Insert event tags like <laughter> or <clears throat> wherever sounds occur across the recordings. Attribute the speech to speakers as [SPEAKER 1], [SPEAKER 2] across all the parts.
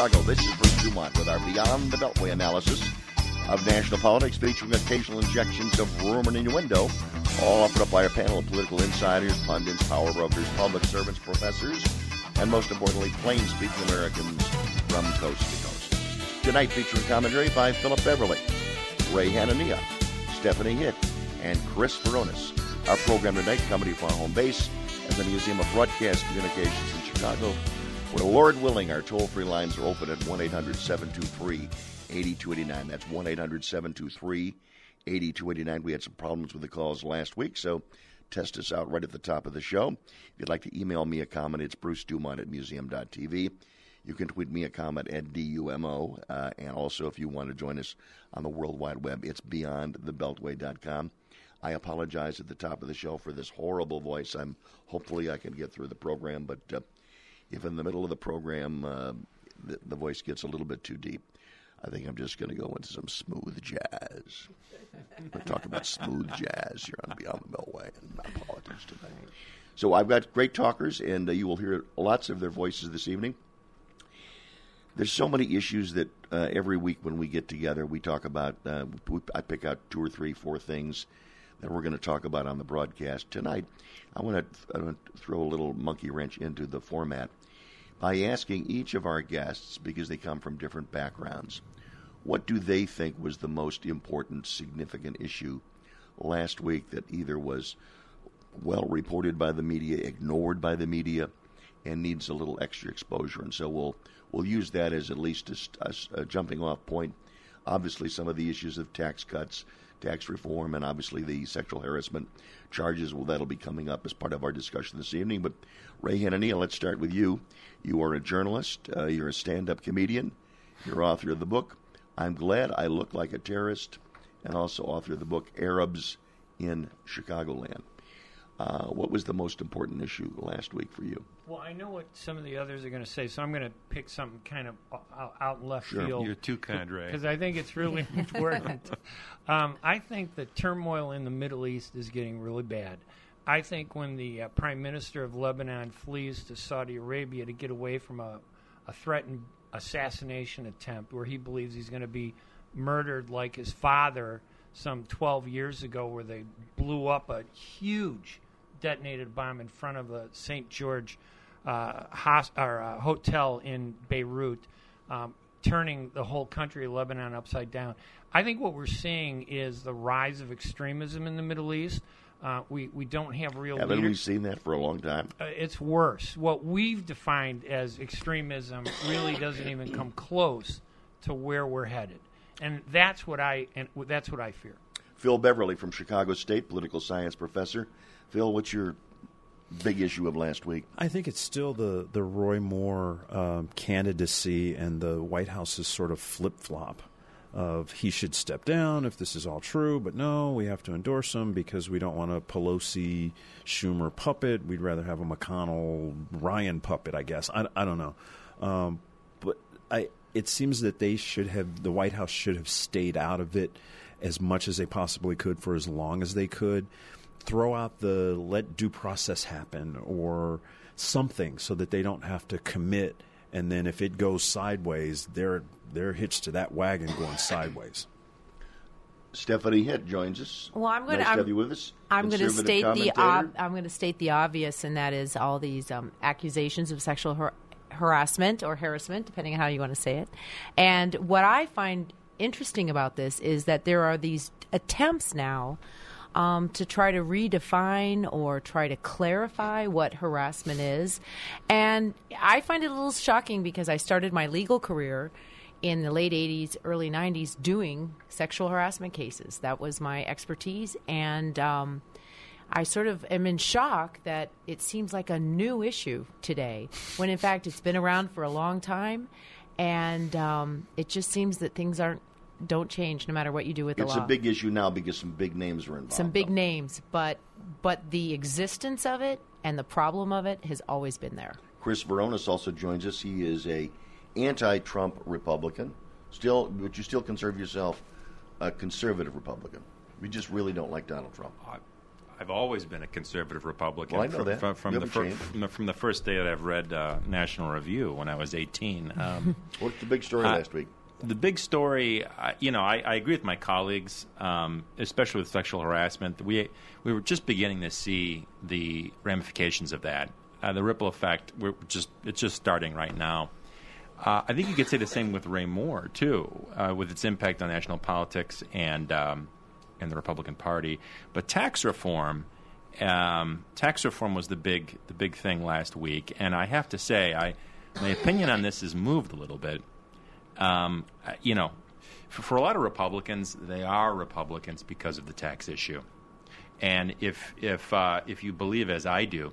[SPEAKER 1] Chicago. This is Bruce Dumont with our Beyond the Beltway analysis of national politics, featuring occasional injections of rumor and innuendo, all offered up by our panel of political insiders, pundits, power brokers, public servants, professors, and most importantly, plain-speaking Americans from coast to coast. Tonight featuring commentary by Philip Beverly, Ray Hanania, Stephanie Hitt, and Chris Veronis. Our program tonight coming from our home base at the Museum of Broadcast Communications in Chicago, where Lord willing, our toll-free lines are open at 1-800-723-8289. That's 1-800-723-8289. We had some problems with the calls last week, so test us out right at the top of the show. If you'd like to email me a comment, it's Bruce Dumont at museum.tv. You can tweet me a comment at DUMO. Uh, and also, if you want to join us on the World Wide Web, it's beyondthebeltway.com. I apologize at the top of the show for this horrible voice. I'm hopefully I can get through the program, but uh, if in the middle of the program uh, the, the, voice gets a little bit too deep, I think I'm just going to go into some smooth jazz. We're talking about smooth jazz here on Beyond the Beltway and not politics today. So I've got great talkers, and uh, you will hear lots of their voices this evening. There's so many issues that uh, every week when we get together, we talk about. Uh, we, I pick out two or three, four things that we're going to talk about on the broadcast tonight. I want to, to throw a little monkey wrench into the format by asking each of our guests, because they come from different backgrounds, what do they think was the most important, significant issue last week that either was well reported by the media, ignored by the media, and needs a little extra exposure. And so we'll we'll use that as at least a, a, jumping off point. Obviously, some of the issues of tax cuts, tax reform, and obviously the sexual harassment charges. Well, that'll be coming up as part of our discussion this evening. But Ray Hanania, let's start with you. You are a journalist. Uh, you're a stand-up comedian. You're author of the book "I'm Glad I Look Like a Terrorist," and also author of the book "Arabs in Chicagoland." Uh, what was the most important issue last week for you?
[SPEAKER 2] Well, I know what some of the others are going to say, so I'm going to pick something kind of out left
[SPEAKER 1] sure.
[SPEAKER 2] field.
[SPEAKER 3] You're too kind, Ray. <laughs>
[SPEAKER 2] Because I think it's really <laughs> important. Um, I think the turmoil in the Middle East is getting really bad. I think when the uh, Prime Minister of Lebanon flees to Saudi Arabia to get away from a, a threatened assassination attempt where he believes he's going to be murdered like his father some 12 years ago, where they blew up a huge detonated bomb in front of a St. George uh, or, uh, hotel in Beirut, um, turning the whole country of Lebanon upside down. I think what we're seeing is the rise of extremism in the Middle East. Uh, we we don't have real.
[SPEAKER 1] Haven't
[SPEAKER 2] leaders.
[SPEAKER 1] we seen that for a long time?
[SPEAKER 2] Uh, it's worse. What we've defined as extremism really doesn't even come close to where we're headed, and that's what I and that's what I fear.
[SPEAKER 1] Phil Beverly from Chicago State, political science professor. Phil, what's your big issue of last week?
[SPEAKER 4] I think it's still the the Roy Moore um, candidacy and the White House's sort of flip flop of he should step down if this is all true, but no, we have to endorse him because we don't want a Pelosi Schumer puppet. We'd rather have a McConnell Ryan puppet, I guess. I, I don't know, um, but I it seems that they should have the White House should have stayed out of it as much as they possibly could for as long as they could throw out the let due process happen or something so that they don't have to commit and then if it goes sideways they're they're hitched to that wagon going sideways
[SPEAKER 1] Stephanie Hitt joins us.
[SPEAKER 5] Well, I'm going
[SPEAKER 1] nice
[SPEAKER 5] to
[SPEAKER 1] have you with us.
[SPEAKER 5] I'm going to state the
[SPEAKER 1] ob-
[SPEAKER 5] I'm going to state the obvious, and that is all these um, accusations of sexual har- harassment or harassment, depending on how you want to say it. And what I find interesting about this is that there are these attempts now um, to try to redefine or try to clarify what harassment is. And I find it a little shocking because I started my legal career in the late 80s, early 90s doing sexual harassment cases. That was my expertise. And um, I sort of am in shock that it seems like a new issue today, when in fact it's been around for a long time. And um, it just seems that things aren't don't change no matter what you do with the
[SPEAKER 1] it's
[SPEAKER 5] law.
[SPEAKER 1] a big issue now because some big names are involved.
[SPEAKER 5] Some big
[SPEAKER 1] though.
[SPEAKER 5] names, but but the existence of it and the problem of it has always been there.
[SPEAKER 1] Chris Veronis also joins us. He is a anti-Trump Republican. Still, but you still consider yourself a conservative Republican. We just really don't like Donald Trump.
[SPEAKER 3] I, I've always been a conservative Republican.
[SPEAKER 1] Well, I know
[SPEAKER 3] from,
[SPEAKER 1] that.
[SPEAKER 3] From, from the fir- from, the, from the first day that I've read uh, National Review when I was 18. Um, <laughs>
[SPEAKER 1] What's the big story
[SPEAKER 3] Uh,
[SPEAKER 1] last week?
[SPEAKER 3] the big story, uh, you know, I, I agree with my colleagues, um, especially with sexual harassment. We we were just beginning to see the ramifications of that. Uh, the ripple effect, we're just it's just starting right now. Uh, I think you could say the same with Ray Moore too, uh, with its impact on national politics and um, and the Republican Party. But tax reform, um, tax reform was the big the big thing last week, and I have to say, I my opinion on this has moved a little bit um, you know, for, for a lot of Republicans, they are Republicans because of the tax issue. And if if uh, if you believe, as I do,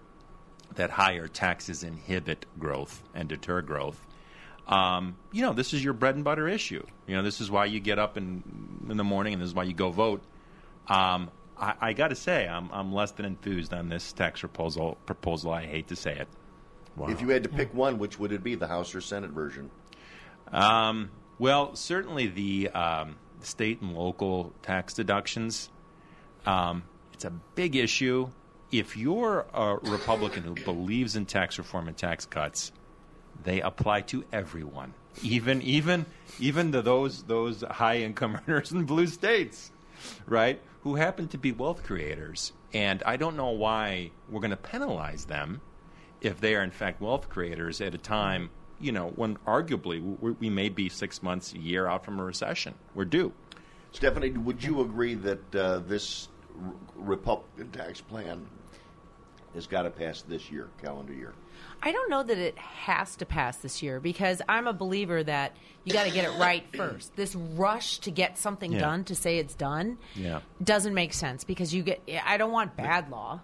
[SPEAKER 3] that higher taxes inhibit growth and deter growth, um, you know, this is your bread and butter issue. You know, this is why you get up in in the morning, and this is why you go vote. Um, I, I got to say, I'm I'm less than enthused on this tax proposal. Proposal. I hate to say it.
[SPEAKER 4] Wow.
[SPEAKER 1] If you had to pick one, which would it be, the House or Senate version?
[SPEAKER 3] Um, well, certainly the um, state and local tax deductions. Um, it's a big issue. If you're a Republican who believes in tax reform and tax cuts, they apply to everyone, even even even to those those high income <laughs> earners in blue states, right? Who happen to be wealth creators. And I don't know why we're going to penalize them if they are in fact wealth creators at a time, you know, when arguably we, may be six months, a year out from a recession. We're due.
[SPEAKER 1] Stephanie, would you agree that uh, this Republican tax plan has got to pass this year, calendar year?
[SPEAKER 5] I don't know that it has to pass this year because I'm a believer that you got to get it right <coughs> first. This rush to get something
[SPEAKER 3] Yeah.
[SPEAKER 5] done to say it's done
[SPEAKER 3] Yeah.
[SPEAKER 5] doesn't make sense because you get. I don't want bad law.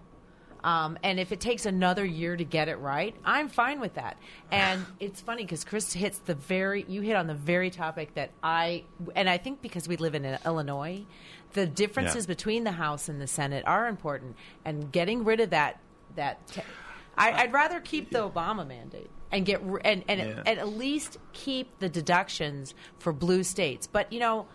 [SPEAKER 5] Um, and if it takes another year to get it right, I'm fine with that. <sighs> And it's funny because Chris hits the very, you hit on the very topic that I, and I think because we live in Illinois, the differences
[SPEAKER 3] Yeah.
[SPEAKER 5] between the House and the Senate are important. And getting rid of that, that, te- I, I'd rather keep the Obama mandate and get and and,
[SPEAKER 3] Yeah.
[SPEAKER 5] and at least keep the deductions for blue states. But you know,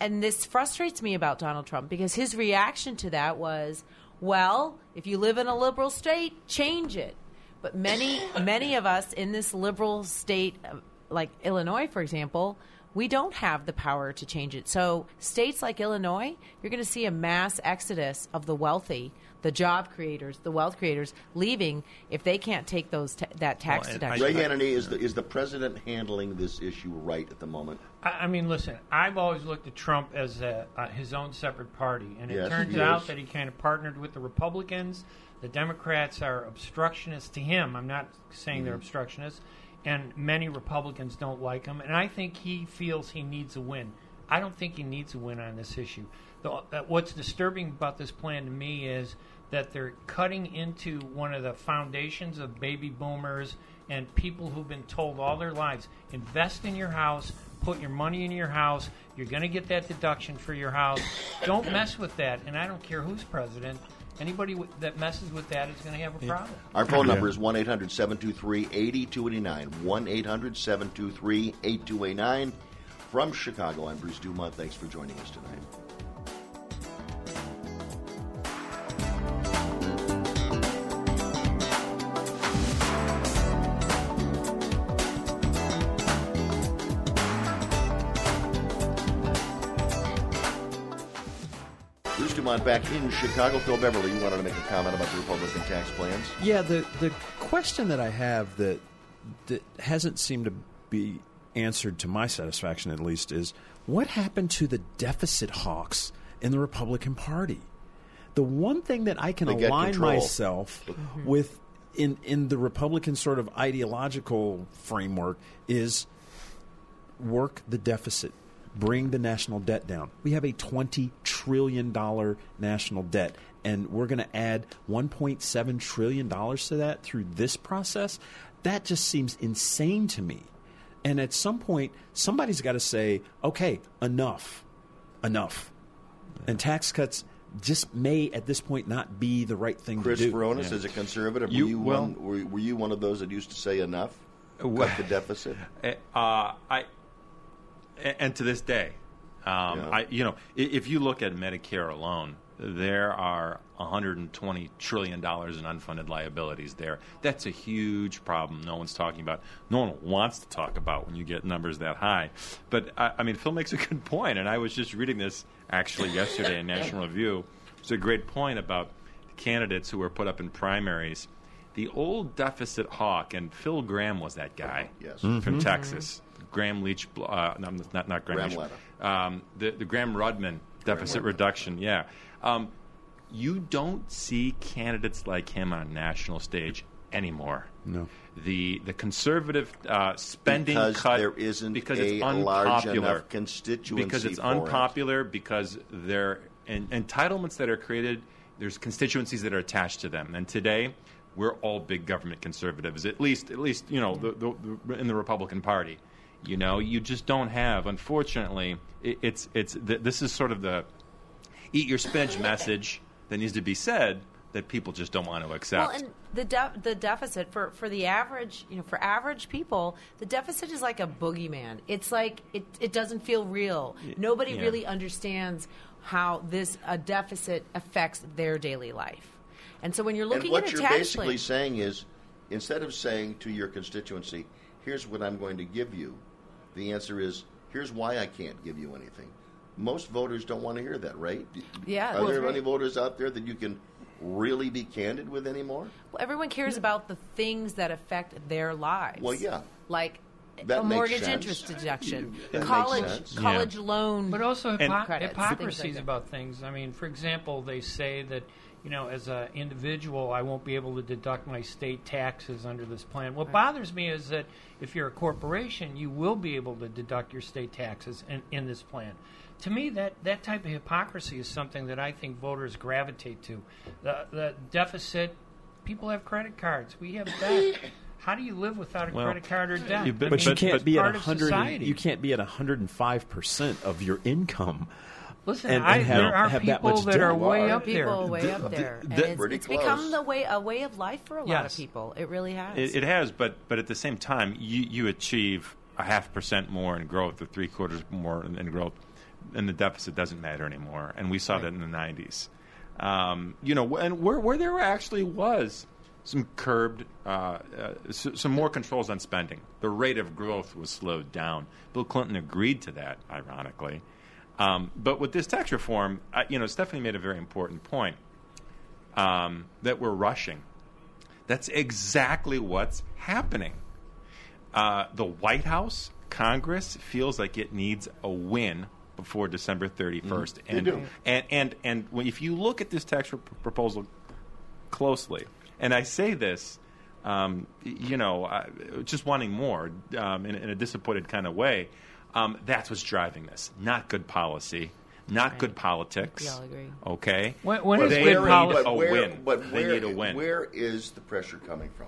[SPEAKER 5] and this frustrates me about Donald Trump because his reaction to that was, well, if you live in a liberal state, change it. But many many of us in this liberal state, uh, like Illinois, for example. We don't have the power to change it. So, states like Illinois, you're going to see a mass exodus of the wealthy, the job creators, the wealth creators leaving if they can't take those ta- that tax
[SPEAKER 3] Well,
[SPEAKER 5] deduction.
[SPEAKER 1] Ray Hanania, is the, is the president handling this issue right at the moment?
[SPEAKER 2] I, I mean, listen, I've always looked at Trump as a, uh, his own separate party, and it
[SPEAKER 1] Yes,
[SPEAKER 2] turns out
[SPEAKER 1] is.
[SPEAKER 2] that he kind of partnered with the Republicans. The Democrats are obstructionists to him. I'm not saying they're obstructionists, and many Republicans don't like him. And I think he feels he needs a win. I don't think he needs a win on this issue. The, uh, what's disturbing about this plan to me is that they're cutting into one of the foundations of baby boomers and people who've been told all their lives invest in your house, put your money in your house, you're going to get that deduction for your house. Don't mess with that. And I don't care who's president. Anybody w- that messes with that is going to have a problem.
[SPEAKER 1] Our phone number is 1 800 723 8289. 1 800 723 8289. From Chicago, I'm Bruce Dumont. Thanks for joining us tonight. Bruce Dumont back in Chicago. Phil Beverly, you wanted to make a comment about the Republican tax plans?
[SPEAKER 4] Yeah, the the question that I have that that hasn't seemed to be answered to my satisfaction, at least, is what happened to the deficit hawks in the Republican Party? The one thing that I can align
[SPEAKER 1] control.
[SPEAKER 4] myself mm-hmm. with in in the Republican sort of ideological framework is work the deficit, bring the national debt down. We have a $20 trillion national debt, and we're going to add $1.7 trillion to that through this process. That just seems insane to me. And at some point, somebody's got to say, okay, enough, enough. And tax cuts just may, at this point, not be the right thing
[SPEAKER 1] Chris
[SPEAKER 4] to do.
[SPEAKER 1] Chris Veronis, as a conservative,
[SPEAKER 3] You-
[SPEAKER 1] were, you
[SPEAKER 3] well-
[SPEAKER 1] one, were, were you one of those that used to say enough?
[SPEAKER 3] Well-
[SPEAKER 1] Cut the deficit? <laughs>
[SPEAKER 3] Uh, I and, and to this day, um,
[SPEAKER 1] Yeah.
[SPEAKER 3] I you know i- if you look at Medicare alone, there are 120 trillion dollars in unfunded liabilities there. That's a huge problem. No one's talking about. No one wants to talk about when you get numbers that high. But I, I mean, Phil makes a good point, and I was just reading this actually yesterday in National <laughs> Review. It's a great point about candidates who were put up in primaries. The old deficit hawk, and Phil Gramm was that guy
[SPEAKER 1] Yes.
[SPEAKER 3] from Texas. Gramm Leach, uh, no, not not Gramm,
[SPEAKER 1] Gramm
[SPEAKER 3] Leach, um, the the Gramm Rudman deficit
[SPEAKER 1] Rudman.
[SPEAKER 3] reduction. Yeah, um, you don't see candidates like him on a national stage anymore.
[SPEAKER 4] No.
[SPEAKER 3] The the conservative uh, spending
[SPEAKER 1] Because
[SPEAKER 3] cut
[SPEAKER 1] there isn't
[SPEAKER 3] because
[SPEAKER 1] a
[SPEAKER 3] it's
[SPEAKER 1] large
[SPEAKER 3] unpopular
[SPEAKER 1] enough constituency
[SPEAKER 3] because it's
[SPEAKER 1] for it.
[SPEAKER 3] unpopular because there en- entitlements that are created. There's constituencies that are attached to them, and today we're all big government conservatives. At least, at least you know, the, the, the, in the Republican Party. You know, you just don't have. Unfortunately, it, it's it's th- this is sort of the eat your spinach message that needs to be said that people just don't want to accept.
[SPEAKER 5] Well, and the de- the deficit for, for the average, you know, for average people, the deficit is like a boogeyman. It's like it, it doesn't feel real. Nobody
[SPEAKER 3] yeah.
[SPEAKER 5] really understands how this a deficit affects their daily life. And so when you're looking
[SPEAKER 1] and what
[SPEAKER 5] at a
[SPEAKER 1] you're basically
[SPEAKER 5] plan-
[SPEAKER 1] saying is, instead of saying to your constituency, "Here's what I'm going to give you," the answer is, "Here's why I can't give you anything." Most voters don't want to hear that, right?
[SPEAKER 5] Yeah,
[SPEAKER 1] Are
[SPEAKER 5] that's
[SPEAKER 1] there
[SPEAKER 5] right.
[SPEAKER 1] any voters out there that you can really be candid with anymore?
[SPEAKER 5] Well, everyone cares about the things that affect their lives.
[SPEAKER 1] Well, yeah.
[SPEAKER 5] like
[SPEAKER 1] That
[SPEAKER 5] a mortgage
[SPEAKER 1] sense.
[SPEAKER 5] interest deduction, <laughs>
[SPEAKER 1] That makes
[SPEAKER 5] college
[SPEAKER 1] sense.
[SPEAKER 5] college loan.
[SPEAKER 2] But also
[SPEAKER 3] And-
[SPEAKER 2] hypo-
[SPEAKER 5] Credits,
[SPEAKER 2] hypocrisies
[SPEAKER 5] like
[SPEAKER 2] about things. I mean, for example, they say that you know, as an individual, I won't be able to deduct my state taxes under this plan. What bothers me is that if you're a corporation, you will be able to deduct your state taxes in, in this plan. To me, that, that type of hypocrisy is something that I think voters gravitate to. The, the deficit, people have credit cards. We have debt. How do you live without a
[SPEAKER 3] Well,
[SPEAKER 2] credit card or debt?
[SPEAKER 3] you- but-
[SPEAKER 2] I
[SPEAKER 4] But you can't
[SPEAKER 2] it's
[SPEAKER 4] be at
[SPEAKER 2] part
[SPEAKER 4] 100 you can't be at 105 percent of your income.
[SPEAKER 2] Listen,
[SPEAKER 4] and-
[SPEAKER 2] I,
[SPEAKER 4] have-
[SPEAKER 2] there are
[SPEAKER 4] have
[SPEAKER 2] people
[SPEAKER 4] much
[SPEAKER 2] that are
[SPEAKER 4] debt.
[SPEAKER 2] way
[SPEAKER 1] Well,
[SPEAKER 2] up there.
[SPEAKER 5] people way up there, and it's, it's
[SPEAKER 1] close.
[SPEAKER 5] become the way a way of life for a lot of people. It really has.
[SPEAKER 3] It, it has, but but at the same time, you you achieve a half percent more in growth, or three quarters more in, in growth, and the deficit doesn't matter anymore. And we saw that in the '90s. Um, you know, and where where there actually was some curbed, uh, uh, some more controls on spending. The rate of growth was slowed down. Bill Clinton agreed to that, ironically. Um, but with this tax reform, I, you know, Stephanie made a very important point um, that we're rushing. That's exactly what's happening. Uh, the White House, Congress feels like it needs a win before December 31st. And,
[SPEAKER 1] do.
[SPEAKER 3] and and and when, if you look at this tax pro- proposal closely, and I say this, um, you know, uh, just wanting more um, in, in a disappointed kind of way, um, that's what's driving this. Not good policy, not good politics.
[SPEAKER 5] We all agree.
[SPEAKER 3] Okay.
[SPEAKER 2] When- when
[SPEAKER 3] But
[SPEAKER 2] is
[SPEAKER 3] they
[SPEAKER 2] good policy?
[SPEAKER 3] a
[SPEAKER 1] where,
[SPEAKER 3] win.
[SPEAKER 1] But
[SPEAKER 3] they need a win.
[SPEAKER 1] Where is the pressure coming from?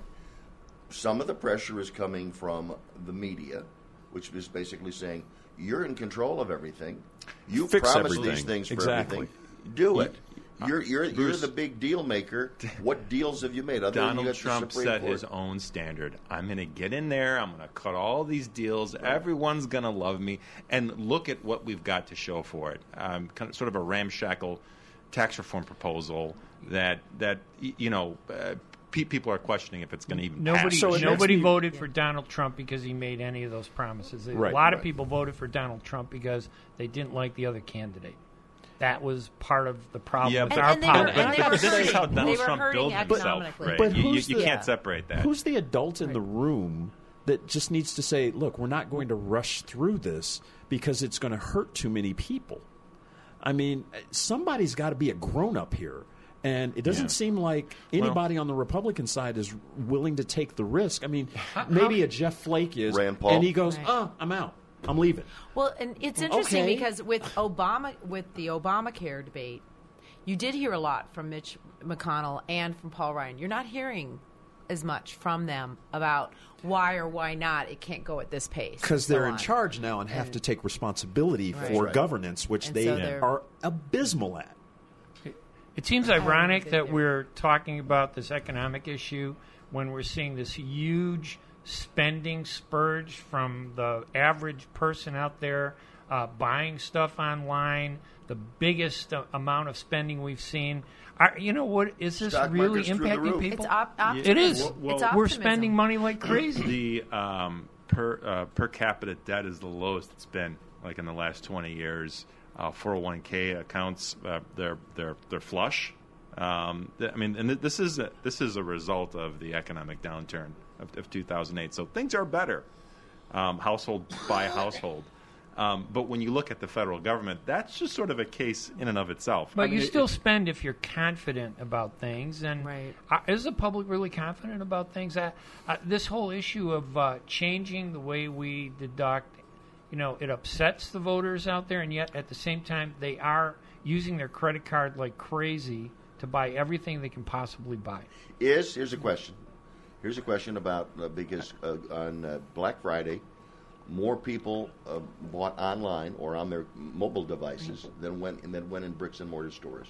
[SPEAKER 1] Some of the pressure is coming from the media, which is basically saying you're in control of everything. You
[SPEAKER 4] Fix
[SPEAKER 1] promise
[SPEAKER 4] everything.
[SPEAKER 1] these things for
[SPEAKER 4] Exactly.
[SPEAKER 1] everything. Do it. You're you're, you're the big deal maker. What deals have you made? Other than you
[SPEAKER 3] Donald
[SPEAKER 1] got
[SPEAKER 3] Trump
[SPEAKER 1] Supreme
[SPEAKER 3] set
[SPEAKER 1] Court?
[SPEAKER 3] his own standard. I'm going to get in there. I'm going to cut all these deals. Everyone's going to love me. And look at what we've got to show for it. Um, kind of, sort of a ramshackle tax reform proposal that that you know uh, pe- people are questioning if it's going to even
[SPEAKER 2] Nobody,
[SPEAKER 3] pass.
[SPEAKER 4] So it
[SPEAKER 2] nobody
[SPEAKER 4] me-
[SPEAKER 2] voted for Donald Trump because he made any of those promises. A
[SPEAKER 4] Right,
[SPEAKER 2] lot of people voted for Donald Trump because they didn't like the other candidate. That was part of the problem
[SPEAKER 3] Yeah,
[SPEAKER 2] with
[SPEAKER 3] but-
[SPEAKER 2] our
[SPEAKER 5] and they were,
[SPEAKER 2] politics.
[SPEAKER 5] and they
[SPEAKER 3] but
[SPEAKER 5] were
[SPEAKER 3] this is
[SPEAKER 5] hurting.
[SPEAKER 3] how Donald Trump
[SPEAKER 5] hurting
[SPEAKER 3] builds himself.
[SPEAKER 5] economically.
[SPEAKER 3] Right?
[SPEAKER 4] But
[SPEAKER 3] you, you,
[SPEAKER 4] who's
[SPEAKER 3] you
[SPEAKER 4] the-
[SPEAKER 3] can't separate that.
[SPEAKER 4] Who's the adult in the room that just needs to say, "Look, we're not going to rush through this because it's going to hurt too many people." I mean, somebody's got to be a grown up here. And it doesn't
[SPEAKER 3] Yeah.
[SPEAKER 4] seem like anybody on the Republican side is willing to take the risk. I mean,
[SPEAKER 2] How-
[SPEAKER 4] maybe
[SPEAKER 2] how-
[SPEAKER 4] a Jeff Flake is,
[SPEAKER 1] Rand Paul.
[SPEAKER 4] and he goes,
[SPEAKER 5] Right.
[SPEAKER 4] "Oh, I'm out. I'm leaving."
[SPEAKER 5] Well, and it's interesting
[SPEAKER 4] Okay.
[SPEAKER 5] because with Obama, with the Obamacare debate, you did hear a lot from Mitch McConnell and from Paul Ryan. You're not hearing as much from them about why or why not it can't go at this pace.
[SPEAKER 4] because they're in charge now and have to take responsibility
[SPEAKER 5] Right.
[SPEAKER 4] for
[SPEAKER 1] Right.
[SPEAKER 4] governance, which
[SPEAKER 5] And
[SPEAKER 4] they
[SPEAKER 5] so they're-
[SPEAKER 4] abysmal at.
[SPEAKER 2] It seems ironic that we're talking about this economic issue when we're seeing this huge spending spurge from the average person out there uh, buying stuff online, the biggest uh, amount of spending we've seen. Are, you know what? Is this
[SPEAKER 1] Stock
[SPEAKER 2] really
[SPEAKER 1] market's through the
[SPEAKER 2] impacting people?
[SPEAKER 5] It's op- optimism.
[SPEAKER 2] It is.
[SPEAKER 3] Well, well,
[SPEAKER 5] it's
[SPEAKER 2] We're
[SPEAKER 5] optimism.
[SPEAKER 2] spending money like crazy.
[SPEAKER 3] the um, per uh, per capita debt is the lowest it's been like in the last 20 years. Uh, 401k accounts uh, they're they're they're flush. Um, th- I mean, and th- this is a, this is a result of the economic downturn of, of 2008. So things are better, um, household by <laughs> household. Um, but when you look at the federal government, that's just sort of a case in and of itself.
[SPEAKER 2] But
[SPEAKER 3] I mean,
[SPEAKER 2] you
[SPEAKER 3] it-
[SPEAKER 2] still spend if you're confident about things. And
[SPEAKER 5] Right.
[SPEAKER 2] uh, is the public really confident about things? Uh, uh, this whole issue of uh, changing the way we deduct, you know, it upsets the voters out there, and yet at the same time, they are using their credit card like crazy to buy everything they can possibly buy.
[SPEAKER 1] Is here's a question. Here's a question about uh, because uh, on uh, Black Friday, more people uh, bought online or on their mobile devices than went and then went in bricks and mortar stores.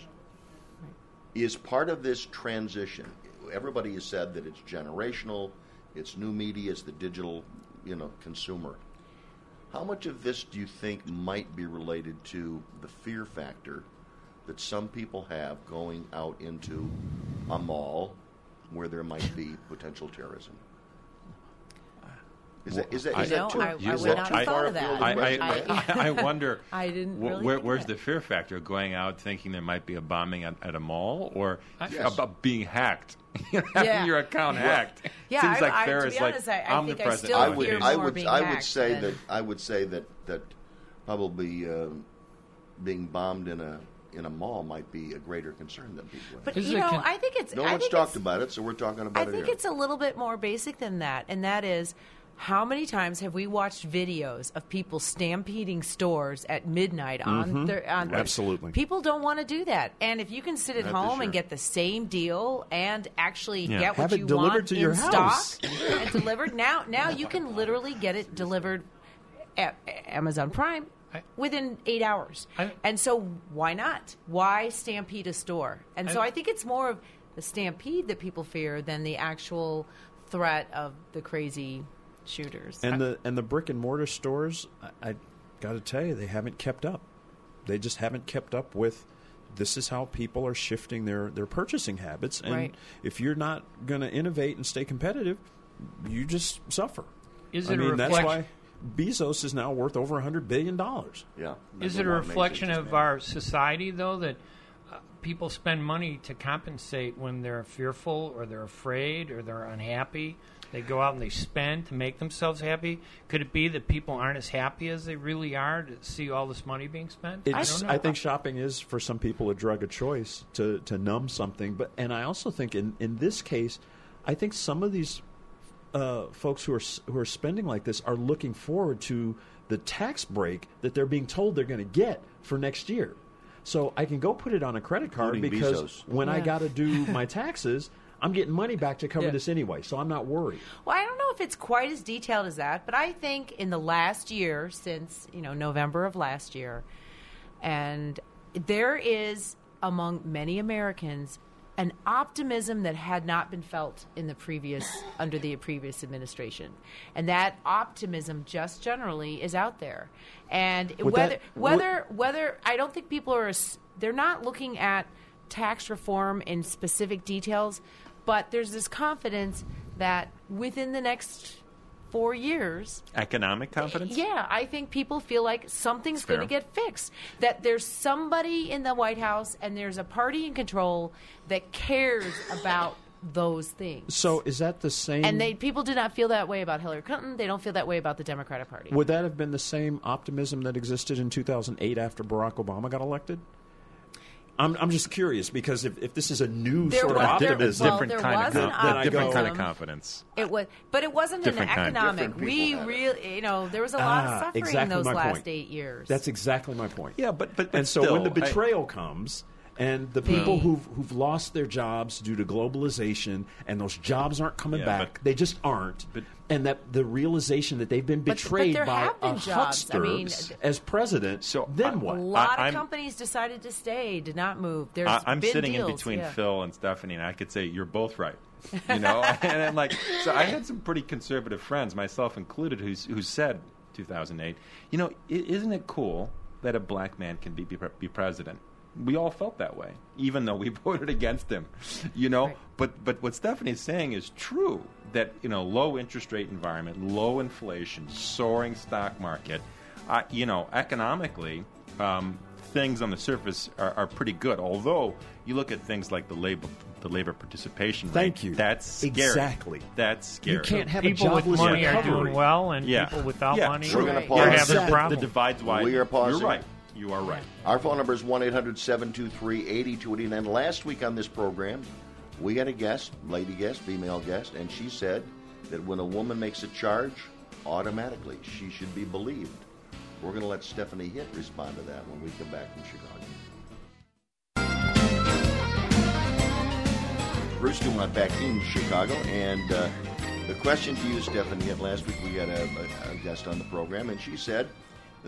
[SPEAKER 1] Is part of this transition? Everybody has said that it's generational, it's new media, it's the digital, you know, consumer. How much of this do you think might be related to the fear factor that some people have going out into a mall where there might be potential terrorism? Is that, is that,
[SPEAKER 3] I-
[SPEAKER 1] that too,
[SPEAKER 5] I- I
[SPEAKER 1] that
[SPEAKER 5] would not
[SPEAKER 1] too
[SPEAKER 5] have
[SPEAKER 1] far
[SPEAKER 5] thought of that.
[SPEAKER 1] a
[SPEAKER 3] I,
[SPEAKER 1] question?
[SPEAKER 3] I, I, I wonder. <laughs>
[SPEAKER 5] I didn't
[SPEAKER 3] wh-
[SPEAKER 5] really
[SPEAKER 3] where, where's
[SPEAKER 5] it.
[SPEAKER 3] the fear factor going out thinking there might be a bombing at, at a mall or
[SPEAKER 1] Yes.
[SPEAKER 3] about being hacked, <laughs> having
[SPEAKER 5] Yeah.
[SPEAKER 3] your account hacked?
[SPEAKER 5] Yeah,
[SPEAKER 3] Seems
[SPEAKER 5] I-
[SPEAKER 3] like
[SPEAKER 5] I-
[SPEAKER 3] there
[SPEAKER 5] to
[SPEAKER 3] is
[SPEAKER 5] be
[SPEAKER 3] like
[SPEAKER 5] honest, I- I think I still
[SPEAKER 1] I
[SPEAKER 5] fear
[SPEAKER 1] would,
[SPEAKER 3] nowadays.
[SPEAKER 5] more
[SPEAKER 1] I would,
[SPEAKER 5] being
[SPEAKER 1] I would say
[SPEAKER 5] than-
[SPEAKER 1] that I would say that that probably uh, being bombed in a in a mall might be a greater concern than people.
[SPEAKER 5] But
[SPEAKER 1] have.
[SPEAKER 2] Is
[SPEAKER 5] you know,
[SPEAKER 2] con-
[SPEAKER 5] I think it's.
[SPEAKER 1] no
[SPEAKER 5] I
[SPEAKER 1] one's talked about it, so we're talking about
[SPEAKER 5] I
[SPEAKER 1] it I
[SPEAKER 5] think
[SPEAKER 1] here.
[SPEAKER 5] it's a little bit more basic than that, and that is how many times have we watched videos of people stampeding stores at midnight on mm-hmm. their on
[SPEAKER 4] Absolutely.
[SPEAKER 5] people don't want to do that and if you can sit at
[SPEAKER 1] Not
[SPEAKER 5] home
[SPEAKER 1] year.
[SPEAKER 5] and get the same deal and actually
[SPEAKER 3] Yeah.
[SPEAKER 5] get what
[SPEAKER 4] Have it
[SPEAKER 5] you
[SPEAKER 4] delivered
[SPEAKER 5] want
[SPEAKER 4] to
[SPEAKER 5] in
[SPEAKER 4] your
[SPEAKER 5] stock
[SPEAKER 4] house. <laughs>
[SPEAKER 5] and delivered now now you can literally get it delivered at Amazon Prime
[SPEAKER 2] I-
[SPEAKER 5] within eight hours
[SPEAKER 2] I-
[SPEAKER 5] and so why not why stampede a store and so
[SPEAKER 2] I-
[SPEAKER 5] I think it's more of the stampede that people fear than the actual threat of the crazy shooters.
[SPEAKER 4] And the and the brick and mortar stores, I, I got to tell you, they haven't kept up. They just haven't kept up with. This is how people are shifting their their purchasing habits, and
[SPEAKER 5] Right.
[SPEAKER 4] if you're not going to innovate and stay competitive, you just suffer.
[SPEAKER 2] Is
[SPEAKER 4] I
[SPEAKER 2] it a
[SPEAKER 4] mean, that's
[SPEAKER 2] reflection?
[SPEAKER 4] Why Bezos is now worth over a hundred billion dollars.
[SPEAKER 1] yeah.
[SPEAKER 2] Is it a reflection of our society, though, that uh, people spend money to compensate when they're fearful or they're afraid or they're unhappy? They go out and they spend to make themselves happy. Could it be that people aren't as happy as they really are to see all this money being spent?
[SPEAKER 4] It's,
[SPEAKER 2] don't
[SPEAKER 4] I, think shopping is for some people a drug of choice to, to numb something. But and I also think in, in this case, I think some of these uh, folks who are who are spending like this are looking forward to the tax break that they're being told they're going to get for next year. So I can go put it on a credit card
[SPEAKER 1] Including
[SPEAKER 4] because
[SPEAKER 1] Bezos.
[SPEAKER 4] when I got to do <laughs> my taxes, I'm getting money back to cover
[SPEAKER 2] Yeah.
[SPEAKER 4] this anyway. So I'm not worried.
[SPEAKER 5] Well, I don't know if it's quite as detailed as that, but I think in the last year, since you know November of last year, and there is among many Americans an optimism that had not been felt in the previous under the previous administration, and that optimism just generally is out there. And
[SPEAKER 4] Would
[SPEAKER 5] whether
[SPEAKER 4] that-
[SPEAKER 5] whether whether I don't think people are they're not looking at tax reform in specific details, but there's this confidence that within the next four years,
[SPEAKER 3] Economic confidence?
[SPEAKER 5] yeah, I think people feel like something's going to get fixed. That there's somebody in the White House and there's a party in control that cares <laughs> about those things.
[SPEAKER 4] So is that the same?
[SPEAKER 5] And they people do not feel that way about Hillary Clinton. They don't feel that way about the Democratic Party.
[SPEAKER 4] Would that have been the same optimism that existed in 2008 after Barack Obama got elected? I'm, I'm just curious because if, if this is a new
[SPEAKER 5] There
[SPEAKER 4] sort
[SPEAKER 5] was-
[SPEAKER 4] of
[SPEAKER 5] there-
[SPEAKER 4] optimism,
[SPEAKER 5] well,
[SPEAKER 3] different
[SPEAKER 5] there
[SPEAKER 3] kind
[SPEAKER 5] was
[SPEAKER 3] of
[SPEAKER 5] an
[SPEAKER 3] con-
[SPEAKER 4] Then I
[SPEAKER 3] different kind of confidence.
[SPEAKER 5] It was, but it wasn't
[SPEAKER 3] Different
[SPEAKER 5] an economic. We
[SPEAKER 1] people had it.
[SPEAKER 5] really, you know, there was a lot
[SPEAKER 4] Ah,
[SPEAKER 5] of suffering
[SPEAKER 4] exactly
[SPEAKER 5] those last
[SPEAKER 4] point.
[SPEAKER 5] eight years.
[SPEAKER 4] that's exactly my point.
[SPEAKER 3] Yeah, but but, but
[SPEAKER 4] and so
[SPEAKER 3] still,
[SPEAKER 4] when the
[SPEAKER 3] I-
[SPEAKER 4] betrayal comes and the people
[SPEAKER 5] The-
[SPEAKER 4] who've who've lost their jobs due to globalization and those jobs aren't coming
[SPEAKER 3] Yeah,
[SPEAKER 4] back,
[SPEAKER 3] but-
[SPEAKER 4] they just aren't.
[SPEAKER 3] but-
[SPEAKER 4] and that the realization that they've been
[SPEAKER 5] But- but
[SPEAKER 4] betrayed by
[SPEAKER 5] been
[SPEAKER 4] a
[SPEAKER 5] jobs.
[SPEAKER 4] huckster
[SPEAKER 5] I mean,
[SPEAKER 4] as president,
[SPEAKER 3] So,
[SPEAKER 4] then
[SPEAKER 3] I-
[SPEAKER 4] what?
[SPEAKER 5] a lot
[SPEAKER 3] I-
[SPEAKER 5] of companies decided to stay, did not move. There's
[SPEAKER 3] I, I'm
[SPEAKER 5] been
[SPEAKER 3] sitting
[SPEAKER 5] deals,
[SPEAKER 3] in between
[SPEAKER 5] yeah.
[SPEAKER 3] Phil and Stephanie, and I could say you're both right. You know, <laughs> and I'm like, so I had some pretty conservative friends, myself included, who's, who said 2008. You know, isn't it cool that a black man can be, be, be president? We all felt that way, even though we <laughs> voted against him. You know,
[SPEAKER 5] Right.
[SPEAKER 3] but but what Stephanie's saying is true. That you know, low interest rate environment, low inflation, soaring stock market. Uh, you know, economically, um, things on the surface are, are pretty good. Although you look at things like the labor the labor participation
[SPEAKER 4] Thank
[SPEAKER 3] rate,
[SPEAKER 4] you.
[SPEAKER 3] that's scary.
[SPEAKER 4] Exactly.
[SPEAKER 3] That's scary.
[SPEAKER 4] You can't have a
[SPEAKER 2] people with
[SPEAKER 4] jobless
[SPEAKER 2] money are doing well, and
[SPEAKER 3] Yeah.
[SPEAKER 2] people without
[SPEAKER 3] Yeah,
[SPEAKER 2] money
[SPEAKER 3] we're
[SPEAKER 1] gonna
[SPEAKER 2] are
[SPEAKER 1] pause.
[SPEAKER 2] having
[SPEAKER 4] Exactly.
[SPEAKER 2] problems.
[SPEAKER 3] The divide's wide.
[SPEAKER 1] We are pausing.
[SPEAKER 3] You're right. You are right.
[SPEAKER 1] Our phone number is 1 800 723 8289. Last week on this program, we had a guest, lady guest, female guest, and she said that when a woman makes a charge, automatically she should be believed. We're going to let Stephanie Hitt respond to that when we come back from Chicago. Bruce Dumont back in Chicago, and uh, the question to you, Stephanie Hitt, last week we had a, a guest on the program, and she said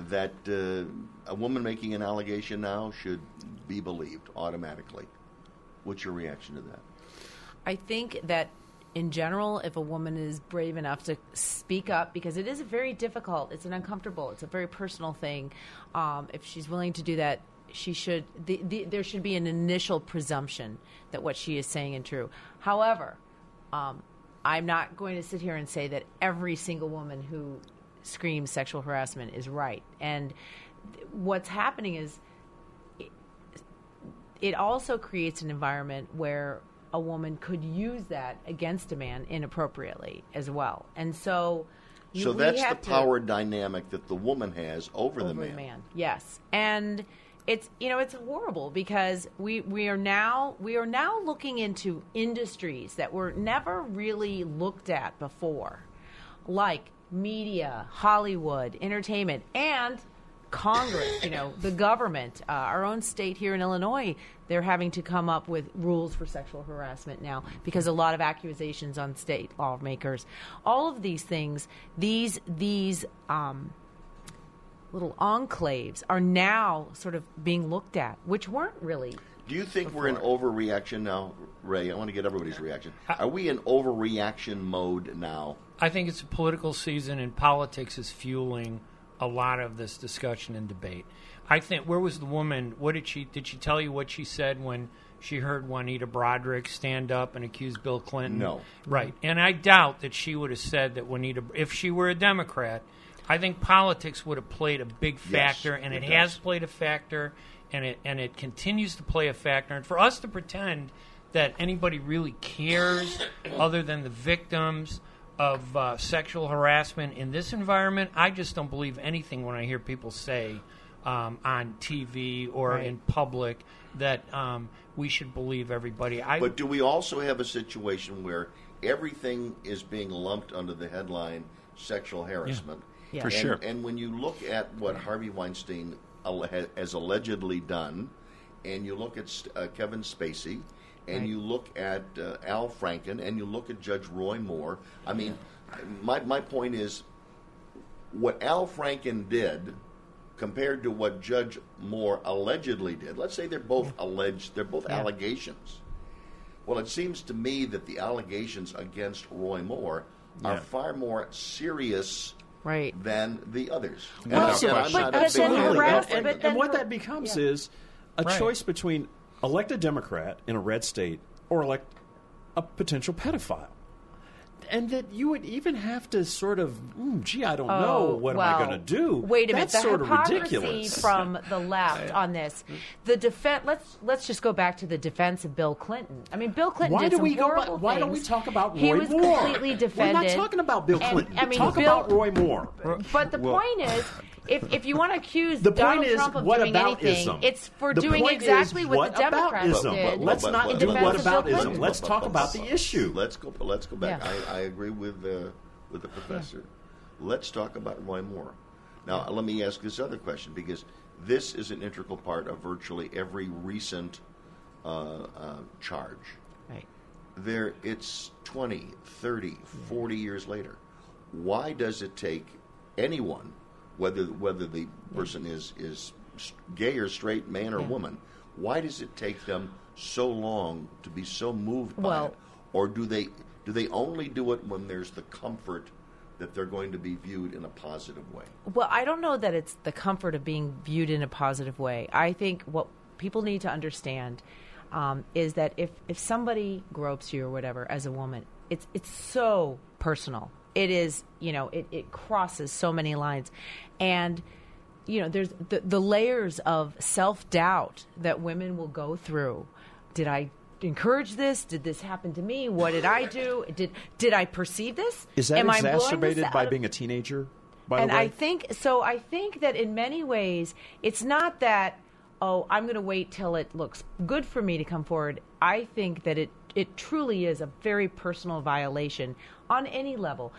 [SPEAKER 1] that uh, a woman making an allegation now should be believed automatically. What's your reaction to that?
[SPEAKER 5] I think that in general, if a woman is brave enough to speak up, because it is very difficult, it's an uncomfortable, it's a very personal thing. Um, if she's willing to do that, she should. The, the, there should be an initial presumption that what she is saying is true. However, um, I'm not going to sit here and say that every single woman who screams sexual harassment is right. And th- what's happening is it also creates an environment where a woman could use that against a man inappropriately as well. And so, you-
[SPEAKER 1] So that's the
[SPEAKER 5] have to-
[SPEAKER 1] power dynamic that the woman has over, the
[SPEAKER 5] over
[SPEAKER 1] man.
[SPEAKER 5] Yes, and it's you know it's horrible because we we are now we are now looking into industries that were never really looked at before, like media, Hollywood, entertainment, and Congress. you know, the government, uh, our own state here in Illinois. They're having to come up with rules for sexual harassment now because a lot of accusations on state lawmakers. All of these things, these these um, little enclaves are now sort of being looked at, which weren't really.
[SPEAKER 1] Do you think we're in overreaction now, Ray? I want to get everybody's reaction. Are we in overreaction mode now?
[SPEAKER 2] I think it's a political season, and politics is fueling a lot of this discussion and debate. I think where was the woman? What did she did she tell you what she said when she heard Juanita Broaddrick stand up and accuse Bill Clinton?
[SPEAKER 1] No.
[SPEAKER 2] Right. And I doubt that she would have said that Juanita if she were a Democrat, I think politics would have played a big
[SPEAKER 1] Yes,
[SPEAKER 2] factor and
[SPEAKER 1] it
[SPEAKER 2] it, has played a factor and it and it continues to play a factor. And for us to pretend that anybody really cares other than the victims of uh, sexual harassment in this environment, I just don't believe anything when I hear people say um, on TV or
[SPEAKER 5] Right.
[SPEAKER 2] in public that um, we should believe everybody. I
[SPEAKER 1] But do we also have a situation where everything is being lumped under the headline sexual harassment?
[SPEAKER 5] Yeah.
[SPEAKER 3] For
[SPEAKER 1] And-
[SPEAKER 3] sure.
[SPEAKER 1] And when you look at what Harvey Weinstein alle- has allegedly done, and you look at uh, Kevin Spacey, and
[SPEAKER 5] Right.
[SPEAKER 1] you look at uh, Al Franken, and you look at Judge Roy Moore, I mean, my, my point is what Al Franken did compared to what Judge Moore allegedly did. Let's say they're both alleged, they're both allegations. Well, it seems to me that the allegations against Roy Moore are far more serious
[SPEAKER 5] Right.
[SPEAKER 1] than the others. And
[SPEAKER 3] Well,
[SPEAKER 1] I'm-
[SPEAKER 3] but- but-
[SPEAKER 5] but then harass-
[SPEAKER 1] Al Franken.
[SPEAKER 5] but
[SPEAKER 4] and,
[SPEAKER 5] then
[SPEAKER 4] what that becomes
[SPEAKER 5] yeah.
[SPEAKER 4] is a
[SPEAKER 2] Right.
[SPEAKER 4] choice between elect a Democrat in a red state or elect a potential pedophile. And that you would even have to sort of, mm, gee, I don't know, what am I
[SPEAKER 5] Oh,
[SPEAKER 4] going to do?
[SPEAKER 5] Wait a minute.
[SPEAKER 4] That's
[SPEAKER 5] the
[SPEAKER 4] sort of
[SPEAKER 5] hypocrisy
[SPEAKER 4] ridiculous.
[SPEAKER 5] from the left on this. The defense. Let's let's just go back to the defense of Bill Clinton. I mean, Bill Clinton
[SPEAKER 4] Why
[SPEAKER 5] did
[SPEAKER 4] do
[SPEAKER 5] some
[SPEAKER 4] we go?
[SPEAKER 5] horrible
[SPEAKER 4] Back, why don't we talk about Roy Moore?
[SPEAKER 5] He was
[SPEAKER 4] Moore?
[SPEAKER 5] completely
[SPEAKER 4] We're
[SPEAKER 5] defended.
[SPEAKER 4] not talking about Bill
[SPEAKER 5] And,
[SPEAKER 4] Clinton.
[SPEAKER 5] I mean,
[SPEAKER 4] talk
[SPEAKER 5] Bill-
[SPEAKER 4] about Roy Moore.
[SPEAKER 5] But the
[SPEAKER 3] Well-
[SPEAKER 5] point is, if, if you want to accuse
[SPEAKER 4] The
[SPEAKER 5] Donald
[SPEAKER 4] point is,
[SPEAKER 5] Trump of
[SPEAKER 4] what
[SPEAKER 5] doing
[SPEAKER 4] about
[SPEAKER 5] anything,
[SPEAKER 4] ism?
[SPEAKER 5] it's for
[SPEAKER 4] The
[SPEAKER 5] doing exactly
[SPEAKER 4] is,
[SPEAKER 5] what,
[SPEAKER 4] what
[SPEAKER 5] the
[SPEAKER 4] about
[SPEAKER 5] Democrats
[SPEAKER 4] ism?
[SPEAKER 5] did.
[SPEAKER 4] Let's
[SPEAKER 1] But-
[SPEAKER 4] not
[SPEAKER 1] but-
[SPEAKER 4] do
[SPEAKER 1] but-
[SPEAKER 4] what
[SPEAKER 5] defense of
[SPEAKER 4] about
[SPEAKER 5] Bill
[SPEAKER 4] ism. Let's talk about the issue.
[SPEAKER 1] Let's go. Let's go back.
[SPEAKER 5] Yeah.
[SPEAKER 1] I, I agree with uh, with the professor. Let's talk about Roy Moore. Now, let me ask this other question because this is an integral part of virtually every recent uh, uh, charge.
[SPEAKER 5] Right.
[SPEAKER 1] There, it's 20, 30, 40 years later. Why does it take anyone, whether whether the person is is gay or straight, man or
[SPEAKER 5] Yeah.
[SPEAKER 1] woman, why does it take them so long to be so moved by
[SPEAKER 5] Well-
[SPEAKER 1] it? Or do they do they only do it when there's the comfort that they're going to be viewed in a positive way.
[SPEAKER 5] Well, I don't know that it's the comfort of being viewed in a positive way. I think what people need to understand um, is that if, if somebody gropes you or whatever as a woman, it's it's so personal. It is, you know, it, it crosses so many lines, and you know, there's the, the layers of self doubt that women will go through. Did I encourage this? Did this happen to me? What did I do? <laughs> Did did I perceive this?
[SPEAKER 4] Is that
[SPEAKER 5] Am
[SPEAKER 4] exacerbated by being a teenager? By
[SPEAKER 5] and I think so. I think that in many ways, it's not that. Oh, I'm going to wait till it looks good for me to come forward. I think that it it truly is a very personal violation on any level.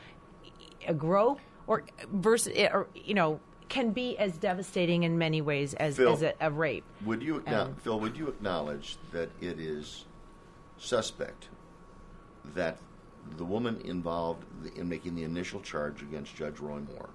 [SPEAKER 5] A grope or versus or you know can be as devastating in many ways as,
[SPEAKER 1] Phil.
[SPEAKER 5] as a, a rape.
[SPEAKER 1] Would you, acknow-
[SPEAKER 5] Um,
[SPEAKER 1] Phil? Would you acknowledge that it is suspect that the woman involved in making the initial charge against Judge Roy Moore,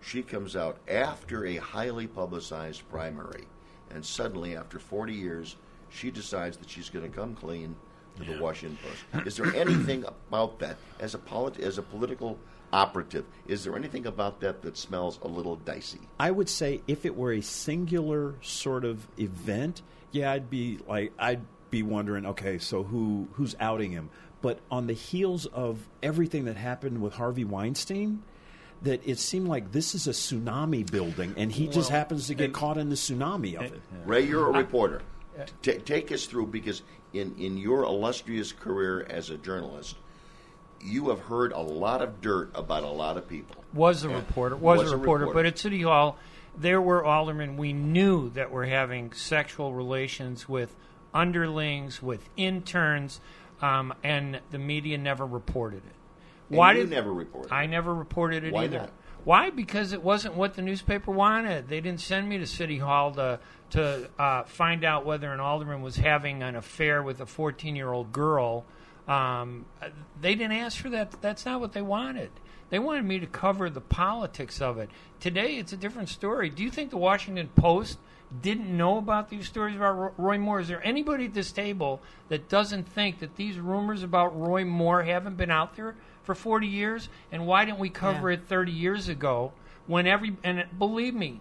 [SPEAKER 1] she comes out after a highly publicized primary, and suddenly, after 40 years, she decides that she's going to come clean to the Washington Post. Is there anything about that, as a polit- as a political operative, is there anything about that that smells a little dicey?
[SPEAKER 4] I would say if it were a singular sort of event, yeah, I'd be like, I'd be wondering, okay, so who who's outing him? But on the heels of everything that happened with Harvey Weinstein, that it seemed like this is a tsunami building, and he just happens to get caught in the tsunami of it.
[SPEAKER 1] Ray, you're a reporter. Ta take us through because in, in your illustrious career as a journalist, you have heard a lot of dirt about a lot of people.
[SPEAKER 2] was a
[SPEAKER 1] Yeah.
[SPEAKER 2] reporter, was,
[SPEAKER 1] Was
[SPEAKER 2] a
[SPEAKER 1] a
[SPEAKER 2] reporter,
[SPEAKER 1] reporter.
[SPEAKER 2] but at City Hall, there were aldermen we knew that were having sexual relations with underlings, with interns, um, and the media never reported it.
[SPEAKER 1] And
[SPEAKER 2] Why
[SPEAKER 1] you
[SPEAKER 2] did
[SPEAKER 1] never reported it.
[SPEAKER 2] I never reported it
[SPEAKER 1] Why
[SPEAKER 2] either.
[SPEAKER 1] not?
[SPEAKER 2] Why? Because it wasn't what the newspaper wanted. They didn't send me to City Hall to to uh, find out whether an alderman was having an affair with a 14 year old girl. Um, they didn't ask for that. That's not what they wanted. They wanted me to cover the politics of it. Today, it's a different story. Do you think the Washington Post didn't know about these stories about Roy Moore? Is there anybody at this table that doesn't think that these rumors about Roy Moore haven't been out there for 40 years? And why didn't we cover
[SPEAKER 5] Yeah.
[SPEAKER 2] it 30 years ago when every, and believe me,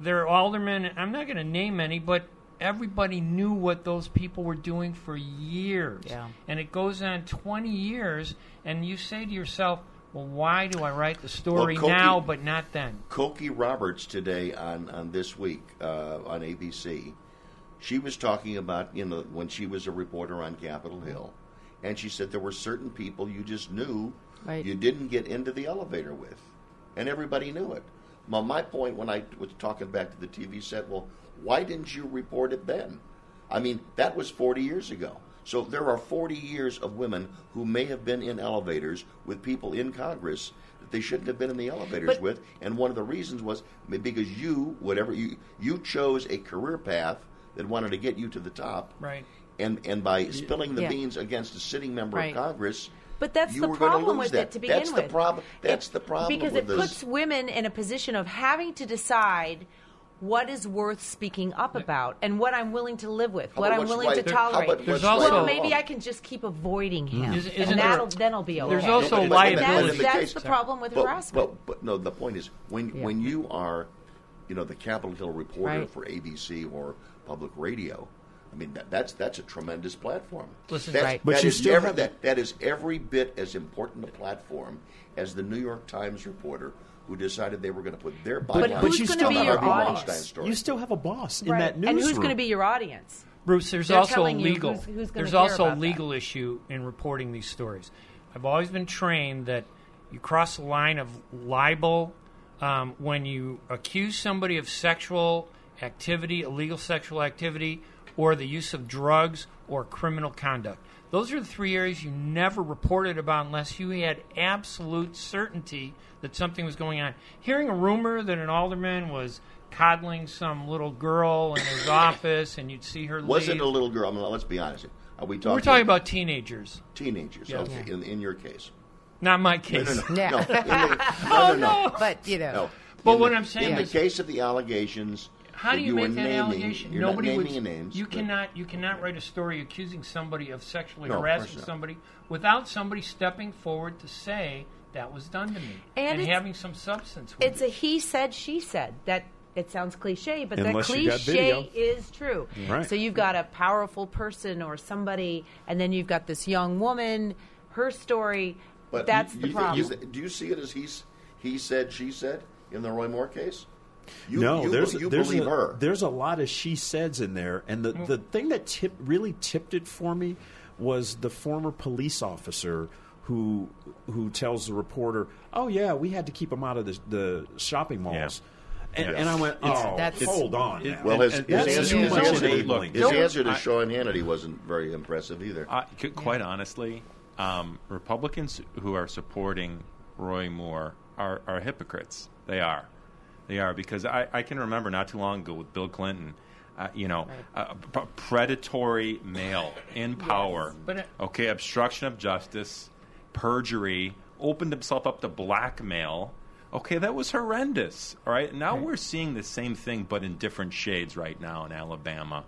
[SPEAKER 2] there are aldermen, I'm not going to name any, but everybody knew what those people were doing for years.
[SPEAKER 5] Yeah.
[SPEAKER 2] And it goes on 20 years, and you say to yourself, well, why do I write the story
[SPEAKER 1] Well, Cokie-
[SPEAKER 2] now but not then?
[SPEAKER 1] Cokie Roberts today on, on this week uh, on ABC, she was talking about you know when she was a reporter on Capitol Hill, and she said there were certain people you just knew
[SPEAKER 5] Right.
[SPEAKER 1] you didn't get into the elevator with, and everybody knew it. Well, my point when I was talking back to the TV set, well, why didn't you report it then? I mean, that was 40 years ago. So there are 40 years of women who may have been in elevators with people in Congress that they shouldn't have been in the elevators
[SPEAKER 5] But-
[SPEAKER 1] with. And one of the reasons was because you, whatever you, you chose a career path that wanted to get you to the top.
[SPEAKER 2] Right.
[SPEAKER 1] And and by spilling the
[SPEAKER 5] Yeah.
[SPEAKER 1] beans against a sitting member
[SPEAKER 5] Right.
[SPEAKER 1] of Congress,
[SPEAKER 5] But that's
[SPEAKER 1] you
[SPEAKER 5] the
[SPEAKER 1] were
[SPEAKER 5] problem
[SPEAKER 1] lose
[SPEAKER 5] with
[SPEAKER 1] that.
[SPEAKER 5] it to begin
[SPEAKER 1] That's
[SPEAKER 5] with.
[SPEAKER 1] the problem. That's the problem
[SPEAKER 5] because
[SPEAKER 1] with
[SPEAKER 5] it
[SPEAKER 1] this.
[SPEAKER 5] puts women in a position of having to decide what is worth speaking up about and what I'm willing to live with, what I'm willing
[SPEAKER 1] right-
[SPEAKER 5] to
[SPEAKER 1] how about
[SPEAKER 5] tolerate.
[SPEAKER 2] There's
[SPEAKER 1] right
[SPEAKER 2] also-
[SPEAKER 5] well, maybe? I can just keep avoiding him,
[SPEAKER 2] Is- isn't
[SPEAKER 5] and that'll then I'll be okay.
[SPEAKER 2] There's also
[SPEAKER 1] but- but-
[SPEAKER 2] liability.
[SPEAKER 1] but in the
[SPEAKER 5] That's,
[SPEAKER 1] case-
[SPEAKER 5] that's the problem with
[SPEAKER 1] but,
[SPEAKER 5] harassment.
[SPEAKER 1] But, but no, the point is when
[SPEAKER 5] Yeah.
[SPEAKER 1] when you are, you know, the Capitol Hill reporter
[SPEAKER 5] Right.
[SPEAKER 1] for ABC or public radio. I mean, that, that's that's a tremendous platform.
[SPEAKER 2] Listen,
[SPEAKER 1] that's,
[SPEAKER 5] Right.
[SPEAKER 4] But you
[SPEAKER 1] is
[SPEAKER 4] still
[SPEAKER 1] every,
[SPEAKER 4] have-
[SPEAKER 1] that, that is every bit as important a platform as the New York Times reporter who decided they were going to put their
[SPEAKER 5] But
[SPEAKER 1] byline
[SPEAKER 5] who's
[SPEAKER 4] you
[SPEAKER 5] going
[SPEAKER 4] still
[SPEAKER 5] to be your
[SPEAKER 4] boss.
[SPEAKER 5] audience?
[SPEAKER 1] Story.
[SPEAKER 4] You still have a boss in
[SPEAKER 5] Right.
[SPEAKER 4] that
[SPEAKER 5] and who's going to be your audience?
[SPEAKER 2] Bruce, there's
[SPEAKER 5] They're
[SPEAKER 2] also a legal.
[SPEAKER 5] who's- who's
[SPEAKER 2] there's also a
[SPEAKER 5] about that.
[SPEAKER 2] legal issue in reporting these stories. I've always been trained that you cross the line of libel um, when you accuse somebody of sexual activity, illegal sexual activity, or the use of drugs or criminal conduct. Those are the three areas you never reported about unless you had absolute certainty that something was going on. Hearing a rumor that an alderman was coddling some little girl in his office and you'd see her
[SPEAKER 1] Was
[SPEAKER 2] leave.
[SPEAKER 1] it a little girl? I mean, let's be honest. Are we talking?
[SPEAKER 2] We're talking about teenagers,
[SPEAKER 1] teenagers.
[SPEAKER 2] Yeah.
[SPEAKER 1] Okay, in, in your case.
[SPEAKER 2] not my case.
[SPEAKER 1] no, no.
[SPEAKER 5] Yeah.
[SPEAKER 1] no, in the- no, no, oh, no.
[SPEAKER 5] But you know,
[SPEAKER 1] No.
[SPEAKER 2] But
[SPEAKER 1] In
[SPEAKER 2] what
[SPEAKER 1] the-
[SPEAKER 2] I'm saying
[SPEAKER 1] in
[SPEAKER 2] is-
[SPEAKER 1] the case of the allegations,
[SPEAKER 2] How do
[SPEAKER 1] that
[SPEAKER 2] you, make that
[SPEAKER 1] naming,
[SPEAKER 2] allegation?
[SPEAKER 1] You're
[SPEAKER 2] Nobody
[SPEAKER 1] not
[SPEAKER 2] would.
[SPEAKER 1] names.
[SPEAKER 2] you cannot. You cannot write a story accusing somebody of sexually
[SPEAKER 1] No,
[SPEAKER 2] harassing
[SPEAKER 1] not.
[SPEAKER 2] somebody without somebody stepping forward to say that was done to me,
[SPEAKER 5] And it's-
[SPEAKER 2] having some substance. With it.
[SPEAKER 5] It's
[SPEAKER 2] it.
[SPEAKER 5] a he said, she said. That it sounds cliche, but
[SPEAKER 4] Unless
[SPEAKER 5] that cliche is true.
[SPEAKER 4] Right.
[SPEAKER 5] So you've got a powerful person or somebody, and then you've got this young woman, her story.
[SPEAKER 1] But
[SPEAKER 5] that's
[SPEAKER 1] you-
[SPEAKER 5] the
[SPEAKER 1] you think-
[SPEAKER 5] problem.
[SPEAKER 1] is it- do you see it as he's he said, she said in the Roy Moore case? You,
[SPEAKER 4] no,
[SPEAKER 1] you,
[SPEAKER 4] there's
[SPEAKER 1] you
[SPEAKER 4] there's
[SPEAKER 1] believe
[SPEAKER 4] a,
[SPEAKER 1] her.
[SPEAKER 4] There's a lot of she saids in there, and the the thing that tip, really tipped it for me was the former police officer who who tells the reporter, "Oh yeah, we had to keep him out of the, the shopping malls." And,
[SPEAKER 3] Yeah.
[SPEAKER 4] and I went,
[SPEAKER 3] It's-
[SPEAKER 4] "Oh,
[SPEAKER 5] That's-
[SPEAKER 4] hold on."
[SPEAKER 3] it-
[SPEAKER 1] Well, his,
[SPEAKER 3] And
[SPEAKER 1] his, answer, his, answer,
[SPEAKER 4] enabling.
[SPEAKER 3] Look,
[SPEAKER 1] his answer to
[SPEAKER 3] I-
[SPEAKER 1] Sean Hannity wasn't very impressive either.
[SPEAKER 3] I, c- quite honestly, um, Republicans who are supporting Roy Moore are, are hypocrites. They are. They are because I, I can remember not too long ago with Bill Clinton. Uh, you know, a p- predatory male in power.
[SPEAKER 2] But it-
[SPEAKER 3] okay, obstruction of justice, perjury, opened himself up to blackmail. Okay, that was horrendous. All right, now we're seeing the same thing, but in different shades right now in Alabama,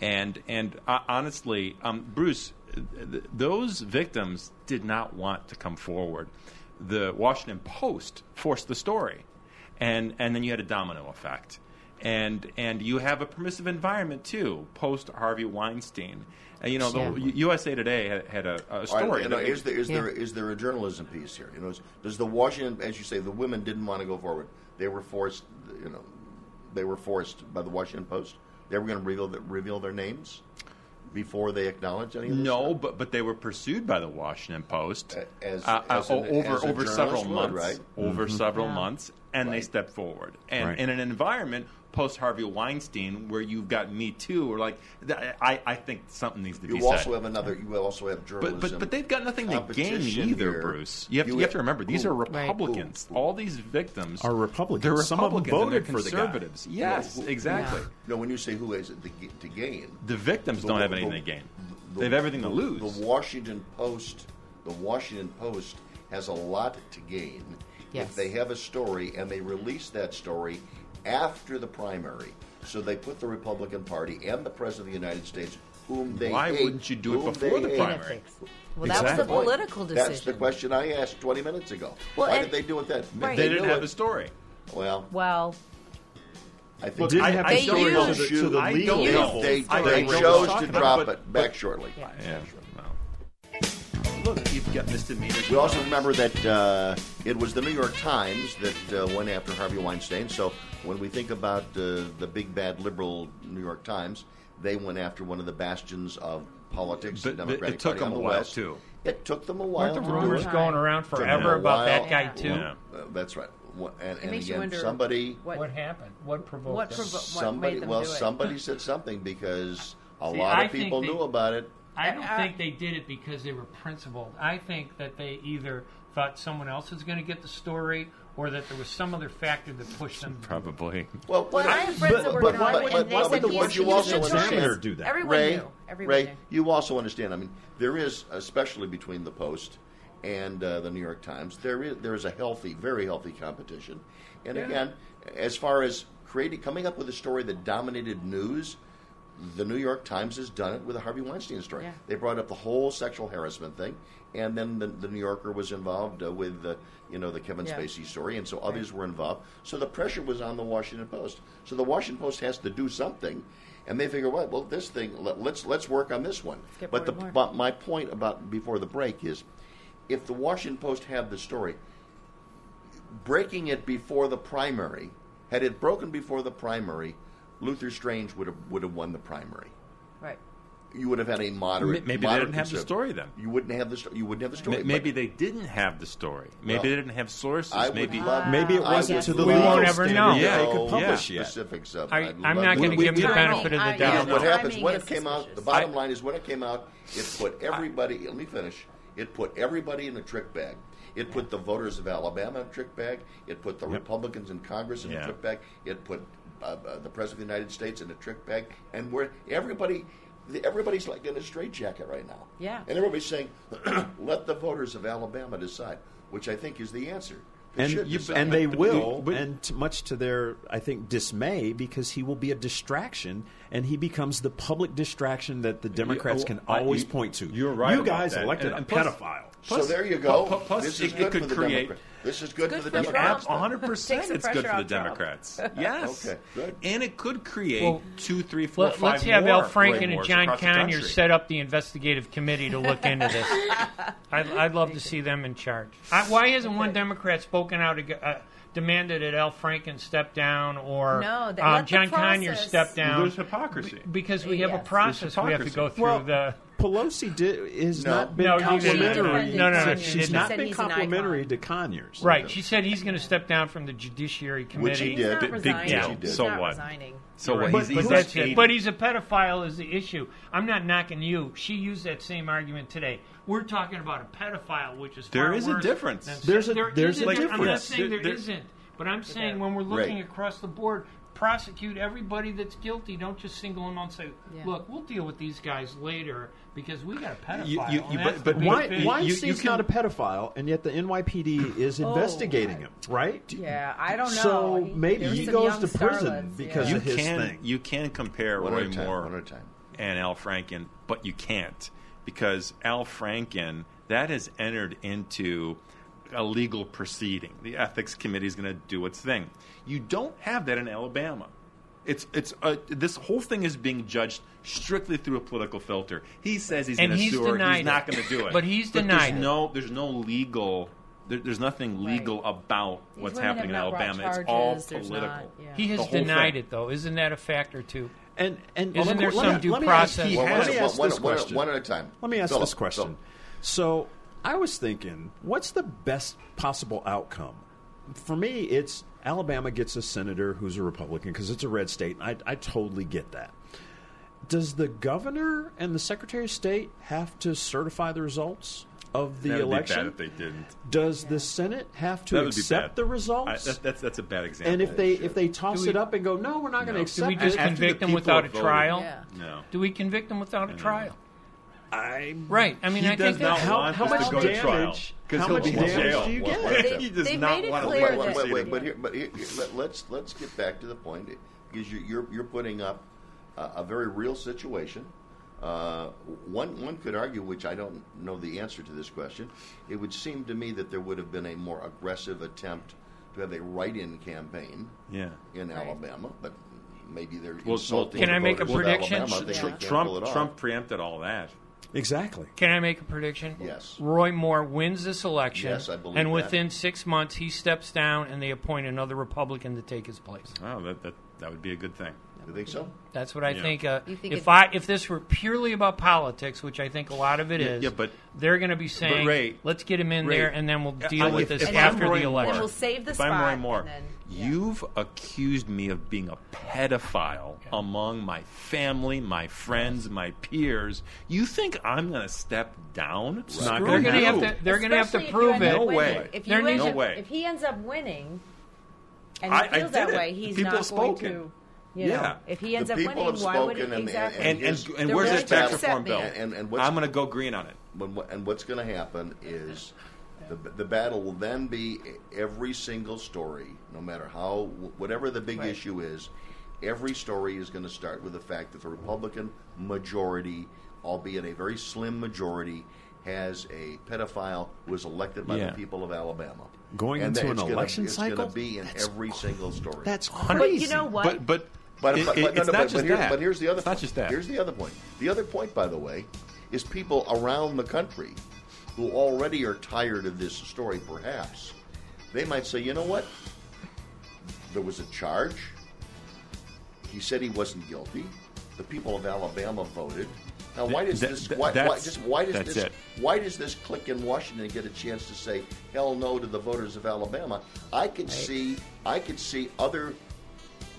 [SPEAKER 3] and and uh, honestly, um, Bruce, th- those victims did not want to come forward. The Washington Post forced the story, and and then you had a domino effect, and and you have a permissive environment too. Post Harvey Weinstein, and, you know, the
[SPEAKER 5] Yeah.
[SPEAKER 3] USA Today had, had a, a
[SPEAKER 1] All right,
[SPEAKER 3] story.
[SPEAKER 1] you know,
[SPEAKER 3] that-
[SPEAKER 1] is there is
[SPEAKER 5] Yeah.
[SPEAKER 1] there is there a journalism piece here? You know, is- does the Washington, as you say, the women didn't want to go forward. They were forced. You know, they were forced by the Washington Post. They were going to reveal the, reveal their names before they acknowledged any of this.
[SPEAKER 3] No,
[SPEAKER 1] stuff?
[SPEAKER 3] but but they were pursued by the Washington Post
[SPEAKER 1] A- as-
[SPEAKER 3] uh, uh,
[SPEAKER 1] an-
[SPEAKER 3] over
[SPEAKER 1] as a
[SPEAKER 3] over several
[SPEAKER 1] would,
[SPEAKER 3] months.
[SPEAKER 1] right?
[SPEAKER 3] Over several
[SPEAKER 5] Yeah.
[SPEAKER 3] months, and they step forward. And
[SPEAKER 4] Right.
[SPEAKER 3] in an environment post Harvey Weinstein, where you've got Me Too, or like I I think something needs to be
[SPEAKER 1] You
[SPEAKER 3] said.
[SPEAKER 1] also have another. You also have journalism.
[SPEAKER 3] but, but but they've got nothing to gain either,
[SPEAKER 1] here.
[SPEAKER 3] Bruce. You have,
[SPEAKER 1] You
[SPEAKER 3] to, you have to remember these
[SPEAKER 1] who?
[SPEAKER 3] are
[SPEAKER 5] Right.
[SPEAKER 3] Republicans.
[SPEAKER 1] Who? Who?
[SPEAKER 3] All these victims
[SPEAKER 4] Are Republicans.
[SPEAKER 3] They're
[SPEAKER 4] Some of them
[SPEAKER 3] Republicans and they're
[SPEAKER 4] voted for the guy.
[SPEAKER 3] conservatives. Yes,
[SPEAKER 1] who-
[SPEAKER 3] exactly.
[SPEAKER 5] Yeah.
[SPEAKER 1] No, when you say who has it to, to gain,
[SPEAKER 3] The victims
[SPEAKER 1] The-
[SPEAKER 3] don't have
[SPEAKER 1] the-
[SPEAKER 3] anything to gain.
[SPEAKER 1] the-
[SPEAKER 3] they have everything to lose.
[SPEAKER 1] The Washington Post, the Washington Post has a lot to gain
[SPEAKER 5] Yes.
[SPEAKER 1] if they have a story and they release that story after the primary. So they put the Republican Party and the President of the United States, whom they
[SPEAKER 3] Why
[SPEAKER 1] hate,
[SPEAKER 3] wouldn't you do it before the
[SPEAKER 1] hate.
[SPEAKER 3] primary?
[SPEAKER 5] Well, that was a political decision.
[SPEAKER 1] That's the question I asked 20 minutes ago.
[SPEAKER 5] Well,
[SPEAKER 1] Why
[SPEAKER 5] and-
[SPEAKER 1] did they do it then?
[SPEAKER 5] Right.
[SPEAKER 3] they
[SPEAKER 1] They
[SPEAKER 3] didn't
[SPEAKER 1] knew
[SPEAKER 3] have
[SPEAKER 1] it.
[SPEAKER 3] the story.
[SPEAKER 1] Well,
[SPEAKER 5] Well,
[SPEAKER 1] I think
[SPEAKER 3] Look,
[SPEAKER 4] Didn't
[SPEAKER 3] I-
[SPEAKER 4] have
[SPEAKER 3] I
[SPEAKER 4] the story
[SPEAKER 3] know.
[SPEAKER 4] to the, to the
[SPEAKER 3] I
[SPEAKER 4] legal
[SPEAKER 3] don't
[SPEAKER 1] they, they, they
[SPEAKER 3] I know what
[SPEAKER 1] chose to drop
[SPEAKER 3] about,
[SPEAKER 1] it
[SPEAKER 3] but-
[SPEAKER 1] back shortly.
[SPEAKER 5] yeah.
[SPEAKER 3] Yeah. Well. Look, you've got misdemeanors.
[SPEAKER 1] We also remember that uh, it was the New York Times that uh, went after Harvey Weinstein. So when we think about uh, the big bad liberal New York Times, they went after one of the bastions of politics.
[SPEAKER 3] But-
[SPEAKER 1] the
[SPEAKER 3] but it took
[SPEAKER 1] Party
[SPEAKER 3] them
[SPEAKER 1] on
[SPEAKER 3] a
[SPEAKER 1] the
[SPEAKER 3] while,
[SPEAKER 1] West.
[SPEAKER 3] too.
[SPEAKER 1] It took them a while
[SPEAKER 2] Weren't the
[SPEAKER 1] to do
[SPEAKER 2] rumors
[SPEAKER 1] it.
[SPEAKER 2] going around forever about that guy too?
[SPEAKER 3] Yeah.
[SPEAKER 1] Uh, that's right. Wha- And, and
[SPEAKER 5] makes you
[SPEAKER 1] again,
[SPEAKER 5] wonder
[SPEAKER 1] somebody,
[SPEAKER 5] what,
[SPEAKER 2] What happened? What provoked
[SPEAKER 5] What
[SPEAKER 2] them?
[SPEAKER 5] provo- what
[SPEAKER 1] somebody,
[SPEAKER 5] made them
[SPEAKER 1] well,
[SPEAKER 5] do it?
[SPEAKER 1] somebody said something because a
[SPEAKER 2] See,
[SPEAKER 1] lot of
[SPEAKER 2] think
[SPEAKER 1] people
[SPEAKER 2] they-
[SPEAKER 1] knew about it.
[SPEAKER 2] I don't
[SPEAKER 5] I-
[SPEAKER 2] think they did it because they were principled. I think that they either thought someone else was going to get the story or that there was some other factor that pushed them.
[SPEAKER 3] Probably.
[SPEAKER 1] Well,
[SPEAKER 5] well, I have friends that were
[SPEAKER 1] but-
[SPEAKER 5] gone,
[SPEAKER 1] but-
[SPEAKER 5] and they
[SPEAKER 1] but-
[SPEAKER 5] said
[SPEAKER 1] but
[SPEAKER 5] he's,
[SPEAKER 1] what you
[SPEAKER 5] he's
[SPEAKER 1] also
[SPEAKER 5] notorious.
[SPEAKER 1] understand-
[SPEAKER 4] do that.
[SPEAKER 5] Everyone
[SPEAKER 1] Ray,
[SPEAKER 5] knew. Everyone
[SPEAKER 1] Ray,
[SPEAKER 5] knew.
[SPEAKER 1] you also understand. I mean, there is, especially between the Post and uh, the New York Times, there is there is a healthy, very healthy competition. And again, as far as creating, coming up with a story that dominated news, the New York Times has done it with the Harvey Weinstein story.
[SPEAKER 5] Yeah.
[SPEAKER 1] They brought up the whole sexual harassment thing, and then the, the New Yorker was involved uh, with the, you know, the Kevin
[SPEAKER 5] Yeah.
[SPEAKER 1] Spacey story, and so others were involved. So the pressure was on the Washington Post. So the Washington Post has to do something, and they figure, well, well, this thing, let, let's let's work on this one. But the but my point about before the break is, if the Washington Post had the story, breaking it before the primary, had it broken before the primary, Luther Strange would have would have won the primary.
[SPEAKER 5] Right.
[SPEAKER 1] You would have had a moderate.
[SPEAKER 3] M- maybe they didn't have the story then.
[SPEAKER 1] You wouldn't have the sto- you wouldn't have the story.
[SPEAKER 3] M- Maybe they didn't have the story. Maybe
[SPEAKER 1] Well,
[SPEAKER 3] they didn't have sources.
[SPEAKER 1] I
[SPEAKER 3] maybe
[SPEAKER 1] love-
[SPEAKER 4] Maybe it wasn't to the
[SPEAKER 1] love
[SPEAKER 4] legal
[SPEAKER 2] won't ever know.
[SPEAKER 3] Yeah,
[SPEAKER 4] they could publish
[SPEAKER 1] the
[SPEAKER 4] yet.
[SPEAKER 1] specifics of.
[SPEAKER 2] I,
[SPEAKER 1] I'd
[SPEAKER 2] I'm not going to give them
[SPEAKER 4] we
[SPEAKER 2] the
[SPEAKER 4] don't
[SPEAKER 2] benefit
[SPEAKER 5] know.
[SPEAKER 2] of the
[SPEAKER 5] yeah,
[SPEAKER 2] doubt.
[SPEAKER 1] Because what happens when it came out? The bottom
[SPEAKER 3] I-
[SPEAKER 1] line is when it came out, it put everybody. let me finish. It put everybody in a trick bag. It put the voters of Alabama in a trick bag. It put the Republicans in Congress in a trick bag. It put uh, uh, the president of the United States in a trick bag. And where everybody, everybody's like in a straitjacket right now.
[SPEAKER 5] Yeah.
[SPEAKER 1] And everybody's saying, <clears throat> "Let the voters of Alabama decide," which I think is the answer. They
[SPEAKER 4] and you, and they will,
[SPEAKER 3] but-
[SPEAKER 4] and t- much to their, I think, dismay, because he will be a distraction, and he becomes the public distraction that the Democrats
[SPEAKER 3] oh,
[SPEAKER 4] can
[SPEAKER 3] I-
[SPEAKER 4] always
[SPEAKER 3] you-
[SPEAKER 4] point to.
[SPEAKER 3] you're right
[SPEAKER 4] You
[SPEAKER 3] about
[SPEAKER 4] guys
[SPEAKER 3] that.
[SPEAKER 4] elected
[SPEAKER 3] And-
[SPEAKER 4] a
[SPEAKER 3] plus-
[SPEAKER 4] pedophile.
[SPEAKER 1] so there you go.
[SPEAKER 3] Plus- plus
[SPEAKER 1] this
[SPEAKER 3] it-
[SPEAKER 1] is
[SPEAKER 3] it
[SPEAKER 1] good
[SPEAKER 3] could
[SPEAKER 1] for the
[SPEAKER 3] create-
[SPEAKER 1] Democrats. This is good,
[SPEAKER 5] good
[SPEAKER 1] for the
[SPEAKER 5] for
[SPEAKER 1] Democrats.
[SPEAKER 3] 100% it's good for the. Democrats. <laughs> Yes.
[SPEAKER 1] Okay, good.
[SPEAKER 3] And it could create
[SPEAKER 2] Well,
[SPEAKER 3] two, three, four,
[SPEAKER 2] Let,
[SPEAKER 3] five
[SPEAKER 2] us have
[SPEAKER 3] more
[SPEAKER 2] Al Franken and John Conyers set up the investigative committee to look into this. <laughs> I'd, I'd love to see them in charge. I, why hasn't one Democrat spoken out, ag- uh, demanded that Al Franken step down or
[SPEAKER 5] No, they-
[SPEAKER 2] um, John Conyers
[SPEAKER 5] process-
[SPEAKER 2] step
[SPEAKER 3] Well,
[SPEAKER 2] down?
[SPEAKER 3] there's hypocrisy.
[SPEAKER 2] because we have a process we have to go through.
[SPEAKER 4] Well,
[SPEAKER 2] the
[SPEAKER 4] Pelosi did, has
[SPEAKER 1] No.
[SPEAKER 4] not been
[SPEAKER 2] No,
[SPEAKER 4] complimentary.
[SPEAKER 2] No, no, no, she
[SPEAKER 4] she's
[SPEAKER 2] didn't.
[SPEAKER 4] been complimentary to Conyers.
[SPEAKER 2] right. She said he's going to step down from the Judiciary Committee.
[SPEAKER 1] Which he
[SPEAKER 5] He's
[SPEAKER 1] did.
[SPEAKER 5] not
[SPEAKER 3] Big- big
[SPEAKER 5] resigning.
[SPEAKER 3] deal.
[SPEAKER 5] He's
[SPEAKER 3] So
[SPEAKER 5] not
[SPEAKER 3] what?
[SPEAKER 5] resigning.
[SPEAKER 3] So what?
[SPEAKER 2] But,
[SPEAKER 3] He's,
[SPEAKER 2] but
[SPEAKER 3] he's
[SPEAKER 2] that's it. But he's a pedophile is the issue. I'm not knocking you. She used that same argument today. We're talking about a pedophile, which is
[SPEAKER 3] There
[SPEAKER 2] far
[SPEAKER 3] is a difference.
[SPEAKER 2] than-
[SPEAKER 4] There's a-
[SPEAKER 2] there
[SPEAKER 4] there's
[SPEAKER 2] is
[SPEAKER 4] a
[SPEAKER 2] I'm not saying there,
[SPEAKER 3] There-
[SPEAKER 2] not but I'm saying when we're looking
[SPEAKER 1] Right.
[SPEAKER 2] across the board, prosecute everybody that's guilty. Don't just single them out and say,
[SPEAKER 5] Yeah.
[SPEAKER 2] "Look, we'll deal with these guys later because we got a pedophile."
[SPEAKER 3] You- you- you- but- but
[SPEAKER 4] Why,
[SPEAKER 2] fish.
[SPEAKER 4] why
[SPEAKER 3] you-
[SPEAKER 4] is
[SPEAKER 3] you
[SPEAKER 4] he
[SPEAKER 3] can-
[SPEAKER 4] not a pedophile, and yet the NYPD is oh, investigating him, right?
[SPEAKER 5] Yeah, I don't know.
[SPEAKER 4] So
[SPEAKER 5] He-
[SPEAKER 4] maybe he goes to prison
[SPEAKER 5] starlets,
[SPEAKER 4] because
[SPEAKER 5] yeah.
[SPEAKER 3] you
[SPEAKER 4] of his
[SPEAKER 3] can
[SPEAKER 4] thing.
[SPEAKER 3] you can compare
[SPEAKER 1] One
[SPEAKER 3] Roy
[SPEAKER 1] time.
[SPEAKER 3] Moore
[SPEAKER 1] One time.
[SPEAKER 3] and Al Franken, but you can't because Al Franken that has entered into a legal proceeding. The ethics committee is going to do its thing. You don't have that in Alabama. It's it's uh, this whole thing is being judged strictly through a political filter. He says he's going to sue her.
[SPEAKER 2] denied
[SPEAKER 3] He's not going to do it.
[SPEAKER 2] But he's
[SPEAKER 3] there's
[SPEAKER 2] denied it.
[SPEAKER 3] no there's no legal. There, there's nothing legal about
[SPEAKER 5] These
[SPEAKER 3] what's happening in
[SPEAKER 5] have not brought
[SPEAKER 3] Alabama. It's all political.
[SPEAKER 5] not- yeah.
[SPEAKER 2] he has
[SPEAKER 3] The
[SPEAKER 2] denied
[SPEAKER 3] thing.
[SPEAKER 2] it, though. Isn't that a factor too?
[SPEAKER 4] And and
[SPEAKER 2] Isn't
[SPEAKER 4] let me-
[SPEAKER 2] there some
[SPEAKER 4] me-
[SPEAKER 2] due
[SPEAKER 4] let me ask-
[SPEAKER 2] process?
[SPEAKER 4] Let me
[SPEAKER 1] one-
[SPEAKER 4] ask
[SPEAKER 1] one-
[SPEAKER 4] this
[SPEAKER 1] one-
[SPEAKER 4] question.
[SPEAKER 1] one at a time.
[SPEAKER 4] Let me ask
[SPEAKER 1] Philip,
[SPEAKER 4] this question.
[SPEAKER 1] Philip.
[SPEAKER 4] So I was thinking, what's the best possible outcome? For me, it's Alabama gets a senator who's a Republican because it's a red state. I, I totally get that. Does the governor and the secretary of state have to certify the results of the
[SPEAKER 3] That would
[SPEAKER 4] election?
[SPEAKER 3] be bad if they didn't.
[SPEAKER 4] Does the Senate have to
[SPEAKER 3] That would be
[SPEAKER 4] accept
[SPEAKER 3] bad.
[SPEAKER 4] the
[SPEAKER 3] I,
[SPEAKER 4] results?
[SPEAKER 3] that, that's that's a bad example.
[SPEAKER 4] and if they if they toss
[SPEAKER 2] we-
[SPEAKER 4] it up and go, no, we're not going to
[SPEAKER 3] No.
[SPEAKER 4] accept
[SPEAKER 2] Do we just
[SPEAKER 4] it.
[SPEAKER 3] After the
[SPEAKER 2] convict them without a
[SPEAKER 3] have voted.
[SPEAKER 2] trial?
[SPEAKER 5] Yeah.
[SPEAKER 3] no.
[SPEAKER 2] Do we convict them without a trial?
[SPEAKER 4] I
[SPEAKER 2] Right. I mean,
[SPEAKER 3] He
[SPEAKER 2] I
[SPEAKER 3] does
[SPEAKER 2] think
[SPEAKER 3] not
[SPEAKER 2] that,
[SPEAKER 4] how,
[SPEAKER 3] want
[SPEAKER 4] how much
[SPEAKER 3] to go to trial
[SPEAKER 4] damage?
[SPEAKER 3] because
[SPEAKER 4] How
[SPEAKER 3] he'll
[SPEAKER 4] much
[SPEAKER 3] be in
[SPEAKER 4] damage
[SPEAKER 3] jail.
[SPEAKER 4] do you
[SPEAKER 1] Well,
[SPEAKER 4] get?
[SPEAKER 1] well,
[SPEAKER 5] They-
[SPEAKER 3] he does
[SPEAKER 5] they've
[SPEAKER 3] not
[SPEAKER 5] made it
[SPEAKER 3] want
[SPEAKER 5] clear
[SPEAKER 3] to
[SPEAKER 1] wait,
[SPEAKER 5] that-
[SPEAKER 1] wait, wait, but here, but here, let, let's let's get back to the point because you're you're, you're putting up a, a very real situation. Uh, one one could argue, which I don't know the answer to this question. It would seem to me that there would have been a more aggressive attempt to have a write-in campaign
[SPEAKER 3] Yeah.
[SPEAKER 1] in
[SPEAKER 5] Right.
[SPEAKER 1] Alabama, but maybe they're
[SPEAKER 3] well,
[SPEAKER 1] insulting.
[SPEAKER 2] Can
[SPEAKER 1] the
[SPEAKER 2] I make a prediction?
[SPEAKER 1] Alabama.
[SPEAKER 5] Yeah.
[SPEAKER 1] they can't pull
[SPEAKER 3] Trump. Trump preempted all that.
[SPEAKER 4] Exactly.
[SPEAKER 2] Can I make a prediction?
[SPEAKER 1] Yes.
[SPEAKER 2] Roy Moore wins this election.
[SPEAKER 1] Yes, I believe
[SPEAKER 2] And
[SPEAKER 1] that.
[SPEAKER 2] within six months, he steps down, and they appoint another Republican to take his place.
[SPEAKER 3] Oh, that that, that would be a good thing.
[SPEAKER 1] You think so?
[SPEAKER 2] That's what I
[SPEAKER 3] Yeah.
[SPEAKER 2] think. Uh,
[SPEAKER 5] You think
[SPEAKER 2] if
[SPEAKER 5] it-
[SPEAKER 2] I if this were purely about politics, which I think a lot of it
[SPEAKER 3] Yeah,
[SPEAKER 2] is,
[SPEAKER 3] yeah, but-
[SPEAKER 2] they're going to be saying,
[SPEAKER 3] Ray-
[SPEAKER 2] "Let's get him in
[SPEAKER 3] Ray,
[SPEAKER 2] there, and then we'll deal
[SPEAKER 3] I-
[SPEAKER 2] with
[SPEAKER 3] if-
[SPEAKER 2] this
[SPEAKER 3] if I'm
[SPEAKER 2] after
[SPEAKER 3] Roy
[SPEAKER 2] the
[SPEAKER 3] Moore-
[SPEAKER 2] election."
[SPEAKER 5] And we'll save the
[SPEAKER 3] if
[SPEAKER 5] spot.
[SPEAKER 3] I'm Roy Moore,
[SPEAKER 5] and then, yeah.
[SPEAKER 3] you've accused me of being a pedophile among my family, my friends, my peers. You think I'm going to step down?
[SPEAKER 4] Not
[SPEAKER 2] they're
[SPEAKER 4] gonna
[SPEAKER 2] going to have
[SPEAKER 4] happen.
[SPEAKER 2] to. They're going to have to
[SPEAKER 5] Especially if
[SPEAKER 2] prove
[SPEAKER 5] you end
[SPEAKER 2] it.
[SPEAKER 5] up
[SPEAKER 3] No
[SPEAKER 5] winning.
[SPEAKER 3] way.
[SPEAKER 5] If,
[SPEAKER 2] They're
[SPEAKER 5] you end
[SPEAKER 3] no
[SPEAKER 5] up-
[SPEAKER 3] way.
[SPEAKER 5] if he ends up winning, and he
[SPEAKER 3] I- I
[SPEAKER 5] feels that
[SPEAKER 3] did it.
[SPEAKER 5] way, he's
[SPEAKER 3] People
[SPEAKER 5] not
[SPEAKER 3] have
[SPEAKER 5] going
[SPEAKER 3] spoken.
[SPEAKER 5] to. You
[SPEAKER 3] Yeah.
[SPEAKER 5] know, if he ends
[SPEAKER 1] The
[SPEAKER 5] up
[SPEAKER 1] people
[SPEAKER 5] winning,
[SPEAKER 1] have
[SPEAKER 5] why would
[SPEAKER 1] spoken
[SPEAKER 5] it
[SPEAKER 1] and-
[SPEAKER 5] exactly?
[SPEAKER 3] And and,
[SPEAKER 1] Yes.
[SPEAKER 3] and where's
[SPEAKER 5] willing
[SPEAKER 3] this tax reform bill?
[SPEAKER 1] And- and- and
[SPEAKER 3] I'm going to go green on it.
[SPEAKER 1] When, and what's going to happen is the, the battle will then be every single story, no matter how, whatever the big
[SPEAKER 5] Right.
[SPEAKER 1] issue is, every story is going to start with the fact that the Republican majority, albeit a very slim majority, has a pedophile who was elected by
[SPEAKER 3] Yeah.
[SPEAKER 1] the people of Alabama.
[SPEAKER 4] Going
[SPEAKER 1] And
[SPEAKER 4] into
[SPEAKER 1] it's
[SPEAKER 4] an
[SPEAKER 1] gonna-
[SPEAKER 4] election
[SPEAKER 1] it's
[SPEAKER 4] cycle?
[SPEAKER 1] going to be in
[SPEAKER 4] That's
[SPEAKER 1] every single story.
[SPEAKER 4] That's crazy.
[SPEAKER 5] But you know what?
[SPEAKER 3] But but
[SPEAKER 1] But,
[SPEAKER 3] it-
[SPEAKER 1] but,
[SPEAKER 3] it-
[SPEAKER 1] but, no,
[SPEAKER 3] it's
[SPEAKER 1] no,
[SPEAKER 3] not
[SPEAKER 1] but,
[SPEAKER 3] just
[SPEAKER 1] but, here-
[SPEAKER 3] that.
[SPEAKER 1] but here's the other
[SPEAKER 3] It's
[SPEAKER 1] point.
[SPEAKER 3] not just that.
[SPEAKER 1] Here's the other point. The other point, by the way, is people around the country who already are tired of this story, perhaps, they might say, you know what? There was a charge. He said he wasn't guilty. The people of Alabama voted. Now, why does
[SPEAKER 3] Th-
[SPEAKER 1] this?
[SPEAKER 3] th-
[SPEAKER 1] Why, why,
[SPEAKER 3] that's-
[SPEAKER 1] just why does this?
[SPEAKER 3] it.
[SPEAKER 1] Why does this clique in Washington get a chance to say hell no to the voters of Alabama? I could see. I could see other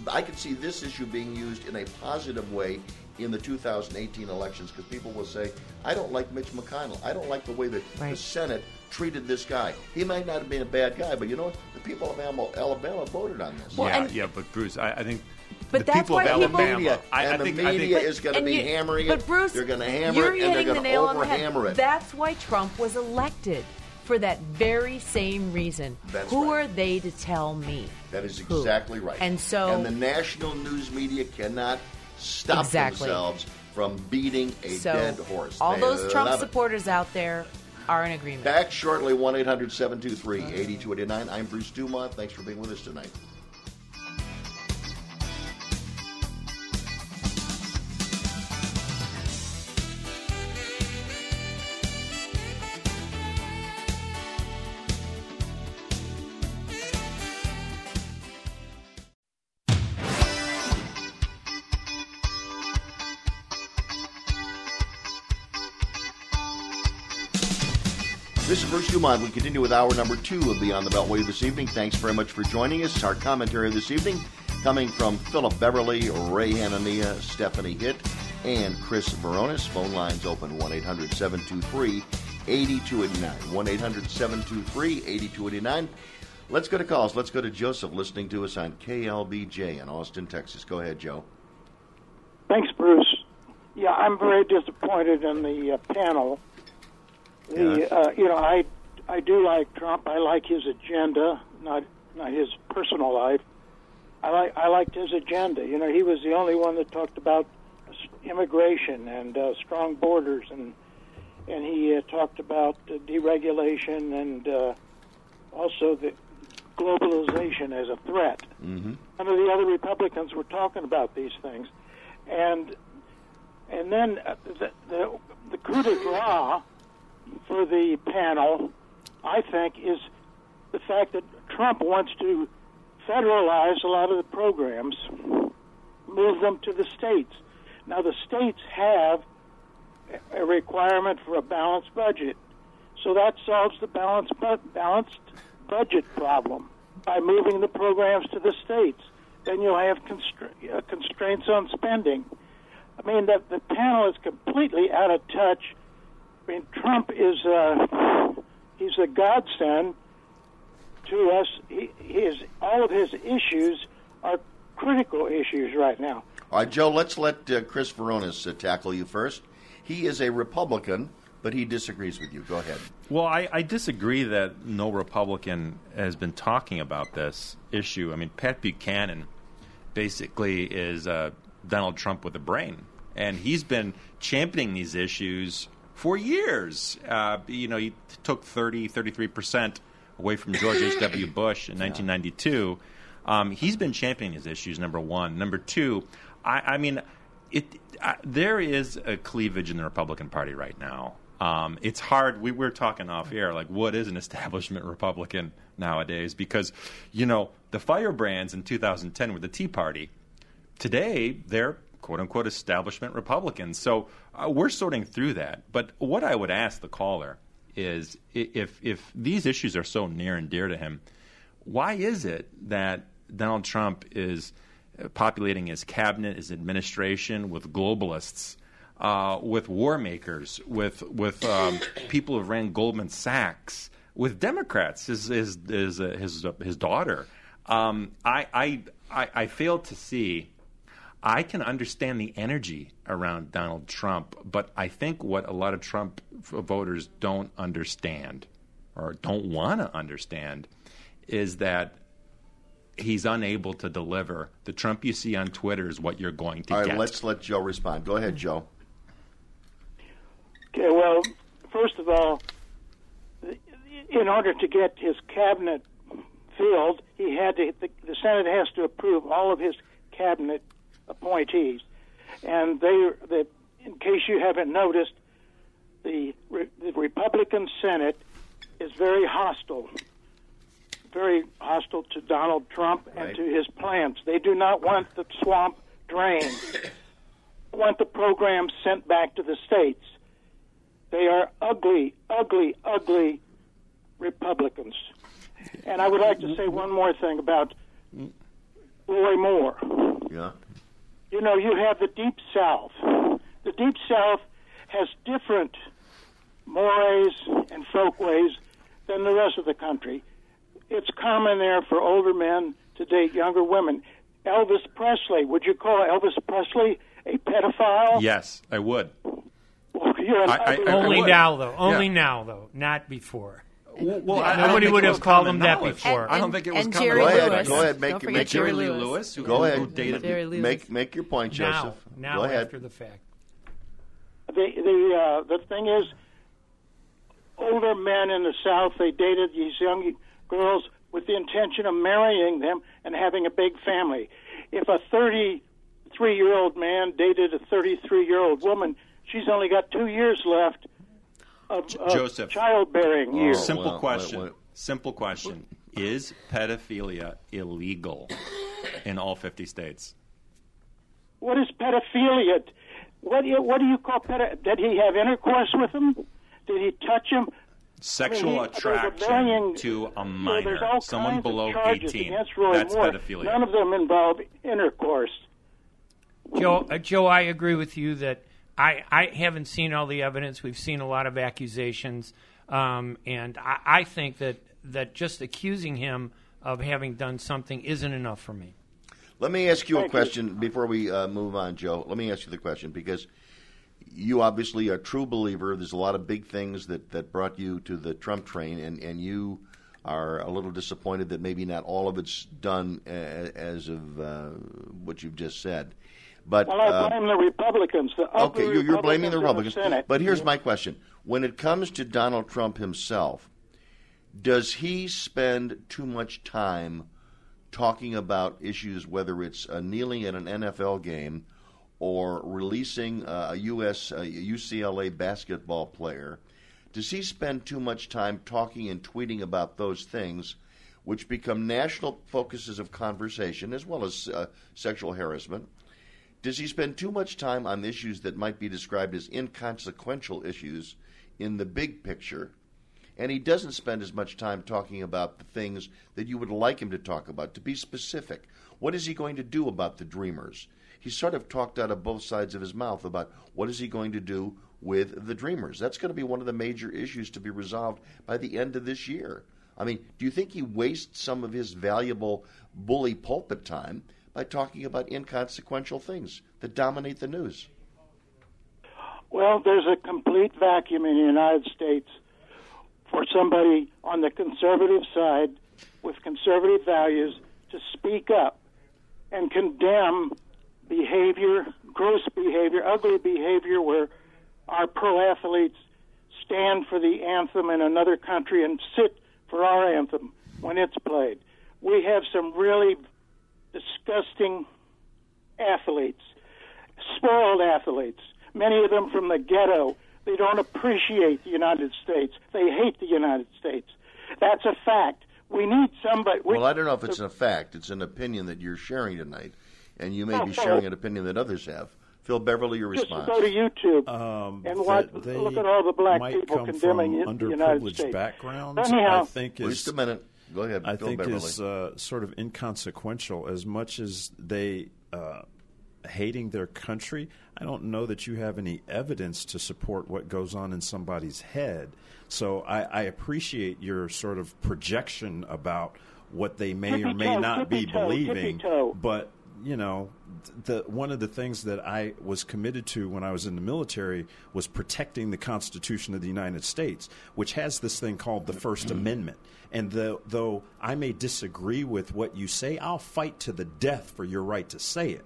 [SPEAKER 1] I could see this issue being used in a positive way in the 2018 elections because people will say, I don't like Mitch McConnell. I don't like the way that the Senate treated this guy. He might not have been a bad guy, but you know what? The people of Alabama, Alabama voted on this.
[SPEAKER 5] Well,
[SPEAKER 3] yeah,
[SPEAKER 5] and-
[SPEAKER 3] yeah, but Bruce, I, I think
[SPEAKER 5] But
[SPEAKER 3] the
[SPEAKER 5] that's
[SPEAKER 3] people
[SPEAKER 5] why
[SPEAKER 3] of
[SPEAKER 5] people-
[SPEAKER 3] Alabama,
[SPEAKER 1] media,
[SPEAKER 3] I,
[SPEAKER 1] and
[SPEAKER 3] I think,
[SPEAKER 1] the
[SPEAKER 3] I
[SPEAKER 1] media
[SPEAKER 3] think,
[SPEAKER 1] is going to be
[SPEAKER 5] you-
[SPEAKER 1] hammering
[SPEAKER 5] but
[SPEAKER 1] it.
[SPEAKER 5] Bruce,
[SPEAKER 1] They're going to hammer
[SPEAKER 5] you're
[SPEAKER 1] it, and they're
[SPEAKER 5] hitting
[SPEAKER 1] going
[SPEAKER 5] the
[SPEAKER 1] to
[SPEAKER 5] nail on
[SPEAKER 1] over
[SPEAKER 5] the head.
[SPEAKER 1] hammer it.
[SPEAKER 5] That's why Trump was elected. for that very same reason.
[SPEAKER 1] That's
[SPEAKER 5] Who
[SPEAKER 1] right.
[SPEAKER 5] are they to tell me?
[SPEAKER 1] That is exactly right.
[SPEAKER 5] And so
[SPEAKER 1] and the national news media cannot stop
[SPEAKER 5] Exactly.
[SPEAKER 1] themselves from beating a
[SPEAKER 5] so
[SPEAKER 1] dead horse.
[SPEAKER 5] all
[SPEAKER 1] They
[SPEAKER 5] those Trump
[SPEAKER 1] it.
[SPEAKER 5] supporters out there are in agreement.
[SPEAKER 1] Back shortly, 1 800 723 8289. I'm Bruce Dumont. Thanks for being with us tonight. Dumont. We continue with hour number two of Beyond the Beltway this evening. Thanks very much for joining us. Our commentary this evening coming from Philip Beverly, Ray Hanania, Stephanie Hitt, and Chris Veronis. Phone lines open 1 800 723 8289. 1 800 723 8289. Let's go to calls. Let's go to Joseph listening to us on KLBJ in Austin, Texas. Go ahead, Joe.
[SPEAKER 6] Thanks, Bruce. Yeah, I'm very disappointed in the uh, panel. The
[SPEAKER 1] Yes.
[SPEAKER 6] uh, you know I I do like Trump. I like his agenda, not not his personal life. I like I liked his agenda. You know, he was the only one that talked about immigration and uh, strong borders, and and he uh, talked about uh, deregulation and uh, also the globalization as a threat.
[SPEAKER 1] Mm-hmm.
[SPEAKER 6] None of the other Republicans were talking about these things, and and then uh, the the, the coup de grace for the panel, I think, is the fact that Trump wants to federalize a lot of the programs, move them to the states. Now the states have a requirement for a balanced budget, so that solves the balanced balanced budget problem by moving the programs to the states. Then you'll have constra- uh, constraints on spending. I mean, the, the panel is completely out of touch. I mean, Trump is uh, he's a godsend to us. He, his all of his issues are critical issues right now.
[SPEAKER 1] All right, Joe, let's let uh, Chris Veronis uh, tackle you first. He is a Republican, but he disagrees with you. Go ahead.
[SPEAKER 3] Well, I, I disagree that no Republican has been talking about this issue. I mean, Pat Buchanan basically is uh, Donald Trump with a brain, and he's been championing these issues for years. Uh, you know, he took 30, 33 percent away from George H.W. <coughs> Bush in 1992. Um, he's been championing his issues. Number one. Number two. I, I mean, it. I, there is a cleavage in the Republican Party right now. Um, it's hard. We were talking off air, like what is an establishment Republican nowadays? Because you know the firebrands in 2010 were the Tea Party. Today they're quote unquote establishment Republicans. So uh, we're sorting through that. But what I would ask the caller is if if these issues are so near and dear to him, why is it that Donald Trump is uh, populating his cabinet, his administration with globalists, uh, with war makers, with with um, people who ran Goldman Sachs, with Democrats, his his his uh, his, his daughter? Um, I, I I I fail to see. I can understand the energy around Donald Trump, but I think what a lot of Trump voters don't understand or don't want to understand is that he's unable to deliver. The Trump you see on Twitter is what you're going to
[SPEAKER 1] All right,
[SPEAKER 3] get.
[SPEAKER 1] let's let Joe respond. Go ahead, Joe.
[SPEAKER 6] Okay, well, first of all, in order to get his cabinet filled, he had to. The, the Senate has to approve all of his cabinet appointees, and they. The, in case you haven't noticed, the Re- the Republican Senate is very hostile, very hostile to Donald Trump and
[SPEAKER 1] Right.
[SPEAKER 6] to his plans. They do not want the swamp drained. Want the program sent back to the states. They are ugly, ugly, ugly Republicans. And I would like to say one more thing about Roy Moore.
[SPEAKER 1] Yeah.
[SPEAKER 6] You know, you have the Deep South. The Deep South has different mores and folkways than the rest of the country. It's common there for older men to date younger women. Elvis Presley, would you call Elvis Presley a pedophile?
[SPEAKER 3] yes, I would.
[SPEAKER 6] Well, you're an
[SPEAKER 3] I- I- I
[SPEAKER 2] Only
[SPEAKER 3] would.
[SPEAKER 2] now, though. Only
[SPEAKER 3] Yeah.
[SPEAKER 2] now, though. Not before.
[SPEAKER 3] Well, I, I
[SPEAKER 2] Nobody
[SPEAKER 3] think
[SPEAKER 2] would have called
[SPEAKER 3] common
[SPEAKER 2] him that
[SPEAKER 3] knowledge.
[SPEAKER 2] before.
[SPEAKER 3] I don't think it was
[SPEAKER 5] and
[SPEAKER 3] common
[SPEAKER 5] Jerry
[SPEAKER 1] Go
[SPEAKER 3] knowledge.
[SPEAKER 1] ahead,
[SPEAKER 5] Lewis.
[SPEAKER 1] go ahead, make-
[SPEAKER 5] Don't forget
[SPEAKER 1] make-
[SPEAKER 5] Jerry
[SPEAKER 3] Jerry Lee
[SPEAKER 5] Lewis.
[SPEAKER 3] Lewis, who,
[SPEAKER 1] Go
[SPEAKER 3] who
[SPEAKER 1] ahead.
[SPEAKER 3] dated
[SPEAKER 5] Jerry Lewis.
[SPEAKER 1] Make make your point,
[SPEAKER 2] now,
[SPEAKER 1] Joseph.
[SPEAKER 2] now
[SPEAKER 1] Go ahead.
[SPEAKER 2] after the fact.
[SPEAKER 6] the the uh, the thing is, older men in the South they dated these young girls with the intention of marrying them and having a big family. If a 33 year old man dated a 33 year old woman, she's only got two years left of, of
[SPEAKER 3] Joseph.
[SPEAKER 6] childbearing
[SPEAKER 1] Oh,
[SPEAKER 6] years.
[SPEAKER 3] Simple
[SPEAKER 1] well,
[SPEAKER 3] question.
[SPEAKER 1] wait, wait.
[SPEAKER 3] Simple question. Is pedophilia illegal in all 50 states?
[SPEAKER 6] What is pedophilia? What do you, what do you call pedo? Did he have intercourse with him? Did he touch him?
[SPEAKER 3] Sexual
[SPEAKER 6] I mean, he- there's a
[SPEAKER 3] attraction
[SPEAKER 6] varying-
[SPEAKER 3] to a
[SPEAKER 6] you know,
[SPEAKER 3] minor,
[SPEAKER 6] there's
[SPEAKER 3] someone below 18.
[SPEAKER 6] Roy
[SPEAKER 3] That's
[SPEAKER 6] Moore.
[SPEAKER 3] pedophilia.
[SPEAKER 6] None of them involve intercourse.
[SPEAKER 2] Joe, uh, Joe, I agree with you that I, I haven't seen all the evidence. We've seen a lot of accusations, um, and I, I think that that just accusing him of having done something isn't enough for me.
[SPEAKER 1] Let me ask you a
[SPEAKER 6] Thank you.
[SPEAKER 1] question before we uh, move on, Joe. Let me ask you the question because you obviously are a true believer. There's a lot of big things that, that brought you to the Trump train, and, and you are a little disappointed that maybe not all of it's done uh, as of uh, what you've just said. But
[SPEAKER 6] Well, I
[SPEAKER 1] uh,
[SPEAKER 6] blame the Republicans. The
[SPEAKER 1] okay, you're, you're blaming the
[SPEAKER 6] Republicans
[SPEAKER 1] Republicans.
[SPEAKER 6] Senate.
[SPEAKER 1] But here's my question: When it comes to Donald Trump himself, does he spend too much time talking about issues, whether it's uh, kneeling at an NFL game or releasing uh, a U.S. Uh, UCLA basketball player? Does he spend too much time talking and tweeting about those things, which become national focuses of conversation, as well as uh, sexual harassment? Does he spend too much time on issues that might be described as inconsequential issues in the big picture? And he doesn't spend as much time talking about the things that you would like him to talk about. To be specific, what is he going to do about the Dreamers? He sort of talked out of both sides of his mouth about what is he going to do with the Dreamers. That's going to be one of the major issues to be resolved by the end of this year. I mean, do you think he wastes some of his valuable bully pulpit time by talking about inconsequential things that dominate the news?
[SPEAKER 6] Well, there's a complete vacuum in the United States for somebody on the conservative side with conservative values to speak up and condemn behavior, gross behavior, ugly behavior where our pro athletes stand for the anthem in another country and sit for our anthem when it's played. We have some really disgusting athletes, spoiled athletes, many of them from the ghetto. They don't appreciate the United States. They hate the United States. That's a fact. We need somebody. We,
[SPEAKER 1] Well, I don't know if it's a fact. It's an opinion that you're sharing tonight, and you may
[SPEAKER 6] Oh,
[SPEAKER 1] be sharing an opinion that others have. Phil Beverly, your
[SPEAKER 6] just
[SPEAKER 1] response.
[SPEAKER 6] go to YouTube
[SPEAKER 4] um,
[SPEAKER 6] and watch, look at all the black people condemning
[SPEAKER 4] from
[SPEAKER 6] the United
[SPEAKER 4] underprivileged
[SPEAKER 6] States.
[SPEAKER 4] backgrounds.
[SPEAKER 6] Anyhow,
[SPEAKER 4] I think is
[SPEAKER 1] Just a minute. Go ahead,
[SPEAKER 4] I
[SPEAKER 1] Phil
[SPEAKER 4] think
[SPEAKER 1] Beverly.
[SPEAKER 4] is uh, sort of inconsequential as much as they uh, hating their country. I don't know that you have any evidence to support what goes on in somebody's head. So I, I appreciate your sort of projection about what they may or may <laughs>
[SPEAKER 6] toe,
[SPEAKER 4] not be
[SPEAKER 6] toe,
[SPEAKER 4] believing, but you know, the one of the things that I was committed to when I was in the military was protecting the Constitution of the United States, which has this thing called the First mm-hmm. Amendment. And the, though I may disagree with what you say, I'll fight to the death for your right to say it.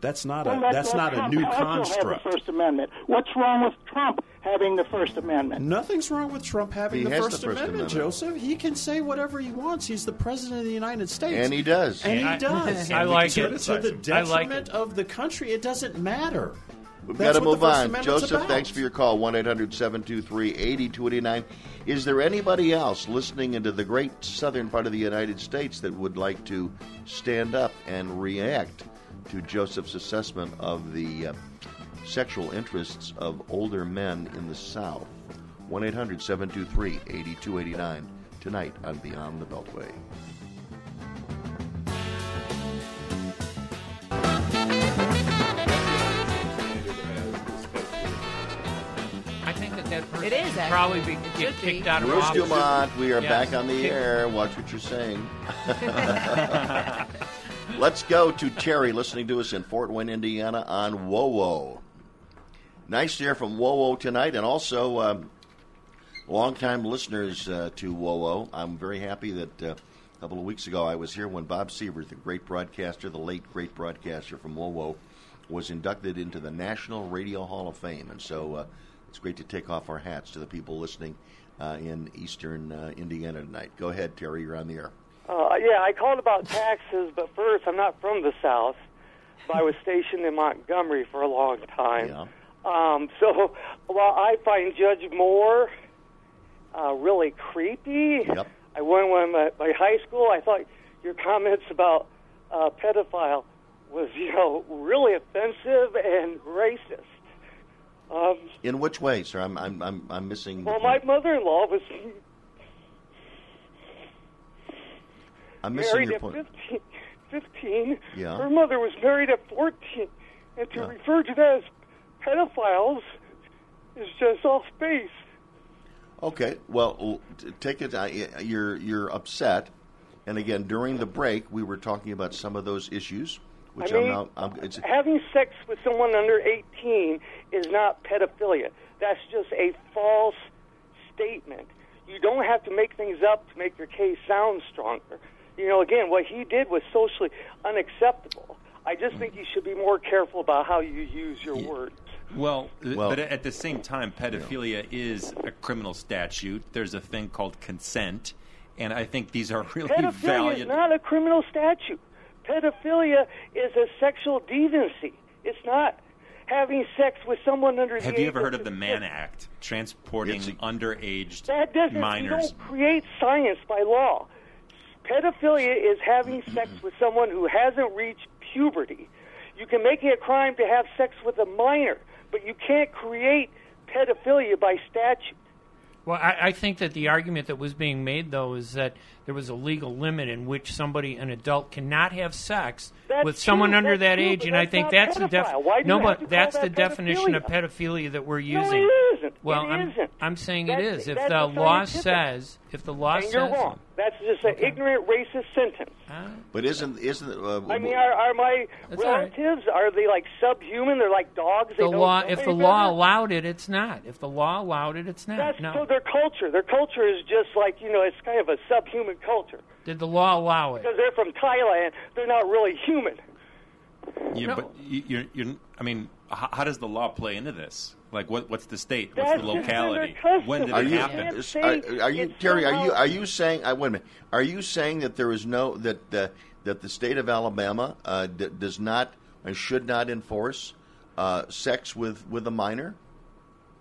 [SPEAKER 4] That's not
[SPEAKER 6] well,
[SPEAKER 4] a that's
[SPEAKER 6] let
[SPEAKER 4] not a new
[SPEAKER 6] also
[SPEAKER 4] construct.
[SPEAKER 6] Have the First Amendment. What's wrong with Trump having the First Amendment?
[SPEAKER 4] Nothing's wrong with Trump having the First,
[SPEAKER 1] the First
[SPEAKER 4] Amendment,
[SPEAKER 1] Amendment.
[SPEAKER 4] Joseph. He can say whatever he wants. He's the president of the United States,
[SPEAKER 1] and he does.
[SPEAKER 4] And he
[SPEAKER 2] I-
[SPEAKER 4] does. <laughs>
[SPEAKER 2] I like
[SPEAKER 4] to,
[SPEAKER 2] it.
[SPEAKER 4] to the
[SPEAKER 2] I like
[SPEAKER 4] detriment
[SPEAKER 2] it.
[SPEAKER 4] of the country. It doesn't matter.
[SPEAKER 1] We've
[SPEAKER 4] That's
[SPEAKER 1] got to move on. Joseph,
[SPEAKER 4] about.
[SPEAKER 1] thanks for your call. 1 800 723 8289. Is there anybody else listening into the great southern part of the United States that would like to stand up and react to Joseph's assessment of the uh, sexual interests of older men in the South? 1 800 723 8289. Tonight on Beyond the Beltway.
[SPEAKER 2] I think that that person
[SPEAKER 5] It is, actually.
[SPEAKER 2] probably be get
[SPEAKER 5] should be.
[SPEAKER 2] kicked out of
[SPEAKER 1] Bruce
[SPEAKER 2] office.
[SPEAKER 1] Dumont, we are
[SPEAKER 2] Yes.
[SPEAKER 1] back on the air. Watch what you're saying. <laughs> Let's go to Terry listening to us in Fort Wayne, Indiana on WOWO. Nice to hear from WOWO tonight, and also um, longtime listeners uh, to WOWO. I'm very happy that uh, a couple of weeks ago I was here when Bob Sievers, the great broadcaster, the late great broadcaster from WOWO, was inducted into the National Radio Hall of Fame. And so uh, it's great to take off our hats to the people listening uh, in eastern uh, Indiana tonight. Go ahead, Terry. You're on the air.
[SPEAKER 7] Uh, yeah, I called about taxes, but first, I'm not from the South. But I was stationed in Montgomery for a long time.
[SPEAKER 1] Yeah.
[SPEAKER 7] Um, <laughs> so while I find Judge Moore uh, really creepy,
[SPEAKER 1] Yep.
[SPEAKER 7] I went when my, my high school. I thought your comments about uh, pedophile was, you know, really offensive and racist. Um,
[SPEAKER 1] In which way, sir? I'm I'm I'm, I'm missing.
[SPEAKER 7] well, my mother-in-law was
[SPEAKER 1] I'm missing
[SPEAKER 7] married
[SPEAKER 1] your
[SPEAKER 7] at
[SPEAKER 1] point.
[SPEAKER 7] 15, 15.
[SPEAKER 1] Yeah.
[SPEAKER 7] Her mother was married at 14. And to
[SPEAKER 1] Yeah.
[SPEAKER 7] refer to that as pedophiles is just off base.
[SPEAKER 1] Okay, well, take it. Uh, you're you're upset, and again during the break we were talking about some of those issues, which
[SPEAKER 7] I mean,
[SPEAKER 1] am not, I'm, it's,
[SPEAKER 7] having sex with someone under 18 is not pedophilia. That's just a false statement. You don't have to make things up to make your case sound stronger. You know, again, what he did was socially unacceptable. I just think you should be more careful about how you use your words.
[SPEAKER 3] Well,
[SPEAKER 1] Well-
[SPEAKER 3] but at the same time, pedophilia is a criminal statute. There's a thing called consent, and I think these are really
[SPEAKER 7] Pedophilia is not a criminal statute. Pedophilia is a sexual deviancy. It's not having sex with someone under the
[SPEAKER 3] Have
[SPEAKER 7] age
[SPEAKER 3] you ever heard of the
[SPEAKER 7] consent.
[SPEAKER 3] Mann Act, transporting
[SPEAKER 1] It's
[SPEAKER 3] underage
[SPEAKER 7] That doesn't.
[SPEAKER 3] minors?
[SPEAKER 7] You don't create science by law. Pedophilia is having sex with someone who hasn't reached puberty. You can make it a crime to have sex with a minor, but you can't create pedophilia by statute.
[SPEAKER 2] Well, I, I think that the argument that was being made, though, is that there was a legal limit in which somebody, an adult, cannot have sex
[SPEAKER 7] That's
[SPEAKER 2] with someone
[SPEAKER 7] true,
[SPEAKER 2] under
[SPEAKER 7] that's
[SPEAKER 2] that
[SPEAKER 7] true,
[SPEAKER 2] age, and I think that's the def-
[SPEAKER 7] pedophile. Why do
[SPEAKER 2] no, but
[SPEAKER 7] to call
[SPEAKER 2] that's
[SPEAKER 7] that
[SPEAKER 2] the definition of
[SPEAKER 7] pedophilia?
[SPEAKER 2] pedophilia that we're using.
[SPEAKER 7] No,
[SPEAKER 2] using.
[SPEAKER 7] it isn't.
[SPEAKER 2] Well,
[SPEAKER 7] It
[SPEAKER 2] I'm
[SPEAKER 7] isn't.
[SPEAKER 2] I'm saying it
[SPEAKER 7] That's-
[SPEAKER 2] is. If the law says, if the law
[SPEAKER 7] and
[SPEAKER 2] says,
[SPEAKER 7] you're wrong. That's just an
[SPEAKER 2] Okay.
[SPEAKER 7] ignorant racist sentence.
[SPEAKER 2] Ah,
[SPEAKER 1] but isn't isn't uh,
[SPEAKER 7] I mean, are, are my
[SPEAKER 2] That's all right.
[SPEAKER 7] relatives are they like subhuman? They're like dogs. They
[SPEAKER 2] the
[SPEAKER 7] don't
[SPEAKER 2] law, if the law
[SPEAKER 7] better?
[SPEAKER 2] allowed it, it's not. If the law allowed it, it's not.
[SPEAKER 7] That's
[SPEAKER 2] no.
[SPEAKER 7] so their culture. Their culture is just like you know, it's kind of a subhuman culture
[SPEAKER 2] Did the law allow it?
[SPEAKER 7] because they're from Thailand. They're not really human.
[SPEAKER 3] Yeah,
[SPEAKER 2] No.
[SPEAKER 3] but you, you're, you're, I mean, how, how does the law play into this? Like, what, what's the state? What's
[SPEAKER 7] That's
[SPEAKER 3] the
[SPEAKER 7] just in their
[SPEAKER 3] locality? When did
[SPEAKER 1] Are
[SPEAKER 3] it
[SPEAKER 1] you
[SPEAKER 3] happen?
[SPEAKER 7] can't
[SPEAKER 1] is-
[SPEAKER 7] say
[SPEAKER 1] are, are you Terry? Are you are you saying? Uh, wait a minute. Are you saying that there is no that the that the state of Alabama uh, d- does not and should not enforce uh, sex with with a minor?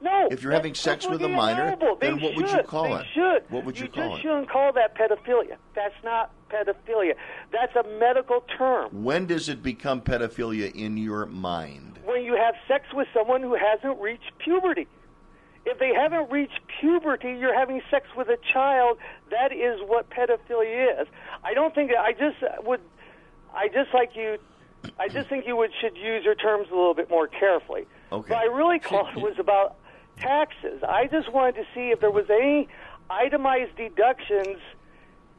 [SPEAKER 7] No.
[SPEAKER 1] If you're having sex with a minor, then what would you
[SPEAKER 7] should.
[SPEAKER 1] call
[SPEAKER 7] they
[SPEAKER 1] it?
[SPEAKER 7] Should.
[SPEAKER 1] What would you
[SPEAKER 7] just
[SPEAKER 1] call it?
[SPEAKER 7] You shouldn't call that pedophilia. That's not pedophilia. That's a medical term.
[SPEAKER 1] When does it become pedophilia in your mind?
[SPEAKER 7] When you have sex with someone who hasn't reached puberty. If they haven't reached puberty, you're having sex with a child. That is what pedophilia is. I don't think I just would. I just like you. I just think you would should use your terms a little bit more carefully.
[SPEAKER 1] Okay.
[SPEAKER 7] What I really called was about taxes. I just wanted to see if there was any itemized deductions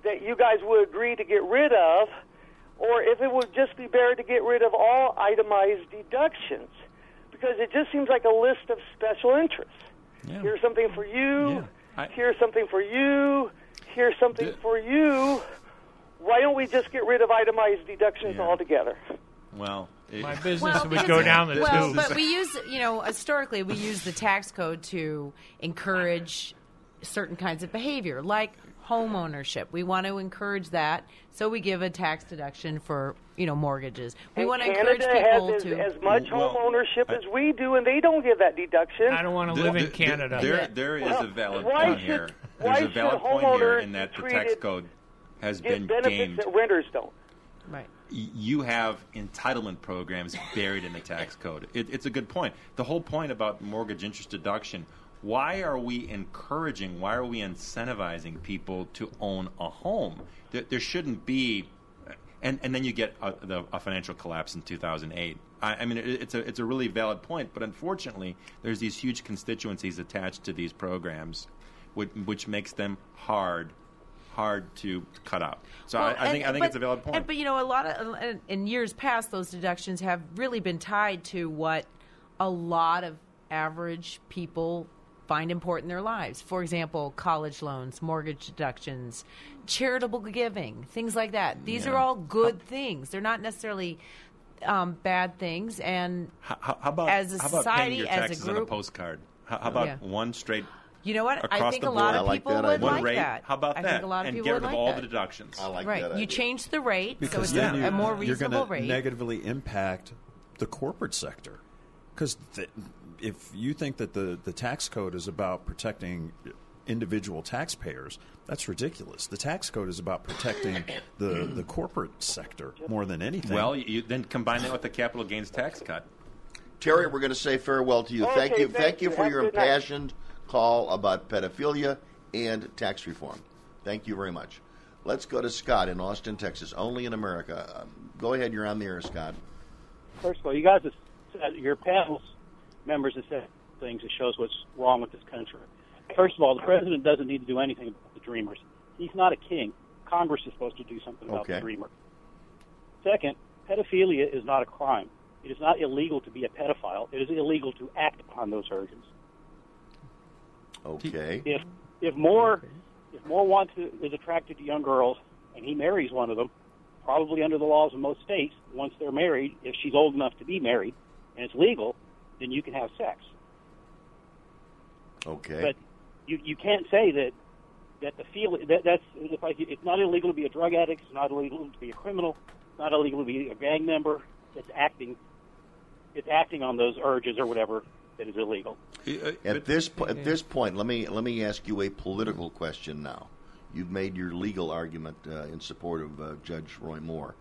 [SPEAKER 7] that you guys would agree to get rid of, or if it would just be better to get rid of all itemized deductions, because it just seems like a list of special interests.
[SPEAKER 3] Yeah.
[SPEAKER 7] Here's something for you.
[SPEAKER 3] Yeah. I-
[SPEAKER 7] Here's something for you. Here's something
[SPEAKER 3] The-
[SPEAKER 7] for you. Why don't we just get rid of itemized deductions
[SPEAKER 3] Yeah.
[SPEAKER 7] altogether?
[SPEAKER 3] Well, it,
[SPEAKER 2] My business
[SPEAKER 5] Well,
[SPEAKER 2] would
[SPEAKER 5] because-
[SPEAKER 2] go down the
[SPEAKER 5] well,
[SPEAKER 2] tubes.
[SPEAKER 5] but we use, you know, historically we use the tax code to encourage certain kinds of behavior, like home ownership. We want to encourage that, so we give a tax deduction for, you know, mortgages. We
[SPEAKER 7] And
[SPEAKER 5] want to encourage people
[SPEAKER 7] has as,
[SPEAKER 5] to.
[SPEAKER 7] as much
[SPEAKER 3] Well,
[SPEAKER 7] home ownership
[SPEAKER 3] I-
[SPEAKER 7] as we do, and they don't give that deduction.
[SPEAKER 2] I don't want to
[SPEAKER 3] There-
[SPEAKER 2] live in
[SPEAKER 3] there-
[SPEAKER 2] Canada.
[SPEAKER 3] There, there is
[SPEAKER 7] Well,
[SPEAKER 3] a valid point
[SPEAKER 7] should-
[SPEAKER 3] here. There's a valid point here
[SPEAKER 7] homeowners
[SPEAKER 3] in that the tax code has been
[SPEAKER 7] benefits
[SPEAKER 3] gamed.
[SPEAKER 7] that renters don't.
[SPEAKER 5] right.
[SPEAKER 3] You have entitlement programs buried in the tax code. It, it's a good point. The whole point about mortgage interest deduction. Why are we encouraging? Why are we incentivizing people to own a home? There, there shouldn't be, and and then you get a, the, a financial collapse in 2008. I, I mean, it, it's a it's a really valid point, but unfortunately, there's these huge constituencies attached to these programs, which, which makes them hard hard to cut out. So
[SPEAKER 5] Well,
[SPEAKER 3] I, I think I think
[SPEAKER 5] but-
[SPEAKER 3] it's a valid point.
[SPEAKER 5] and- but you know, a lot of in- years past, those deductions have really been tied to what a lot of average people find important in their lives. For example, college loans, mortgage deductions, charitable giving, things like that. These are all good things. They're not necessarily um, bad things. And
[SPEAKER 3] How, how about
[SPEAKER 5] as a
[SPEAKER 3] how about
[SPEAKER 5] society,
[SPEAKER 3] paying your
[SPEAKER 5] as a
[SPEAKER 3] taxes on a postcard? How, how about
[SPEAKER 5] Yeah.
[SPEAKER 3] one straight
[SPEAKER 5] you know what? I think a lot of people would
[SPEAKER 3] one
[SPEAKER 5] like
[SPEAKER 3] rate?
[SPEAKER 5] that.
[SPEAKER 3] How about
[SPEAKER 5] I
[SPEAKER 3] that?
[SPEAKER 5] think a lot of
[SPEAKER 3] and
[SPEAKER 5] people
[SPEAKER 3] get
[SPEAKER 5] would
[SPEAKER 3] rid of
[SPEAKER 5] like
[SPEAKER 3] all
[SPEAKER 5] that.
[SPEAKER 3] the deductions.
[SPEAKER 1] I like
[SPEAKER 5] right.
[SPEAKER 1] that.
[SPEAKER 5] You
[SPEAKER 1] idea.
[SPEAKER 5] change the rate, so
[SPEAKER 4] because
[SPEAKER 5] it's
[SPEAKER 4] then
[SPEAKER 5] a,
[SPEAKER 4] you,
[SPEAKER 5] a more
[SPEAKER 4] you're
[SPEAKER 5] reasonable
[SPEAKER 4] going to
[SPEAKER 5] rate.
[SPEAKER 4] negatively impact the corporate sector. Because if you think that the, the tax code is about protecting individual taxpayers, that's ridiculous. The tax code is about protecting the, the corporate sector more than anything.
[SPEAKER 3] Well, you, then combine that with the capital gains tax cut.
[SPEAKER 1] Terry, we're going to say farewell to you.
[SPEAKER 7] Okay,
[SPEAKER 1] thank you,
[SPEAKER 7] thank
[SPEAKER 1] thank you
[SPEAKER 7] you.
[SPEAKER 1] for
[SPEAKER 7] Have
[SPEAKER 1] your
[SPEAKER 7] a good night.
[SPEAKER 1] impassioned call about pedophilia and tax reform. Thank you very much. Let's go to Scott in Austin, Texas. Only in America. Um, go ahead. You're on the air, Scott.
[SPEAKER 8] First of all, you guys have said, your panel's members have said things that shows what's wrong with this country. First of all, the president doesn't need to do anything about the Dreamers. He's not a king. Congress is supposed to do something about
[SPEAKER 1] Okay.
[SPEAKER 8] the Dreamer. Second, pedophilia is not a crime. It is not illegal to be a pedophile. It is illegal to act upon those urges.
[SPEAKER 1] Okay.
[SPEAKER 8] If if Moore if Moore wants to, is attracted to young girls and he marries one of them, probably under the laws of most states, once they're married, if she's old enough to be married and it's legal, then you can have sex.
[SPEAKER 1] Okay.
[SPEAKER 8] But you you can't say that that the feel that that's it's like it's not illegal to be a drug addict, it's not illegal to be a criminal, it's not illegal to be a gang member. It's acting it's acting on those urges or whatever that is illegal.
[SPEAKER 1] At this po- at this point, let me let me ask you a political question now. You've made your legal argument uh, in support of uh, Judge Roy Moore.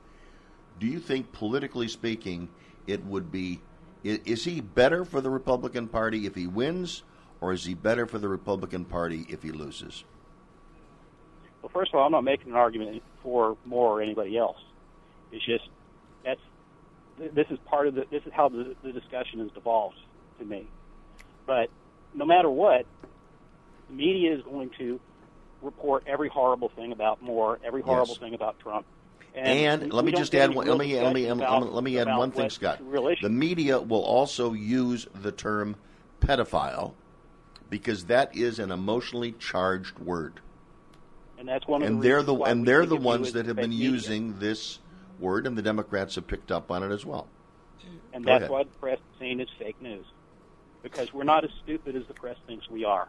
[SPEAKER 1] Do you think, politically speaking, it would be i- is he better for the Republican Party if he wins, or is he better for the Republican Party if he loses?
[SPEAKER 8] Well, first of all, I'm not making an argument for Moore or anybody else. It's just that's this is part of the this is how the, the discussion has devolved to me. But no matter what, the media is going to report every horrible thing about Moore, every horrible
[SPEAKER 1] Yes.
[SPEAKER 8] thing about Trump.
[SPEAKER 1] And,
[SPEAKER 8] we-
[SPEAKER 1] let me just add one. Let me let me
[SPEAKER 8] about-
[SPEAKER 1] let me add one thing, Scott.
[SPEAKER 8] the real issue.
[SPEAKER 1] The media will also use the term pedophile because that is an emotionally charged word.
[SPEAKER 8] and that's one of
[SPEAKER 1] and
[SPEAKER 8] the
[SPEAKER 1] they're the and they're the ones that have been
[SPEAKER 8] media.
[SPEAKER 1] using this word, and the Democrats have picked up on it as well.
[SPEAKER 8] and
[SPEAKER 1] Go
[SPEAKER 8] that's
[SPEAKER 1] ahead.
[SPEAKER 8] why the press is saying it's fake news because we're not as stupid as the press thinks we are.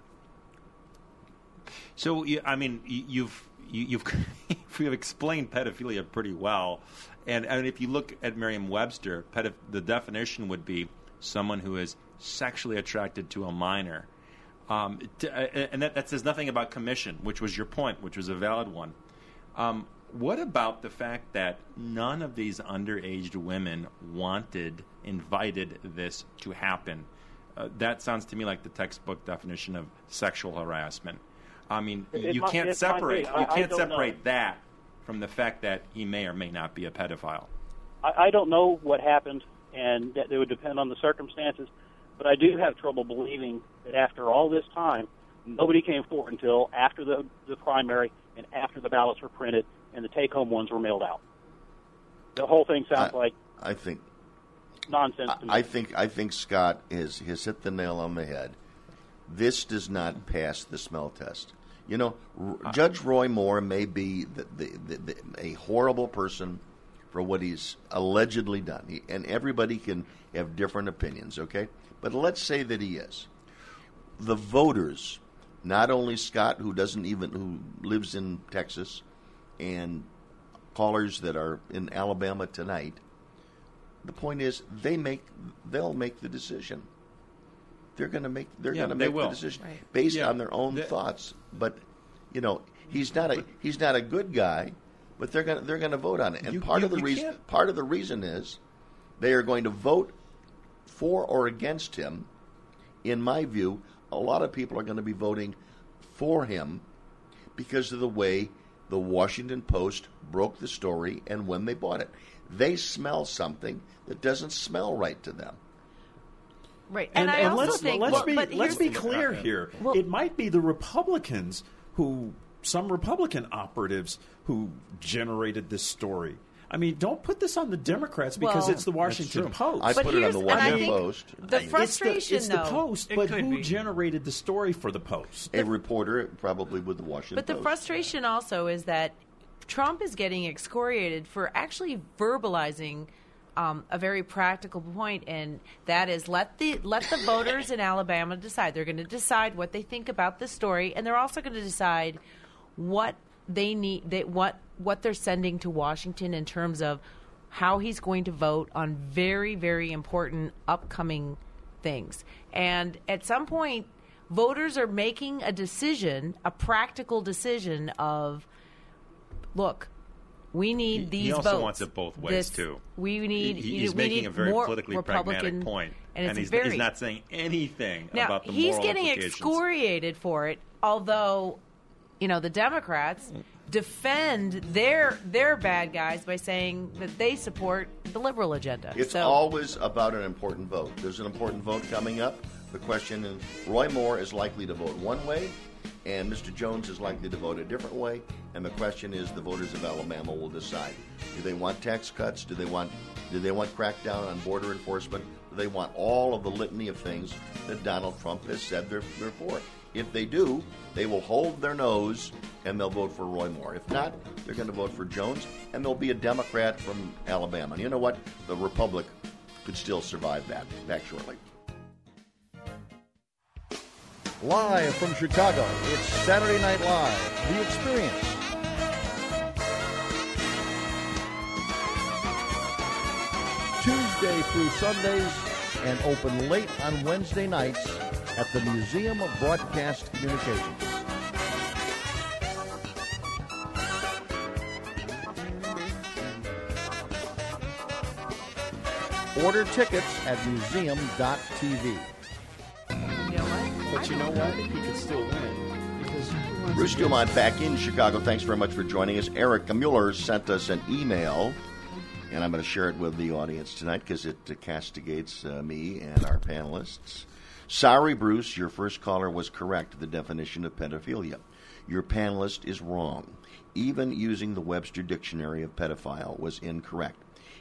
[SPEAKER 3] So, I mean, you- you've you- you've <laughs> you've explained pedophilia pretty well, and and if you look at Merriam-Webster, pedo- the definition would be someone who is sexually attracted to a minor, um, t- uh, and that, that says nothing about commission, which was your point, which was a valid one. Um, what about the fact that none of these underage women wanted, invited this to happen? Uh, that sounds to me like the textbook definition of sexual harassment. I mean,
[SPEAKER 8] It
[SPEAKER 3] you
[SPEAKER 8] might-
[SPEAKER 3] can't
[SPEAKER 8] it might be.
[SPEAKER 3] separate.
[SPEAKER 8] I-
[SPEAKER 3] You
[SPEAKER 8] I
[SPEAKER 3] can't
[SPEAKER 8] don't know.
[SPEAKER 3] separate that from the fact that he may or may not be a pedophile.
[SPEAKER 8] I, I don't know what happened, and that it would depend on the circumstances. But I do have trouble believing that after all this time, nobody came forward until after the, the primary and after the ballots were printed and the take-home ones were mailed out. The whole thing sounds
[SPEAKER 1] I-
[SPEAKER 8] like
[SPEAKER 1] I think
[SPEAKER 8] nonsense me.
[SPEAKER 1] I think I think Scott has has hit the nail on the head. This does not pass the smell test. You know, R- uh, Judge Roy Moore may be the, the, the, the, a horrible person for what he's allegedly done, he, and everybody can have different opinions. Okay, but let's say that he is. The voters, not only Scott, who doesn't even who lives in Texas, and callers that are in Alabama tonight. The point is, they make they'll make the decision. They're going to make they're
[SPEAKER 3] Yeah,
[SPEAKER 1] going to
[SPEAKER 3] they
[SPEAKER 1] make
[SPEAKER 3] will.
[SPEAKER 1] the decision
[SPEAKER 5] Right.
[SPEAKER 1] based
[SPEAKER 3] Yeah.
[SPEAKER 1] on their own
[SPEAKER 3] The-
[SPEAKER 1] thoughts. But you know, he's not a he's not a good guy. But they're going to they're going to vote on it. And
[SPEAKER 3] You-
[SPEAKER 1] part
[SPEAKER 3] you-
[SPEAKER 1] of the reason
[SPEAKER 3] can't-
[SPEAKER 1] part of the reason is they are going to vote for or against him. In my view, a lot of people are going to be voting for him because of the way the Washington Post broke the story and when they bought it. They smell something that doesn't smell right to them.
[SPEAKER 5] Right.
[SPEAKER 4] And,
[SPEAKER 5] I
[SPEAKER 4] and
[SPEAKER 5] also
[SPEAKER 4] let's
[SPEAKER 5] think,
[SPEAKER 4] let's
[SPEAKER 5] well,
[SPEAKER 4] be let's be clear here.
[SPEAKER 5] Well-
[SPEAKER 4] it might be the Republicans who some Republican operatives who generated this story. I mean, don't put this on the Democrats because
[SPEAKER 5] Well-
[SPEAKER 4] it's the Washington. Post.
[SPEAKER 1] I
[SPEAKER 5] But
[SPEAKER 1] put it on the Washington Post.
[SPEAKER 5] The frustration,
[SPEAKER 4] it's the, it's the. Post, but who
[SPEAKER 2] be.
[SPEAKER 4] generated the story for the Post?
[SPEAKER 1] A reporter, probably with the Washington
[SPEAKER 5] But the frustration also is that Trump is getting excoriated for actually verbalizing um, a very practical point, and that is let the let the voters in Alabama decide. They're going to decide what they think about the story, and they're also going to decide what they need, they, what what they're sending to Washington in terms of how he's going to vote on very very important upcoming things. And at some point, voters are making a decision, a practical decision of, look, we need
[SPEAKER 3] He-
[SPEAKER 5] these
[SPEAKER 3] he also
[SPEAKER 5] votes.
[SPEAKER 3] wants it both ways,
[SPEAKER 5] This-
[SPEAKER 3] too.
[SPEAKER 5] We need.
[SPEAKER 3] He- he's
[SPEAKER 5] we
[SPEAKER 3] making
[SPEAKER 5] need
[SPEAKER 3] a very
[SPEAKER 5] more
[SPEAKER 3] politically
[SPEAKER 5] Republican,
[SPEAKER 3] pragmatic point,
[SPEAKER 5] and, it's
[SPEAKER 3] he's,
[SPEAKER 5] very,
[SPEAKER 3] he's not saying anything
[SPEAKER 5] now
[SPEAKER 3] about the
[SPEAKER 5] he's
[SPEAKER 3] moral
[SPEAKER 5] getting excoriated for it. Although, you know, the Democrats defend their their bad guys by saying that they support the liberal agenda.
[SPEAKER 1] It's
[SPEAKER 5] so,
[SPEAKER 1] always about an important vote. There's an important vote coming up. The question is Roy Moore is likely to vote one way, and Mr. Jones is likely to vote a different way. And the question is the voters of Alabama will decide. Do they want tax cuts? Do they want do they want crackdown on border enforcement? Do they want all of the litany of things that Donald Trump has said they're, they're for? If they do, they will hold their nose and they'll vote for Roy Moore. If not, they're going to vote for Jones, and there'll be a Democrat from Alabama. And you know what? The Republic could still survive that. Back shortly.
[SPEAKER 9] Live from Chicago, it's Saturday Night Live, The Experience. Tuesday through Sundays and open late on Wednesday nights at the Museum of Broadcast Communications. Order tickets at museum.tv.
[SPEAKER 5] you know what?
[SPEAKER 4] But you know what? He could still win because who runs
[SPEAKER 1] Bruce Dumont back in Chicago. Thanks very much for joining us. Eric Mueller sent us an email, and I'm going to share it with the audience tonight because it uh, castigates uh, me and our panelists. Sorry, Bruce, your first caller was correct. The definition of pedophilia. Your panelist is wrong. Even using the Webster Dictionary of pedophile was incorrect.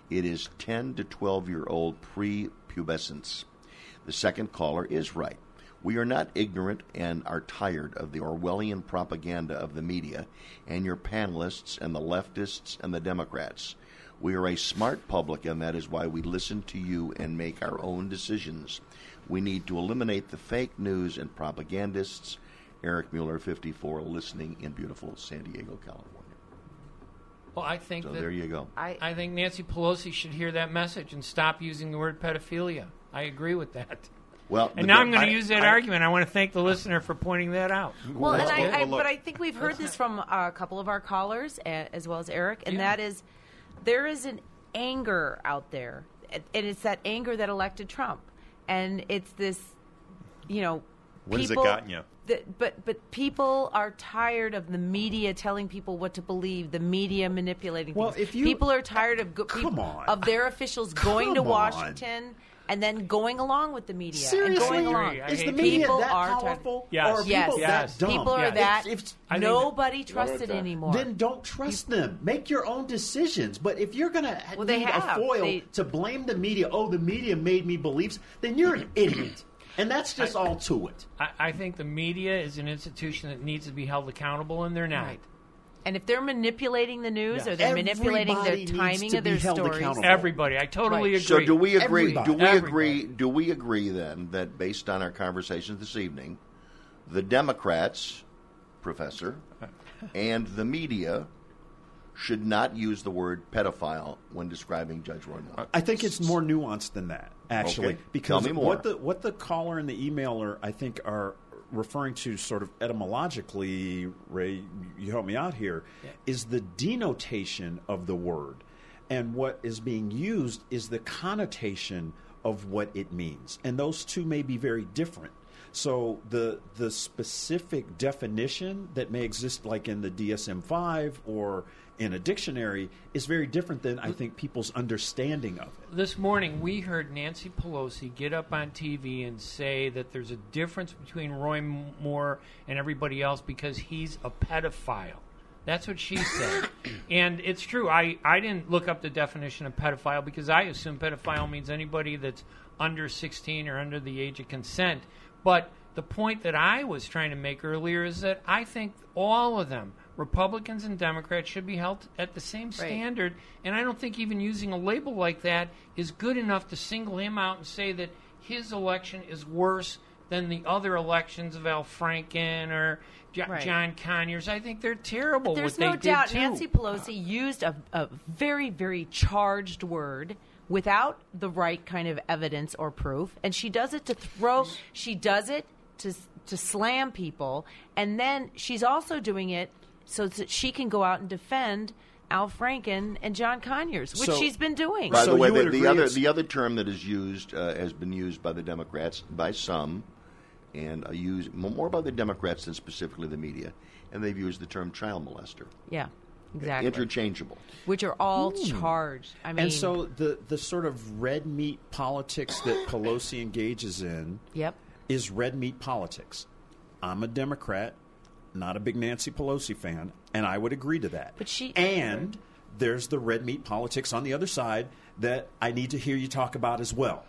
[SPEAKER 1] It is 10 to 12 year old prepubescence. The second caller is right. We are not ignorant and are tired of the Orwellian propaganda of the media and your panelists and the leftists and the Democrats. We are a smart public, and that is why we listen to you and make our own decisions. We need to eliminate the fake news and propagandists. Eric Mueller, 54, listening in beautiful San Diego, California.
[SPEAKER 2] Well, I think
[SPEAKER 1] So
[SPEAKER 2] that
[SPEAKER 1] there you go.
[SPEAKER 5] I,
[SPEAKER 2] I think Nancy Pelosi should hear that message and stop using the word pedophilia. I agree with that.
[SPEAKER 1] Well,
[SPEAKER 2] And
[SPEAKER 1] the-
[SPEAKER 2] now I'm going to use that
[SPEAKER 1] I-
[SPEAKER 2] argument. I want to thank the listener for pointing that out.
[SPEAKER 5] Well, and
[SPEAKER 3] Well,
[SPEAKER 5] I, I,
[SPEAKER 3] well,
[SPEAKER 5] but I think we've heard this from a couple of our callers, eh, as well as Eric, and
[SPEAKER 2] Yeah.
[SPEAKER 5] that is there is an anger out there, and and it's that anger that elected Trump, and it's this, you know,
[SPEAKER 3] When has it
[SPEAKER 5] people,
[SPEAKER 3] gotten you?
[SPEAKER 5] that- but but people are tired of the media telling people what to believe, the media manipulating
[SPEAKER 4] Well,
[SPEAKER 5] things.
[SPEAKER 4] if you-
[SPEAKER 5] people are tired of go,
[SPEAKER 4] Come
[SPEAKER 5] peop-
[SPEAKER 4] on.
[SPEAKER 5] of their officials going to
[SPEAKER 4] Washington. on.
[SPEAKER 5] Washington. And then going along with the media and
[SPEAKER 4] Seriously,
[SPEAKER 5] going along.
[SPEAKER 2] I
[SPEAKER 4] is the
[SPEAKER 2] people.
[SPEAKER 4] media
[SPEAKER 5] People
[SPEAKER 4] that
[SPEAKER 5] are tired-
[SPEAKER 4] powerful?
[SPEAKER 2] Yes.
[SPEAKER 4] Or are
[SPEAKER 5] Yes.
[SPEAKER 4] people
[SPEAKER 2] Yes.
[SPEAKER 4] that dumb?
[SPEAKER 5] People are
[SPEAKER 2] Yes.
[SPEAKER 5] that
[SPEAKER 4] If- if-
[SPEAKER 2] I think
[SPEAKER 5] nobody trusts it anymore.
[SPEAKER 4] Then don't trust them. Make your own decisions. But if you're going to
[SPEAKER 5] Well, they
[SPEAKER 4] need
[SPEAKER 5] have.
[SPEAKER 4] a foil
[SPEAKER 5] They-
[SPEAKER 4] to blame the media, oh, the media made me believe, then you're an idiot. And that's just all to it.
[SPEAKER 2] I, I think the media is an institution that needs to be held accountable, and they're not.
[SPEAKER 5] Right. And if they're manipulating the news
[SPEAKER 2] Yes.
[SPEAKER 5] or they're manipulating
[SPEAKER 4] Everybody
[SPEAKER 5] the
[SPEAKER 4] needs
[SPEAKER 5] timing
[SPEAKER 4] to
[SPEAKER 5] of
[SPEAKER 4] be
[SPEAKER 5] their
[SPEAKER 4] held
[SPEAKER 5] stories,
[SPEAKER 4] accountable.
[SPEAKER 2] Everybody, I totally
[SPEAKER 5] Right.
[SPEAKER 2] agree.
[SPEAKER 1] So do we agree?
[SPEAKER 4] Everybody.
[SPEAKER 1] Do we
[SPEAKER 2] Everybody.
[SPEAKER 1] agree? Do we agree then that based on our conversations this evening, the Democrats, Professor, <laughs> and the media should not use the word pedophile when describing Judge Roy Moore?
[SPEAKER 4] I think it's more nuanced than that, actually,
[SPEAKER 1] Okay.
[SPEAKER 4] because
[SPEAKER 1] Tell me more.
[SPEAKER 4] what the what the caller and the emailer I think are referring to, sort of etymologically, Ray, you help me out here, is the denotation of the word, and what is being used is the connotation of what it means, and those two may be very different. So the the specific definition that may exist, like in the DSM five or in a dictionary, is very different than I think people's understanding of it.
[SPEAKER 2] This morning, we heard Nancy Pelosi get up on TV and say that there's a difference between Roy Moore and everybody else because he's a pedophile. That's what she said. <coughs> and it's true. I, I didn't look up the definition of pedophile because I assume pedophile means anybody that's under 16 or under the age of consent. But the point that I was trying to make earlier is that I think all of them, Republicans and Democrats, should be held at the same standard. And I don't think even using a label like that is good enough to single him out and say that his election is worse than the other elections of Al Franken or Jo-
[SPEAKER 5] Right.
[SPEAKER 2] John Conyers. I think they're terrible.
[SPEAKER 5] There's no doubt. Nancy Pelosi used a, a very, very charged word without the right kind of evidence or proof, and she does it to throw. She does it to to slam people, and then she's also doing it so that she can go out and defend Al Franken and John Conyers, which
[SPEAKER 4] So-
[SPEAKER 5] she's been doing.
[SPEAKER 1] By
[SPEAKER 4] So
[SPEAKER 1] the way, the, the other the other term that is used uh, has been used by the Democrats by some, and uh, used more by the Democrats than specifically the media, and they've used the term child molester.
[SPEAKER 5] yeah, exactly.
[SPEAKER 1] Interchangeable.
[SPEAKER 5] which are all charged. I mean,
[SPEAKER 4] and so the the sort of red meat politics that Pelosi engages in
[SPEAKER 5] yep.
[SPEAKER 4] is red meat politics. I'm a Democrat, not a big Nancy Pelosi fan, and I would agree to that.
[SPEAKER 5] But she-
[SPEAKER 4] and there's the red meat politics on the other side that I need to hear you talk about as well.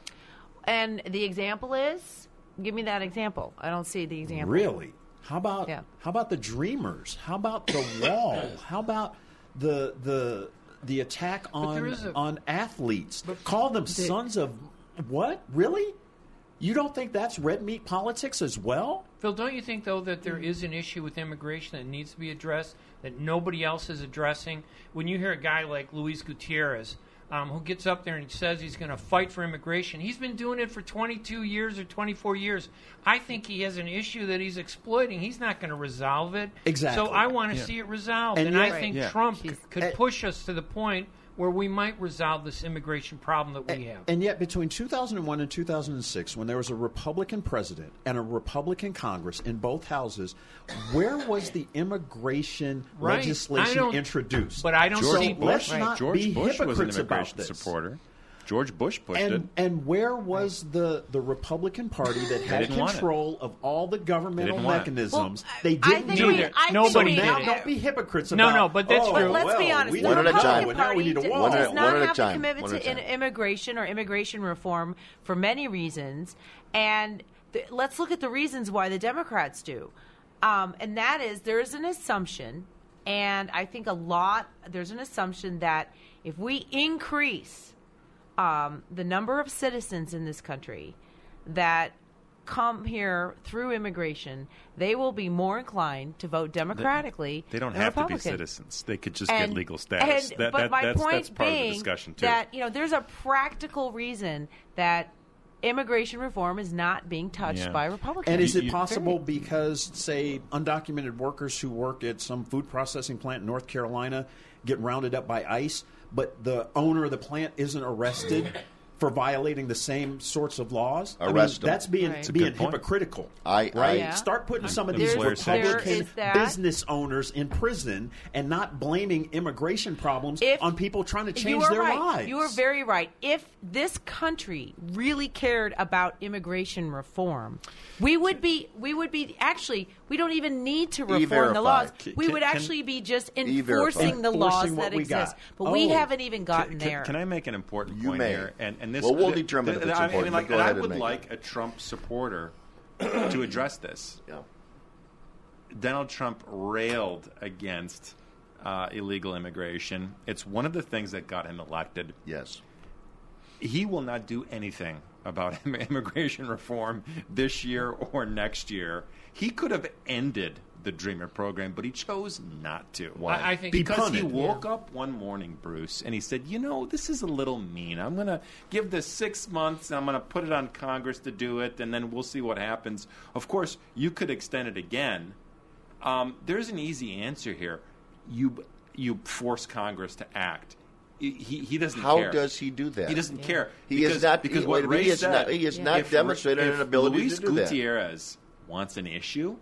[SPEAKER 5] And the example is, give me that example. I don't see the example.
[SPEAKER 4] Really? How about
[SPEAKER 5] Yeah.
[SPEAKER 4] how about the Dreamers? How about the Wall? How about the the the attack on
[SPEAKER 2] a-
[SPEAKER 4] on athletes? Call them sons of what? Really? You don't think that's red meat politics as well?
[SPEAKER 2] Phil, don't you think though that there is an issue with immigration that needs to be addressed that nobody else is addressing? When you hear a guy like Luis Gutierrez, um, who gets up there and says he's going to fight for immigration, he's been doing it for 22 years or 24 years. I think he has an issue that he's exploiting. He's not going to resolve it.
[SPEAKER 4] Exactly.
[SPEAKER 2] So I want to
[SPEAKER 3] Yeah.
[SPEAKER 2] see it resolved,
[SPEAKER 4] And
[SPEAKER 2] and, I
[SPEAKER 4] yet-
[SPEAKER 2] think
[SPEAKER 3] Yeah.
[SPEAKER 2] Trump
[SPEAKER 5] She's-
[SPEAKER 2] could
[SPEAKER 4] and-
[SPEAKER 2] push us to the point where we might resolve this immigration problem that we have.
[SPEAKER 4] And yet, between 2001 and 2006, when there was a Republican president and a Republican Congress in both houses, where was the immigration
[SPEAKER 2] Right.
[SPEAKER 4] Legislation introduced?
[SPEAKER 2] but I don't
[SPEAKER 4] so
[SPEAKER 2] see-
[SPEAKER 4] let's
[SPEAKER 2] Right.
[SPEAKER 4] not
[SPEAKER 3] George
[SPEAKER 4] be
[SPEAKER 3] Bush was an
[SPEAKER 4] hypocrites about this.
[SPEAKER 3] supporter. George Bush pushed it.
[SPEAKER 4] And and where was the, the Republican Party that had
[SPEAKER 3] didn't want it.
[SPEAKER 4] control of all the governmental
[SPEAKER 3] didn't want it.
[SPEAKER 4] mechanisms?
[SPEAKER 5] Well,
[SPEAKER 4] they didn't
[SPEAKER 5] think
[SPEAKER 4] do
[SPEAKER 2] we-
[SPEAKER 4] it.
[SPEAKER 2] I
[SPEAKER 4] Nobody
[SPEAKER 2] we
[SPEAKER 4] now
[SPEAKER 2] did.
[SPEAKER 4] don't be hypocrites
[SPEAKER 2] No,
[SPEAKER 4] about.
[SPEAKER 2] no, but that's
[SPEAKER 4] oh,
[SPEAKER 2] true.
[SPEAKER 5] But let's
[SPEAKER 4] well,
[SPEAKER 5] be honest.
[SPEAKER 4] We
[SPEAKER 5] the
[SPEAKER 1] One at a
[SPEAKER 4] don't
[SPEAKER 1] time.
[SPEAKER 5] Republican
[SPEAKER 4] and now we
[SPEAKER 5] Party
[SPEAKER 4] need a
[SPEAKER 5] d-
[SPEAKER 4] wall.
[SPEAKER 1] One at-
[SPEAKER 5] does
[SPEAKER 1] one
[SPEAKER 5] not
[SPEAKER 1] at a
[SPEAKER 5] have
[SPEAKER 1] time.
[SPEAKER 5] a commitment to in- immigration or immigration reform for many reasons, and th- let's look at the reasons why the Democrats do, um, and that is there is an assumption, and I think a lot there's an assumption that if we increase um, the number of citizens in this country that come here through immigration, they will be more inclined to vote democratically.
[SPEAKER 3] They don't
[SPEAKER 5] than
[SPEAKER 3] have to be citizens. They could just
[SPEAKER 5] And-
[SPEAKER 3] get legal status.
[SPEAKER 5] and-
[SPEAKER 3] That-
[SPEAKER 5] but
[SPEAKER 3] that-
[SPEAKER 5] my
[SPEAKER 3] that's,
[SPEAKER 5] point
[SPEAKER 3] that's part
[SPEAKER 5] being
[SPEAKER 3] of the discussion too.
[SPEAKER 5] that you know there's a practical reason that immigration reform is not being touched
[SPEAKER 3] Yeah.
[SPEAKER 5] by Republicans.
[SPEAKER 4] And is it possible because, say, undocumented workers who work at some food processing plant in North Carolina get rounded up by ICE, but the owner of the plant isn't arrested for violating the same sorts of laws? I mean,
[SPEAKER 1] Arrest 'em.
[SPEAKER 5] Right.
[SPEAKER 4] That's being
[SPEAKER 5] It's a
[SPEAKER 4] being hypocritical.
[SPEAKER 1] I-
[SPEAKER 4] right?
[SPEAKER 1] I-
[SPEAKER 5] Yeah.
[SPEAKER 4] Start putting some of these Republican
[SPEAKER 5] There is that.
[SPEAKER 4] business owners in prison and not blaming immigration problems
[SPEAKER 5] If-
[SPEAKER 4] on people trying to change their
[SPEAKER 5] right.
[SPEAKER 4] lives.
[SPEAKER 5] You are very right. If this country really cared about immigration reform, we would be we would be actually we don't even need to reform the
[SPEAKER 1] E-verify.
[SPEAKER 5] laws.
[SPEAKER 3] Can-
[SPEAKER 5] we would
[SPEAKER 3] can-
[SPEAKER 5] actually be just
[SPEAKER 1] E-verify.
[SPEAKER 5] enforcing the laws
[SPEAKER 4] Enforcing what
[SPEAKER 5] that exist.
[SPEAKER 4] got.
[SPEAKER 5] But we
[SPEAKER 4] Oh.
[SPEAKER 5] haven't even gotten
[SPEAKER 3] Can-
[SPEAKER 5] there.
[SPEAKER 3] Can I make an important
[SPEAKER 1] You
[SPEAKER 3] point
[SPEAKER 1] may.
[SPEAKER 3] here? And, and this,
[SPEAKER 1] Well, we'll
[SPEAKER 3] th-
[SPEAKER 1] determine if it's
[SPEAKER 3] I
[SPEAKER 1] important,
[SPEAKER 3] mean, like,
[SPEAKER 1] go
[SPEAKER 3] and I
[SPEAKER 1] ahead and
[SPEAKER 3] would
[SPEAKER 1] make it.
[SPEAKER 3] like a Trump supporter <coughs> to address this.
[SPEAKER 1] Yeah.
[SPEAKER 3] Donald Trump railed against uh, illegal immigration. It's one of the things that got him elected.
[SPEAKER 1] Yes.
[SPEAKER 3] He will not do anything about <laughs> immigration reform this year or next year. He could have ended the Dreamer program, but he chose not to.
[SPEAKER 1] Why?
[SPEAKER 2] I, I think
[SPEAKER 3] Because he
[SPEAKER 4] punted.
[SPEAKER 3] woke up one morning, Bruce, and he said, "You know, this is a little mean. I'm going to give this six months. And I'm going to put it on Congress to do it, and then we'll see what happens." Of course, you could extend it again. Um, there's an easy answer here. You you force Congress to act. He he, he doesn't.
[SPEAKER 1] How
[SPEAKER 3] care.
[SPEAKER 1] does he do that?
[SPEAKER 3] He doesn't care.
[SPEAKER 1] He
[SPEAKER 3] because,
[SPEAKER 1] is not-
[SPEAKER 3] because
[SPEAKER 1] he-
[SPEAKER 3] what Ray
[SPEAKER 1] he has
[SPEAKER 3] said,
[SPEAKER 1] not- he has not
[SPEAKER 3] if-
[SPEAKER 1] demonstrated
[SPEAKER 3] if
[SPEAKER 1] an ability
[SPEAKER 3] Luis
[SPEAKER 1] to do that.
[SPEAKER 3] Gutierrez wants an issue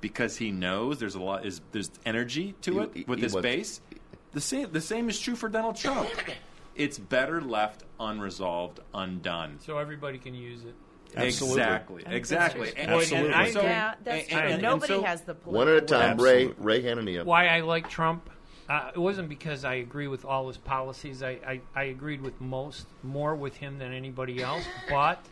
[SPEAKER 3] because he knows there's a lot is there's energy to
[SPEAKER 1] He-
[SPEAKER 3] it
[SPEAKER 1] he-
[SPEAKER 3] with
[SPEAKER 1] he
[SPEAKER 3] his
[SPEAKER 1] was-
[SPEAKER 3] base. The same the same is true for Donald Trump. it's better left unresolved, undone.
[SPEAKER 2] so everybody can use it.
[SPEAKER 4] Absolutely.
[SPEAKER 3] Exactly. Exactly. And,
[SPEAKER 2] Boy,
[SPEAKER 3] and-
[SPEAKER 2] and
[SPEAKER 3] and so-
[SPEAKER 5] yeah, that's
[SPEAKER 3] and-
[SPEAKER 5] true.
[SPEAKER 3] and- and
[SPEAKER 5] Nobody
[SPEAKER 3] so-
[SPEAKER 5] has the
[SPEAKER 1] One at a time,
[SPEAKER 5] will.
[SPEAKER 1] Ray, Ray Hanania.
[SPEAKER 2] Why I like Trump? Uh, it wasn't because I agree with all his policies. I, I, I agreed with most, more with him than anybody else. <laughs> But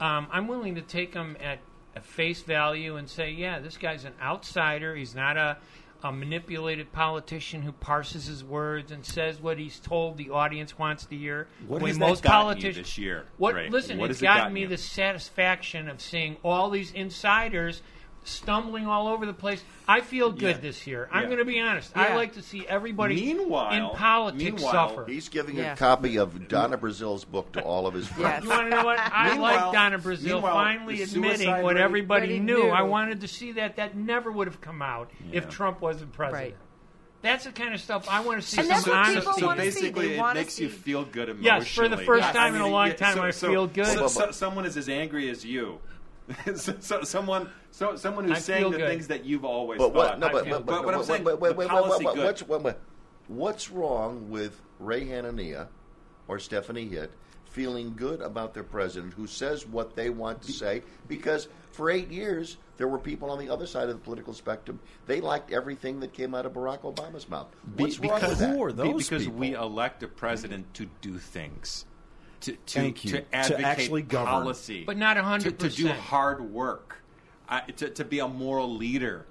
[SPEAKER 2] um, I'm willing to take him at, at face value and say, yeah, this guy's an outsider. He's not a, a manipulated politician who parses his words and says what he's told the audience wants to hear.
[SPEAKER 3] What
[SPEAKER 2] When
[SPEAKER 3] has that
[SPEAKER 2] most
[SPEAKER 3] gotten you this year,
[SPEAKER 2] What?
[SPEAKER 3] Ray?
[SPEAKER 2] Listen,
[SPEAKER 3] What
[SPEAKER 2] it's gotten
[SPEAKER 3] gotten
[SPEAKER 2] me
[SPEAKER 3] you?
[SPEAKER 2] the satisfaction of seeing all these insiders stumbling all over the place. I feel good
[SPEAKER 3] Yeah.
[SPEAKER 2] this year. I'm
[SPEAKER 3] Yeah.
[SPEAKER 2] going to be honest. I like to see everybody
[SPEAKER 3] Meanwhile-
[SPEAKER 2] in politics
[SPEAKER 3] meanwhile,
[SPEAKER 2] suffer.
[SPEAKER 1] He's giving
[SPEAKER 5] Yeah.
[SPEAKER 1] a copy of Donna Brazile's book to all of his <laughs>
[SPEAKER 5] Yes.
[SPEAKER 1] friends.
[SPEAKER 2] You want to know what? I like Donna
[SPEAKER 3] Brazile
[SPEAKER 2] finally admitting
[SPEAKER 3] suicide
[SPEAKER 2] what everybody
[SPEAKER 5] Everybody
[SPEAKER 2] knew.
[SPEAKER 5] knew.
[SPEAKER 2] I wanted to see that. That never would have come out if Trump wasn't president.
[SPEAKER 5] Right.
[SPEAKER 2] That's the kind of stuff I want to see.
[SPEAKER 5] And that's what
[SPEAKER 2] honesty.
[SPEAKER 5] people
[SPEAKER 3] so
[SPEAKER 5] wanna see.
[SPEAKER 3] basically, it
[SPEAKER 5] wanna
[SPEAKER 3] makes you feel good emotionally.
[SPEAKER 2] Yes, for the first
[SPEAKER 5] Yes.
[SPEAKER 2] time in a long
[SPEAKER 3] yeah,
[SPEAKER 2] time,
[SPEAKER 3] so-
[SPEAKER 2] I
[SPEAKER 3] so-
[SPEAKER 2] feel good.
[SPEAKER 3] So, so- someone is as angry as you. <laughs> so, so, someone, so, someone who's
[SPEAKER 2] I
[SPEAKER 3] saying the
[SPEAKER 2] good.
[SPEAKER 3] things that you've always
[SPEAKER 1] But
[SPEAKER 3] thought.
[SPEAKER 1] what? No,
[SPEAKER 2] I
[SPEAKER 1] but,
[SPEAKER 2] feel
[SPEAKER 1] but, but,
[SPEAKER 3] But what I'm
[SPEAKER 1] but-
[SPEAKER 3] saying,
[SPEAKER 1] but- but-
[SPEAKER 3] the
[SPEAKER 1] but-
[SPEAKER 3] policy
[SPEAKER 1] but-
[SPEAKER 3] good.
[SPEAKER 1] what's, what- what- what's wrong with Ray Hanania or Stephanie Hitt feeling good about their president who says what they want to say? Because for eight years, there were people on the other side of the political spectrum. They liked everything that came out of Barack Obama's mouth. What's
[SPEAKER 3] Be-
[SPEAKER 1] wrong
[SPEAKER 3] because,
[SPEAKER 1] with that?
[SPEAKER 4] Who are
[SPEAKER 3] be-
[SPEAKER 4] those
[SPEAKER 3] because
[SPEAKER 4] people?
[SPEAKER 3] we elect a president to do things. To, to,
[SPEAKER 4] Thank you.
[SPEAKER 3] to
[SPEAKER 4] To
[SPEAKER 3] advocate
[SPEAKER 4] actually govern.
[SPEAKER 3] policy.
[SPEAKER 2] But not
[SPEAKER 3] to,
[SPEAKER 2] 100%.
[SPEAKER 3] to do hard work. Uh, to, to be a moral leader.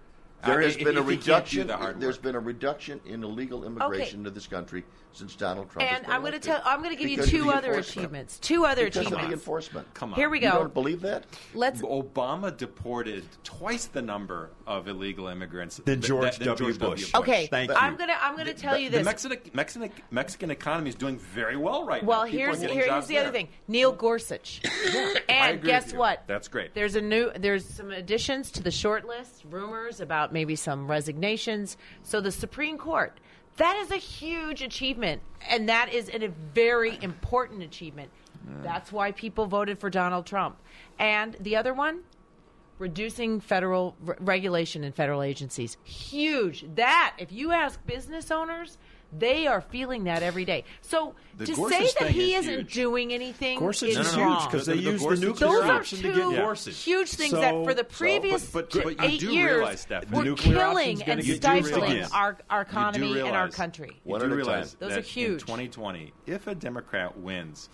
[SPEAKER 1] There
[SPEAKER 3] Uh,
[SPEAKER 1] has
[SPEAKER 3] if-
[SPEAKER 1] been a
[SPEAKER 3] if you can't do
[SPEAKER 1] reduction.
[SPEAKER 3] the hard
[SPEAKER 1] There's
[SPEAKER 3] work.
[SPEAKER 1] been a reduction in illegal immigration to this country since Donald Trump.
[SPEAKER 5] And
[SPEAKER 1] been
[SPEAKER 5] I'm going to tell. I'm going to give you two other achievements. Two other
[SPEAKER 1] Because of the
[SPEAKER 5] achievements.
[SPEAKER 1] enforcement.
[SPEAKER 3] Come on.
[SPEAKER 5] Here we
[SPEAKER 1] You
[SPEAKER 5] go.
[SPEAKER 1] don't believe that?
[SPEAKER 5] Let's.
[SPEAKER 3] Obama deported twice the number of illegal immigrants
[SPEAKER 4] Than
[SPEAKER 3] th-
[SPEAKER 4] George
[SPEAKER 3] than
[SPEAKER 4] W.
[SPEAKER 3] George
[SPEAKER 4] Bush.
[SPEAKER 5] Okay,
[SPEAKER 4] Thank you.
[SPEAKER 5] I'm
[SPEAKER 4] you.
[SPEAKER 5] gonna. I'm gonna tell you this.
[SPEAKER 3] The
[SPEAKER 5] this.
[SPEAKER 3] Mexican, Mexican, Mexican economy is doing very well right
[SPEAKER 5] Well,
[SPEAKER 3] now. People are
[SPEAKER 5] here's
[SPEAKER 3] getting
[SPEAKER 5] here's
[SPEAKER 3] jobs
[SPEAKER 5] the other thing. Neil Gorsuch. <coughs>
[SPEAKER 3] I
[SPEAKER 5] and
[SPEAKER 3] agree
[SPEAKER 5] guess
[SPEAKER 3] with you.
[SPEAKER 5] what?
[SPEAKER 3] That's great.
[SPEAKER 5] There's a new. There's some additions to the short list. Rumors about maybe some resignations. So the Supreme Court. That is a huge achievement, and that is a very important achievement. That's why people voted for Donald Trump. And the other one, reducing federal re- regulation in federal agencies. Huge. That, if you ask business owners, they are feeling that every day. So
[SPEAKER 3] The
[SPEAKER 5] to
[SPEAKER 3] Gorsuch
[SPEAKER 5] say that he
[SPEAKER 3] is
[SPEAKER 5] isn't
[SPEAKER 3] huge.
[SPEAKER 5] doing anything
[SPEAKER 4] Gorsuch
[SPEAKER 5] is
[SPEAKER 4] is
[SPEAKER 3] No, no, no.
[SPEAKER 4] huge
[SPEAKER 5] wrong.
[SPEAKER 4] because they
[SPEAKER 3] The- the
[SPEAKER 4] use the
[SPEAKER 3] Gorsuch is
[SPEAKER 4] nuclear
[SPEAKER 5] those are
[SPEAKER 4] option to
[SPEAKER 5] two
[SPEAKER 4] get Gorsuch.
[SPEAKER 5] huge things
[SPEAKER 4] So-
[SPEAKER 5] that for the
[SPEAKER 4] so-
[SPEAKER 5] previous
[SPEAKER 3] but- but
[SPEAKER 5] eight years
[SPEAKER 3] realize, Stephanie,
[SPEAKER 5] we're
[SPEAKER 4] the nuclear
[SPEAKER 5] killing and stifling our, our
[SPEAKER 3] You do
[SPEAKER 5] economy and our country.
[SPEAKER 3] You
[SPEAKER 1] One
[SPEAKER 3] do
[SPEAKER 1] at a
[SPEAKER 3] realize.
[SPEAKER 5] Those
[SPEAKER 3] that
[SPEAKER 5] are huge.
[SPEAKER 3] in 2020, if a Democrat wins,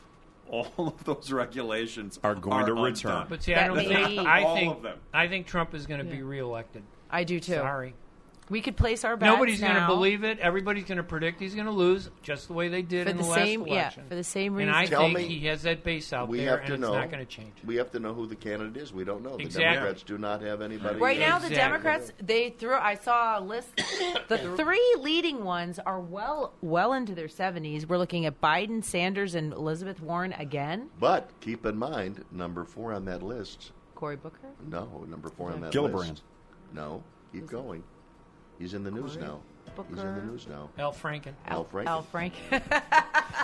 [SPEAKER 3] all of those regulations
[SPEAKER 4] Are going to
[SPEAKER 3] undone.
[SPEAKER 4] return.
[SPEAKER 2] But see, I don't think. I think. I think Trump is going to be reelected.
[SPEAKER 5] I do too.
[SPEAKER 2] Sorry.
[SPEAKER 5] We could place our bets
[SPEAKER 2] Nobody's going to believe it. Everybody's going to predict he's going to lose, just the way they did
[SPEAKER 5] for
[SPEAKER 2] in
[SPEAKER 5] the,
[SPEAKER 2] the,
[SPEAKER 5] same
[SPEAKER 2] last
[SPEAKER 5] yeah
[SPEAKER 2] election.
[SPEAKER 5] for the same reason.
[SPEAKER 2] and
[SPEAKER 5] reason.
[SPEAKER 2] I
[SPEAKER 1] Tell
[SPEAKER 2] think
[SPEAKER 1] me-
[SPEAKER 2] he has that base out
[SPEAKER 1] we
[SPEAKER 2] there,
[SPEAKER 1] have
[SPEAKER 2] and
[SPEAKER 1] to
[SPEAKER 2] it's not going to change.
[SPEAKER 1] We have to know who the candidate is. We don't know. The
[SPEAKER 2] Exactly.
[SPEAKER 1] Democrats do not have anybody.
[SPEAKER 5] Right now, the
[SPEAKER 2] Exactly.
[SPEAKER 5] Democrats they threw. I saw a list. <coughs> The three leading ones are well well into their seventies. We're looking at Biden, Sanders, and Elizabeth Warren again.
[SPEAKER 1] But keep in mind, number four on that list.
[SPEAKER 5] Cory Booker.
[SPEAKER 1] No, number four on that
[SPEAKER 4] Gillibrand.
[SPEAKER 1] list. Gillibrand. No, keep going. He's in the news
[SPEAKER 5] Cory
[SPEAKER 1] now. He's in the news now.
[SPEAKER 2] Al Franken.
[SPEAKER 1] Al Franken.
[SPEAKER 5] Al Frank. <laughs>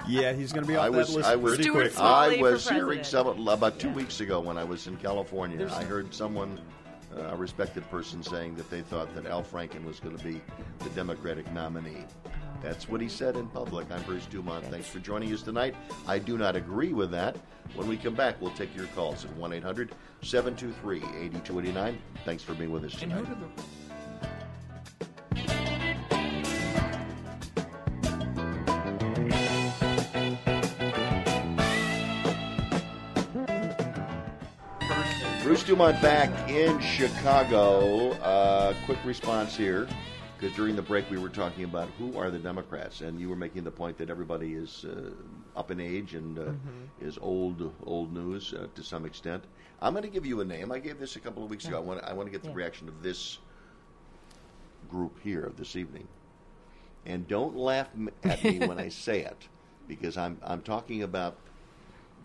[SPEAKER 4] Yeah, he's going to be off
[SPEAKER 1] I
[SPEAKER 4] that
[SPEAKER 1] was,
[SPEAKER 4] list
[SPEAKER 1] I was,
[SPEAKER 4] pretty
[SPEAKER 5] Stuart
[SPEAKER 4] quick.
[SPEAKER 1] I was hearing
[SPEAKER 5] president.
[SPEAKER 1] some about two weeks ago when I was in California. I heard someone, uh, a respected person, saying that they thought that Al Franken was going to be the Democratic nominee. That's what he said in public. I'm Bruce Dumont. Thanks for joining us tonight. I do not agree with that. When we come back, we'll take your calls at 1 800 723 8289. Thanks for being with us
[SPEAKER 2] And
[SPEAKER 1] tonight. Bruce Dumont back in Chicago. Uh, quick response here, because during the break we were talking about who are the Democrats, and you were making the point that everybody is uh, up in age and uh, is old old news uh, to some extent. I'm going to give you a name. I gave this a couple of weeks ago. I want I want to get the
[SPEAKER 5] Yeah.
[SPEAKER 1] reaction of this group here this evening, and don't laugh at me when I <laughs> say it, because I'm I'm talking about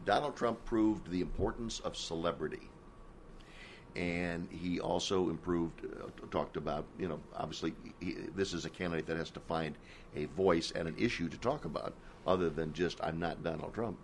[SPEAKER 1] Donald Trump proved the importance of celebrity and he also improved, uh, talked about, you know, obviously he, this is a candidate that has to find a voice and an issue to talk about other than just, I'm not Donald Trump.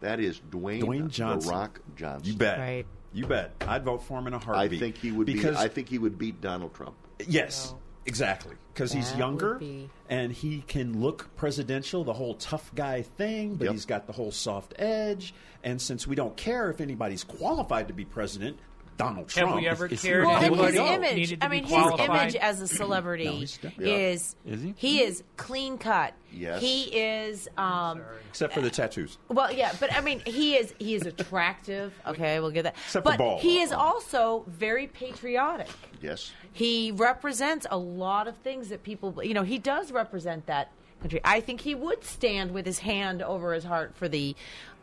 [SPEAKER 1] That is Dwayne,
[SPEAKER 4] Dwayne
[SPEAKER 1] The
[SPEAKER 4] Johnson.
[SPEAKER 1] Rock Johnson.
[SPEAKER 4] You bet.
[SPEAKER 5] Right.
[SPEAKER 4] You bet. I'd vote for him in a heartbeat.
[SPEAKER 1] I think he would
[SPEAKER 4] because
[SPEAKER 1] be, I think he would beat Donald Trump.
[SPEAKER 4] yes, Exactly, because he's younger
[SPEAKER 5] be-
[SPEAKER 4] and he can look presidential, the whole tough guy thing, but
[SPEAKER 1] Yep.
[SPEAKER 4] he's got the whole soft edge. And since we don't care if anybody's qualified to be president, Donald
[SPEAKER 2] Have
[SPEAKER 4] Trump
[SPEAKER 2] we ever
[SPEAKER 4] is,
[SPEAKER 2] cared
[SPEAKER 5] Well, and
[SPEAKER 2] Anybody
[SPEAKER 5] his image. I
[SPEAKER 2] be
[SPEAKER 5] mean, his image as a celebrity
[SPEAKER 4] No, he's def-
[SPEAKER 1] Yeah.
[SPEAKER 5] is
[SPEAKER 3] Is he?
[SPEAKER 5] he is clean cut.
[SPEAKER 1] Yes.
[SPEAKER 5] He is. Um,
[SPEAKER 4] except for the tattoos.
[SPEAKER 5] well, yeah, but I mean, he is he is attractive. <laughs> Okay, we'll get that.
[SPEAKER 4] Except for
[SPEAKER 5] but
[SPEAKER 4] bald.
[SPEAKER 5] he is also very patriotic.
[SPEAKER 1] Yes.
[SPEAKER 5] He represents a lot of things that people, you know, he does represent that country. I think he would stand with his hand over his heart for the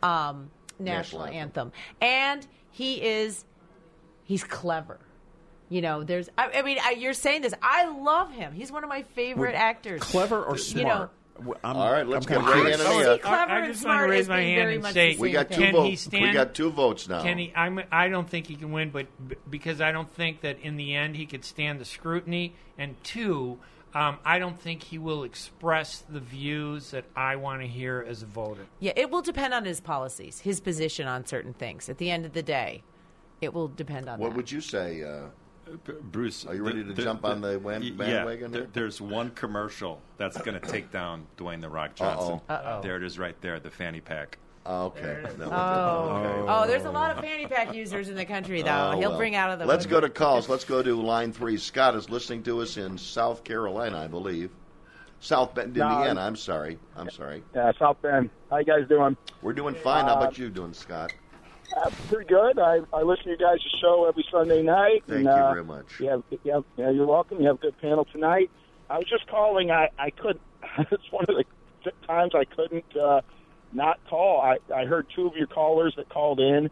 [SPEAKER 5] um, national,
[SPEAKER 1] National
[SPEAKER 5] anthem. And he is, he's clever. You know, there's, I, I mean, I, you're saying this. I love him. He's one of my favorite actors.
[SPEAKER 4] Clever or
[SPEAKER 5] You
[SPEAKER 4] smart? W- I'm,
[SPEAKER 1] All right, let's
[SPEAKER 4] I'm kinda
[SPEAKER 1] get Ray
[SPEAKER 4] curious.
[SPEAKER 1] and
[SPEAKER 5] I
[SPEAKER 1] Mia.
[SPEAKER 5] see clever
[SPEAKER 2] I- I just wanna raise my hand and say-
[SPEAKER 1] We got two
[SPEAKER 5] thing.
[SPEAKER 2] Can he
[SPEAKER 1] votes. We
[SPEAKER 2] stand-
[SPEAKER 1] got two votes now.
[SPEAKER 2] Can he? I'm, I don't think he can win, but b- because I don't think that in the end he could stand the scrutiny, and two, um, I don't think he will express the views that I want to hear as a voter.
[SPEAKER 5] Yeah, it will depend on his policies, his position on certain things. At the end of the day, it will depend on
[SPEAKER 1] What
[SPEAKER 5] that.
[SPEAKER 1] would you say? Uh,
[SPEAKER 3] Bruce,
[SPEAKER 1] Are you ready to jump on the wan- bandwagon
[SPEAKER 3] Yeah,
[SPEAKER 1] here?
[SPEAKER 3] there- there's one commercial that's going to take down Dwayne the Rock Johnson.
[SPEAKER 1] Uh-oh.
[SPEAKER 5] Uh-oh.
[SPEAKER 3] There it is, right there, the fanny pack.
[SPEAKER 1] oh, okay. No,
[SPEAKER 5] Oh.
[SPEAKER 1] okay.
[SPEAKER 5] Oh, there's a lot of fanny pack users in the country, though.
[SPEAKER 1] Oh,
[SPEAKER 5] He'll
[SPEAKER 1] well.
[SPEAKER 5] bring out of the.
[SPEAKER 1] Let's go to calls. Let's go to line three. Scott is listening to us in South Carolina, I believe. South Bend,
[SPEAKER 10] No,
[SPEAKER 1] Indiana. I'm sorry. I'm sorry.
[SPEAKER 10] Yeah, South Bend. How you guys doing?
[SPEAKER 1] We're doing fine. How about you doing, Scott?
[SPEAKER 10] Uh, pretty good. I, I listen to you guys' show every Sunday night.
[SPEAKER 1] Thank
[SPEAKER 10] and,
[SPEAKER 1] you
[SPEAKER 10] uh,
[SPEAKER 1] very much.
[SPEAKER 10] Yeah, yeah, yeah, you're welcome. You have a good panel tonight. I was just calling. I, I could. <laughs> it's one of the times I couldn't uh, not call. I, I heard two of your callers that called in,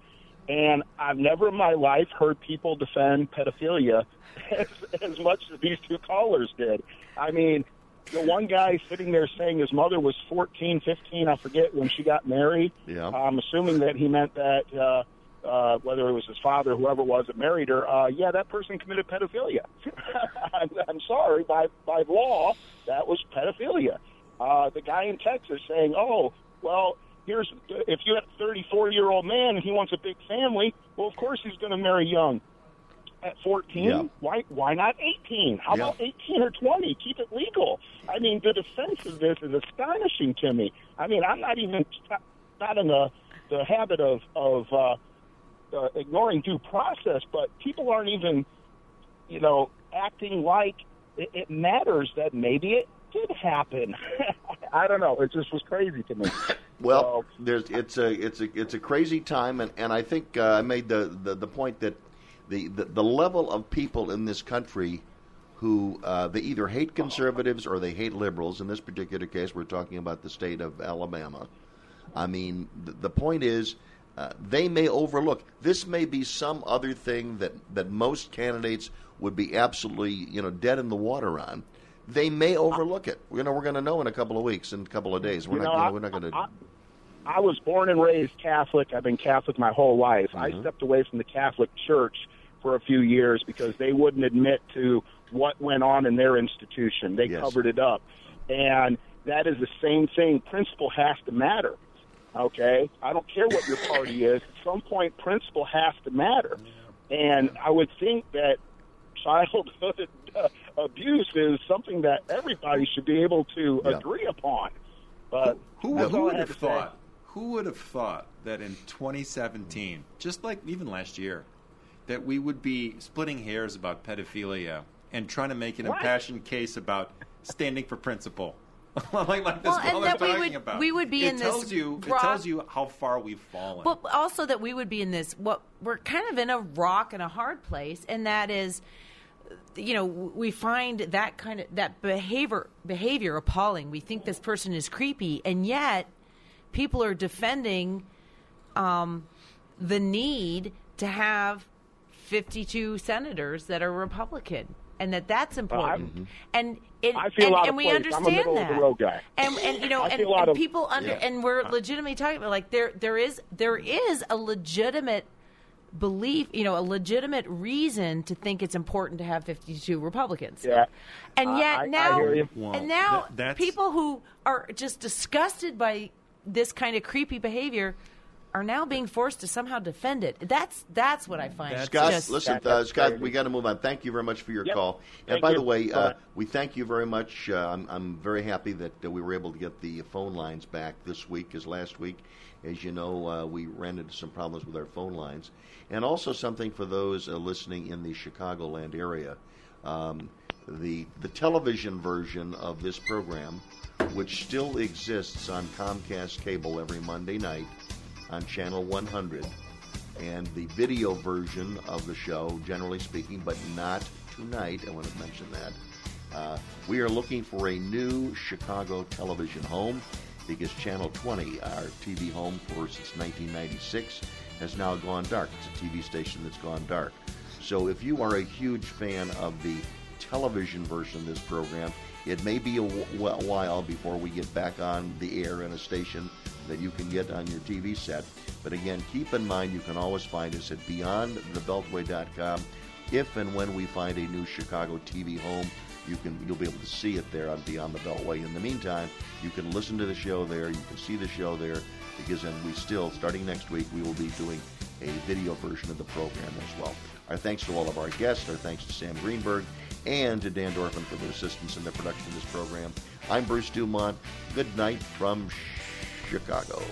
[SPEAKER 10] and I've never in my life heard people defend pedophilia <laughs> as, as much as these two callers did. I mean, the one guy sitting there saying his mother was 14, 15, I forget, when she got married.
[SPEAKER 1] Yeah.
[SPEAKER 10] I'm assuming that he meant that uh, uh, whether it was his father, whoever it was that married her, uh, yeah, that person committed pedophilia. <laughs> I'm, I'm sorry, by by law, that was pedophilia. Uh, the guy in Texas saying, "Oh, well, here's if you have a 34 year old man and he wants a big family, well, of course he's going to marry young." At 14,
[SPEAKER 1] Yeah.
[SPEAKER 10] why why not 18? How
[SPEAKER 1] Yeah.
[SPEAKER 10] about 18 or 20? Keep it legal. I mean, the defense of this is astonishing to me. I mean, I'm not even not in the the habit of of uh, uh, ignoring due process, but people aren't even, you know, acting like it, it matters that maybe it did happen. <laughs> I don't know. It just was crazy to me. <laughs>
[SPEAKER 1] Well, there's it's a it's a it's a crazy time, and, and I think uh, I made the, the, the point that the, the the level of people in this country who uh, they either hate conservatives or they hate liberals. In this particular case, we're talking about the state of Alabama. I mean, the, the point is. Uh, they may overlook this. May be some other thing that, that most candidates would be absolutely you know dead in the water on. They may overlook it. You know, we're going to know in a couple of weeks, in a couple of days. We're
[SPEAKER 10] You
[SPEAKER 1] not.
[SPEAKER 10] know,
[SPEAKER 1] you know, we're not going to.
[SPEAKER 10] I, I was born and raised Catholic. I've been Catholic my whole life. I stepped away from the Catholic Church for a few years because they wouldn't admit to what went on in their institution. They
[SPEAKER 1] Yes.
[SPEAKER 10] covered it up. And that is the same thing. Principle has to matter. Okay? I don't care what your party <laughs> is. At some point, principle has to matter. And I would think that childhood uh, abuse is something that everybody should be able to
[SPEAKER 1] Yeah.
[SPEAKER 10] agree upon. But
[SPEAKER 3] Who,
[SPEAKER 10] that's
[SPEAKER 3] who would have
[SPEAKER 10] to say.
[SPEAKER 3] thought? Who would have thought that in 2017, just like even last year, that we would be splitting hairs about pedophilia and trying to make an
[SPEAKER 10] Right.
[SPEAKER 3] impassioned case about standing for principle? <laughs> like, like that's
[SPEAKER 5] Well, and
[SPEAKER 3] all
[SPEAKER 5] that
[SPEAKER 3] they're
[SPEAKER 5] we
[SPEAKER 3] talking
[SPEAKER 5] would-
[SPEAKER 3] about.
[SPEAKER 5] we would be
[SPEAKER 3] it
[SPEAKER 5] in
[SPEAKER 3] tells
[SPEAKER 5] this
[SPEAKER 3] you it tells you how far we've fallen.
[SPEAKER 5] But also that we would be in this what we're kind of in a rock and a hard place, and that is, you know, we find that kind of that behavior behavior appalling. We think this person is creepy, and yet people are defending um, the need to have 52 senators that are Republican. And that that's important, mhm. and it,
[SPEAKER 10] I feel
[SPEAKER 5] and,
[SPEAKER 10] out of
[SPEAKER 5] and we
[SPEAKER 10] place. I'm a
[SPEAKER 5] understand
[SPEAKER 10] middle of
[SPEAKER 5] that.
[SPEAKER 10] the road guy.
[SPEAKER 5] And and you know, and, and
[SPEAKER 10] of-
[SPEAKER 5] people under
[SPEAKER 1] Yeah.
[SPEAKER 5] and we're legitimately talking about like there there is there is a legitimate belief, you know, a legitimate reason to think it's important to have 52 Republicans.
[SPEAKER 10] Yeah.
[SPEAKER 5] And
[SPEAKER 10] I-
[SPEAKER 5] yet
[SPEAKER 10] I- I
[SPEAKER 5] now
[SPEAKER 10] hear you.
[SPEAKER 3] Well,
[SPEAKER 5] and now
[SPEAKER 3] that-
[SPEAKER 5] people who are just disgusted by this kind of creepy behavior are now being forced to somehow defend it. That's that's what I find.
[SPEAKER 1] Scott,
[SPEAKER 5] just,
[SPEAKER 1] listen, uh, Scott, we got to move on. Thank you very much for your
[SPEAKER 10] Yep.
[SPEAKER 1] call. And
[SPEAKER 10] Thank
[SPEAKER 1] by
[SPEAKER 10] you.
[SPEAKER 1] the way, uh, we thank you very much. Uh, I'm, I'm very happy that uh, we were able to get the phone lines back this week, as last week, as you know, uh, we ran into some problems with our phone lines. And also something for those uh, listening in the Chicagoland area. Um, the the television version of this program, which still exists on Comcast cable every Monday night on channel 100, and the video version of the show, generally speaking, but not tonight. I want to mention that. Uh, we are looking for a new Chicago television home because Channel 20, our TV home for since 1996, has now gone dark. It's a TV station that's gone dark. So if you are a huge fan of the television version of this program, it may be a wh- wh- while before we get back on the air in a station that you can get on your TV set. But again, keep in mind you can always find us at beyondthebeltway.com. If and when we find a new Chicago TV home, you can you'll be able to see it there on Beyond the Beltway. In the meantime, you can listen to the show there. You can see the show there because then we still, starting next week, we will be doing a video version of the program as well. Our thanks to all of our guests. Our thanks to Sam Greenberg and to Dan Dorfman for their assistance in the production of this program. I'm Bruce Dumont. Good night from Chicago.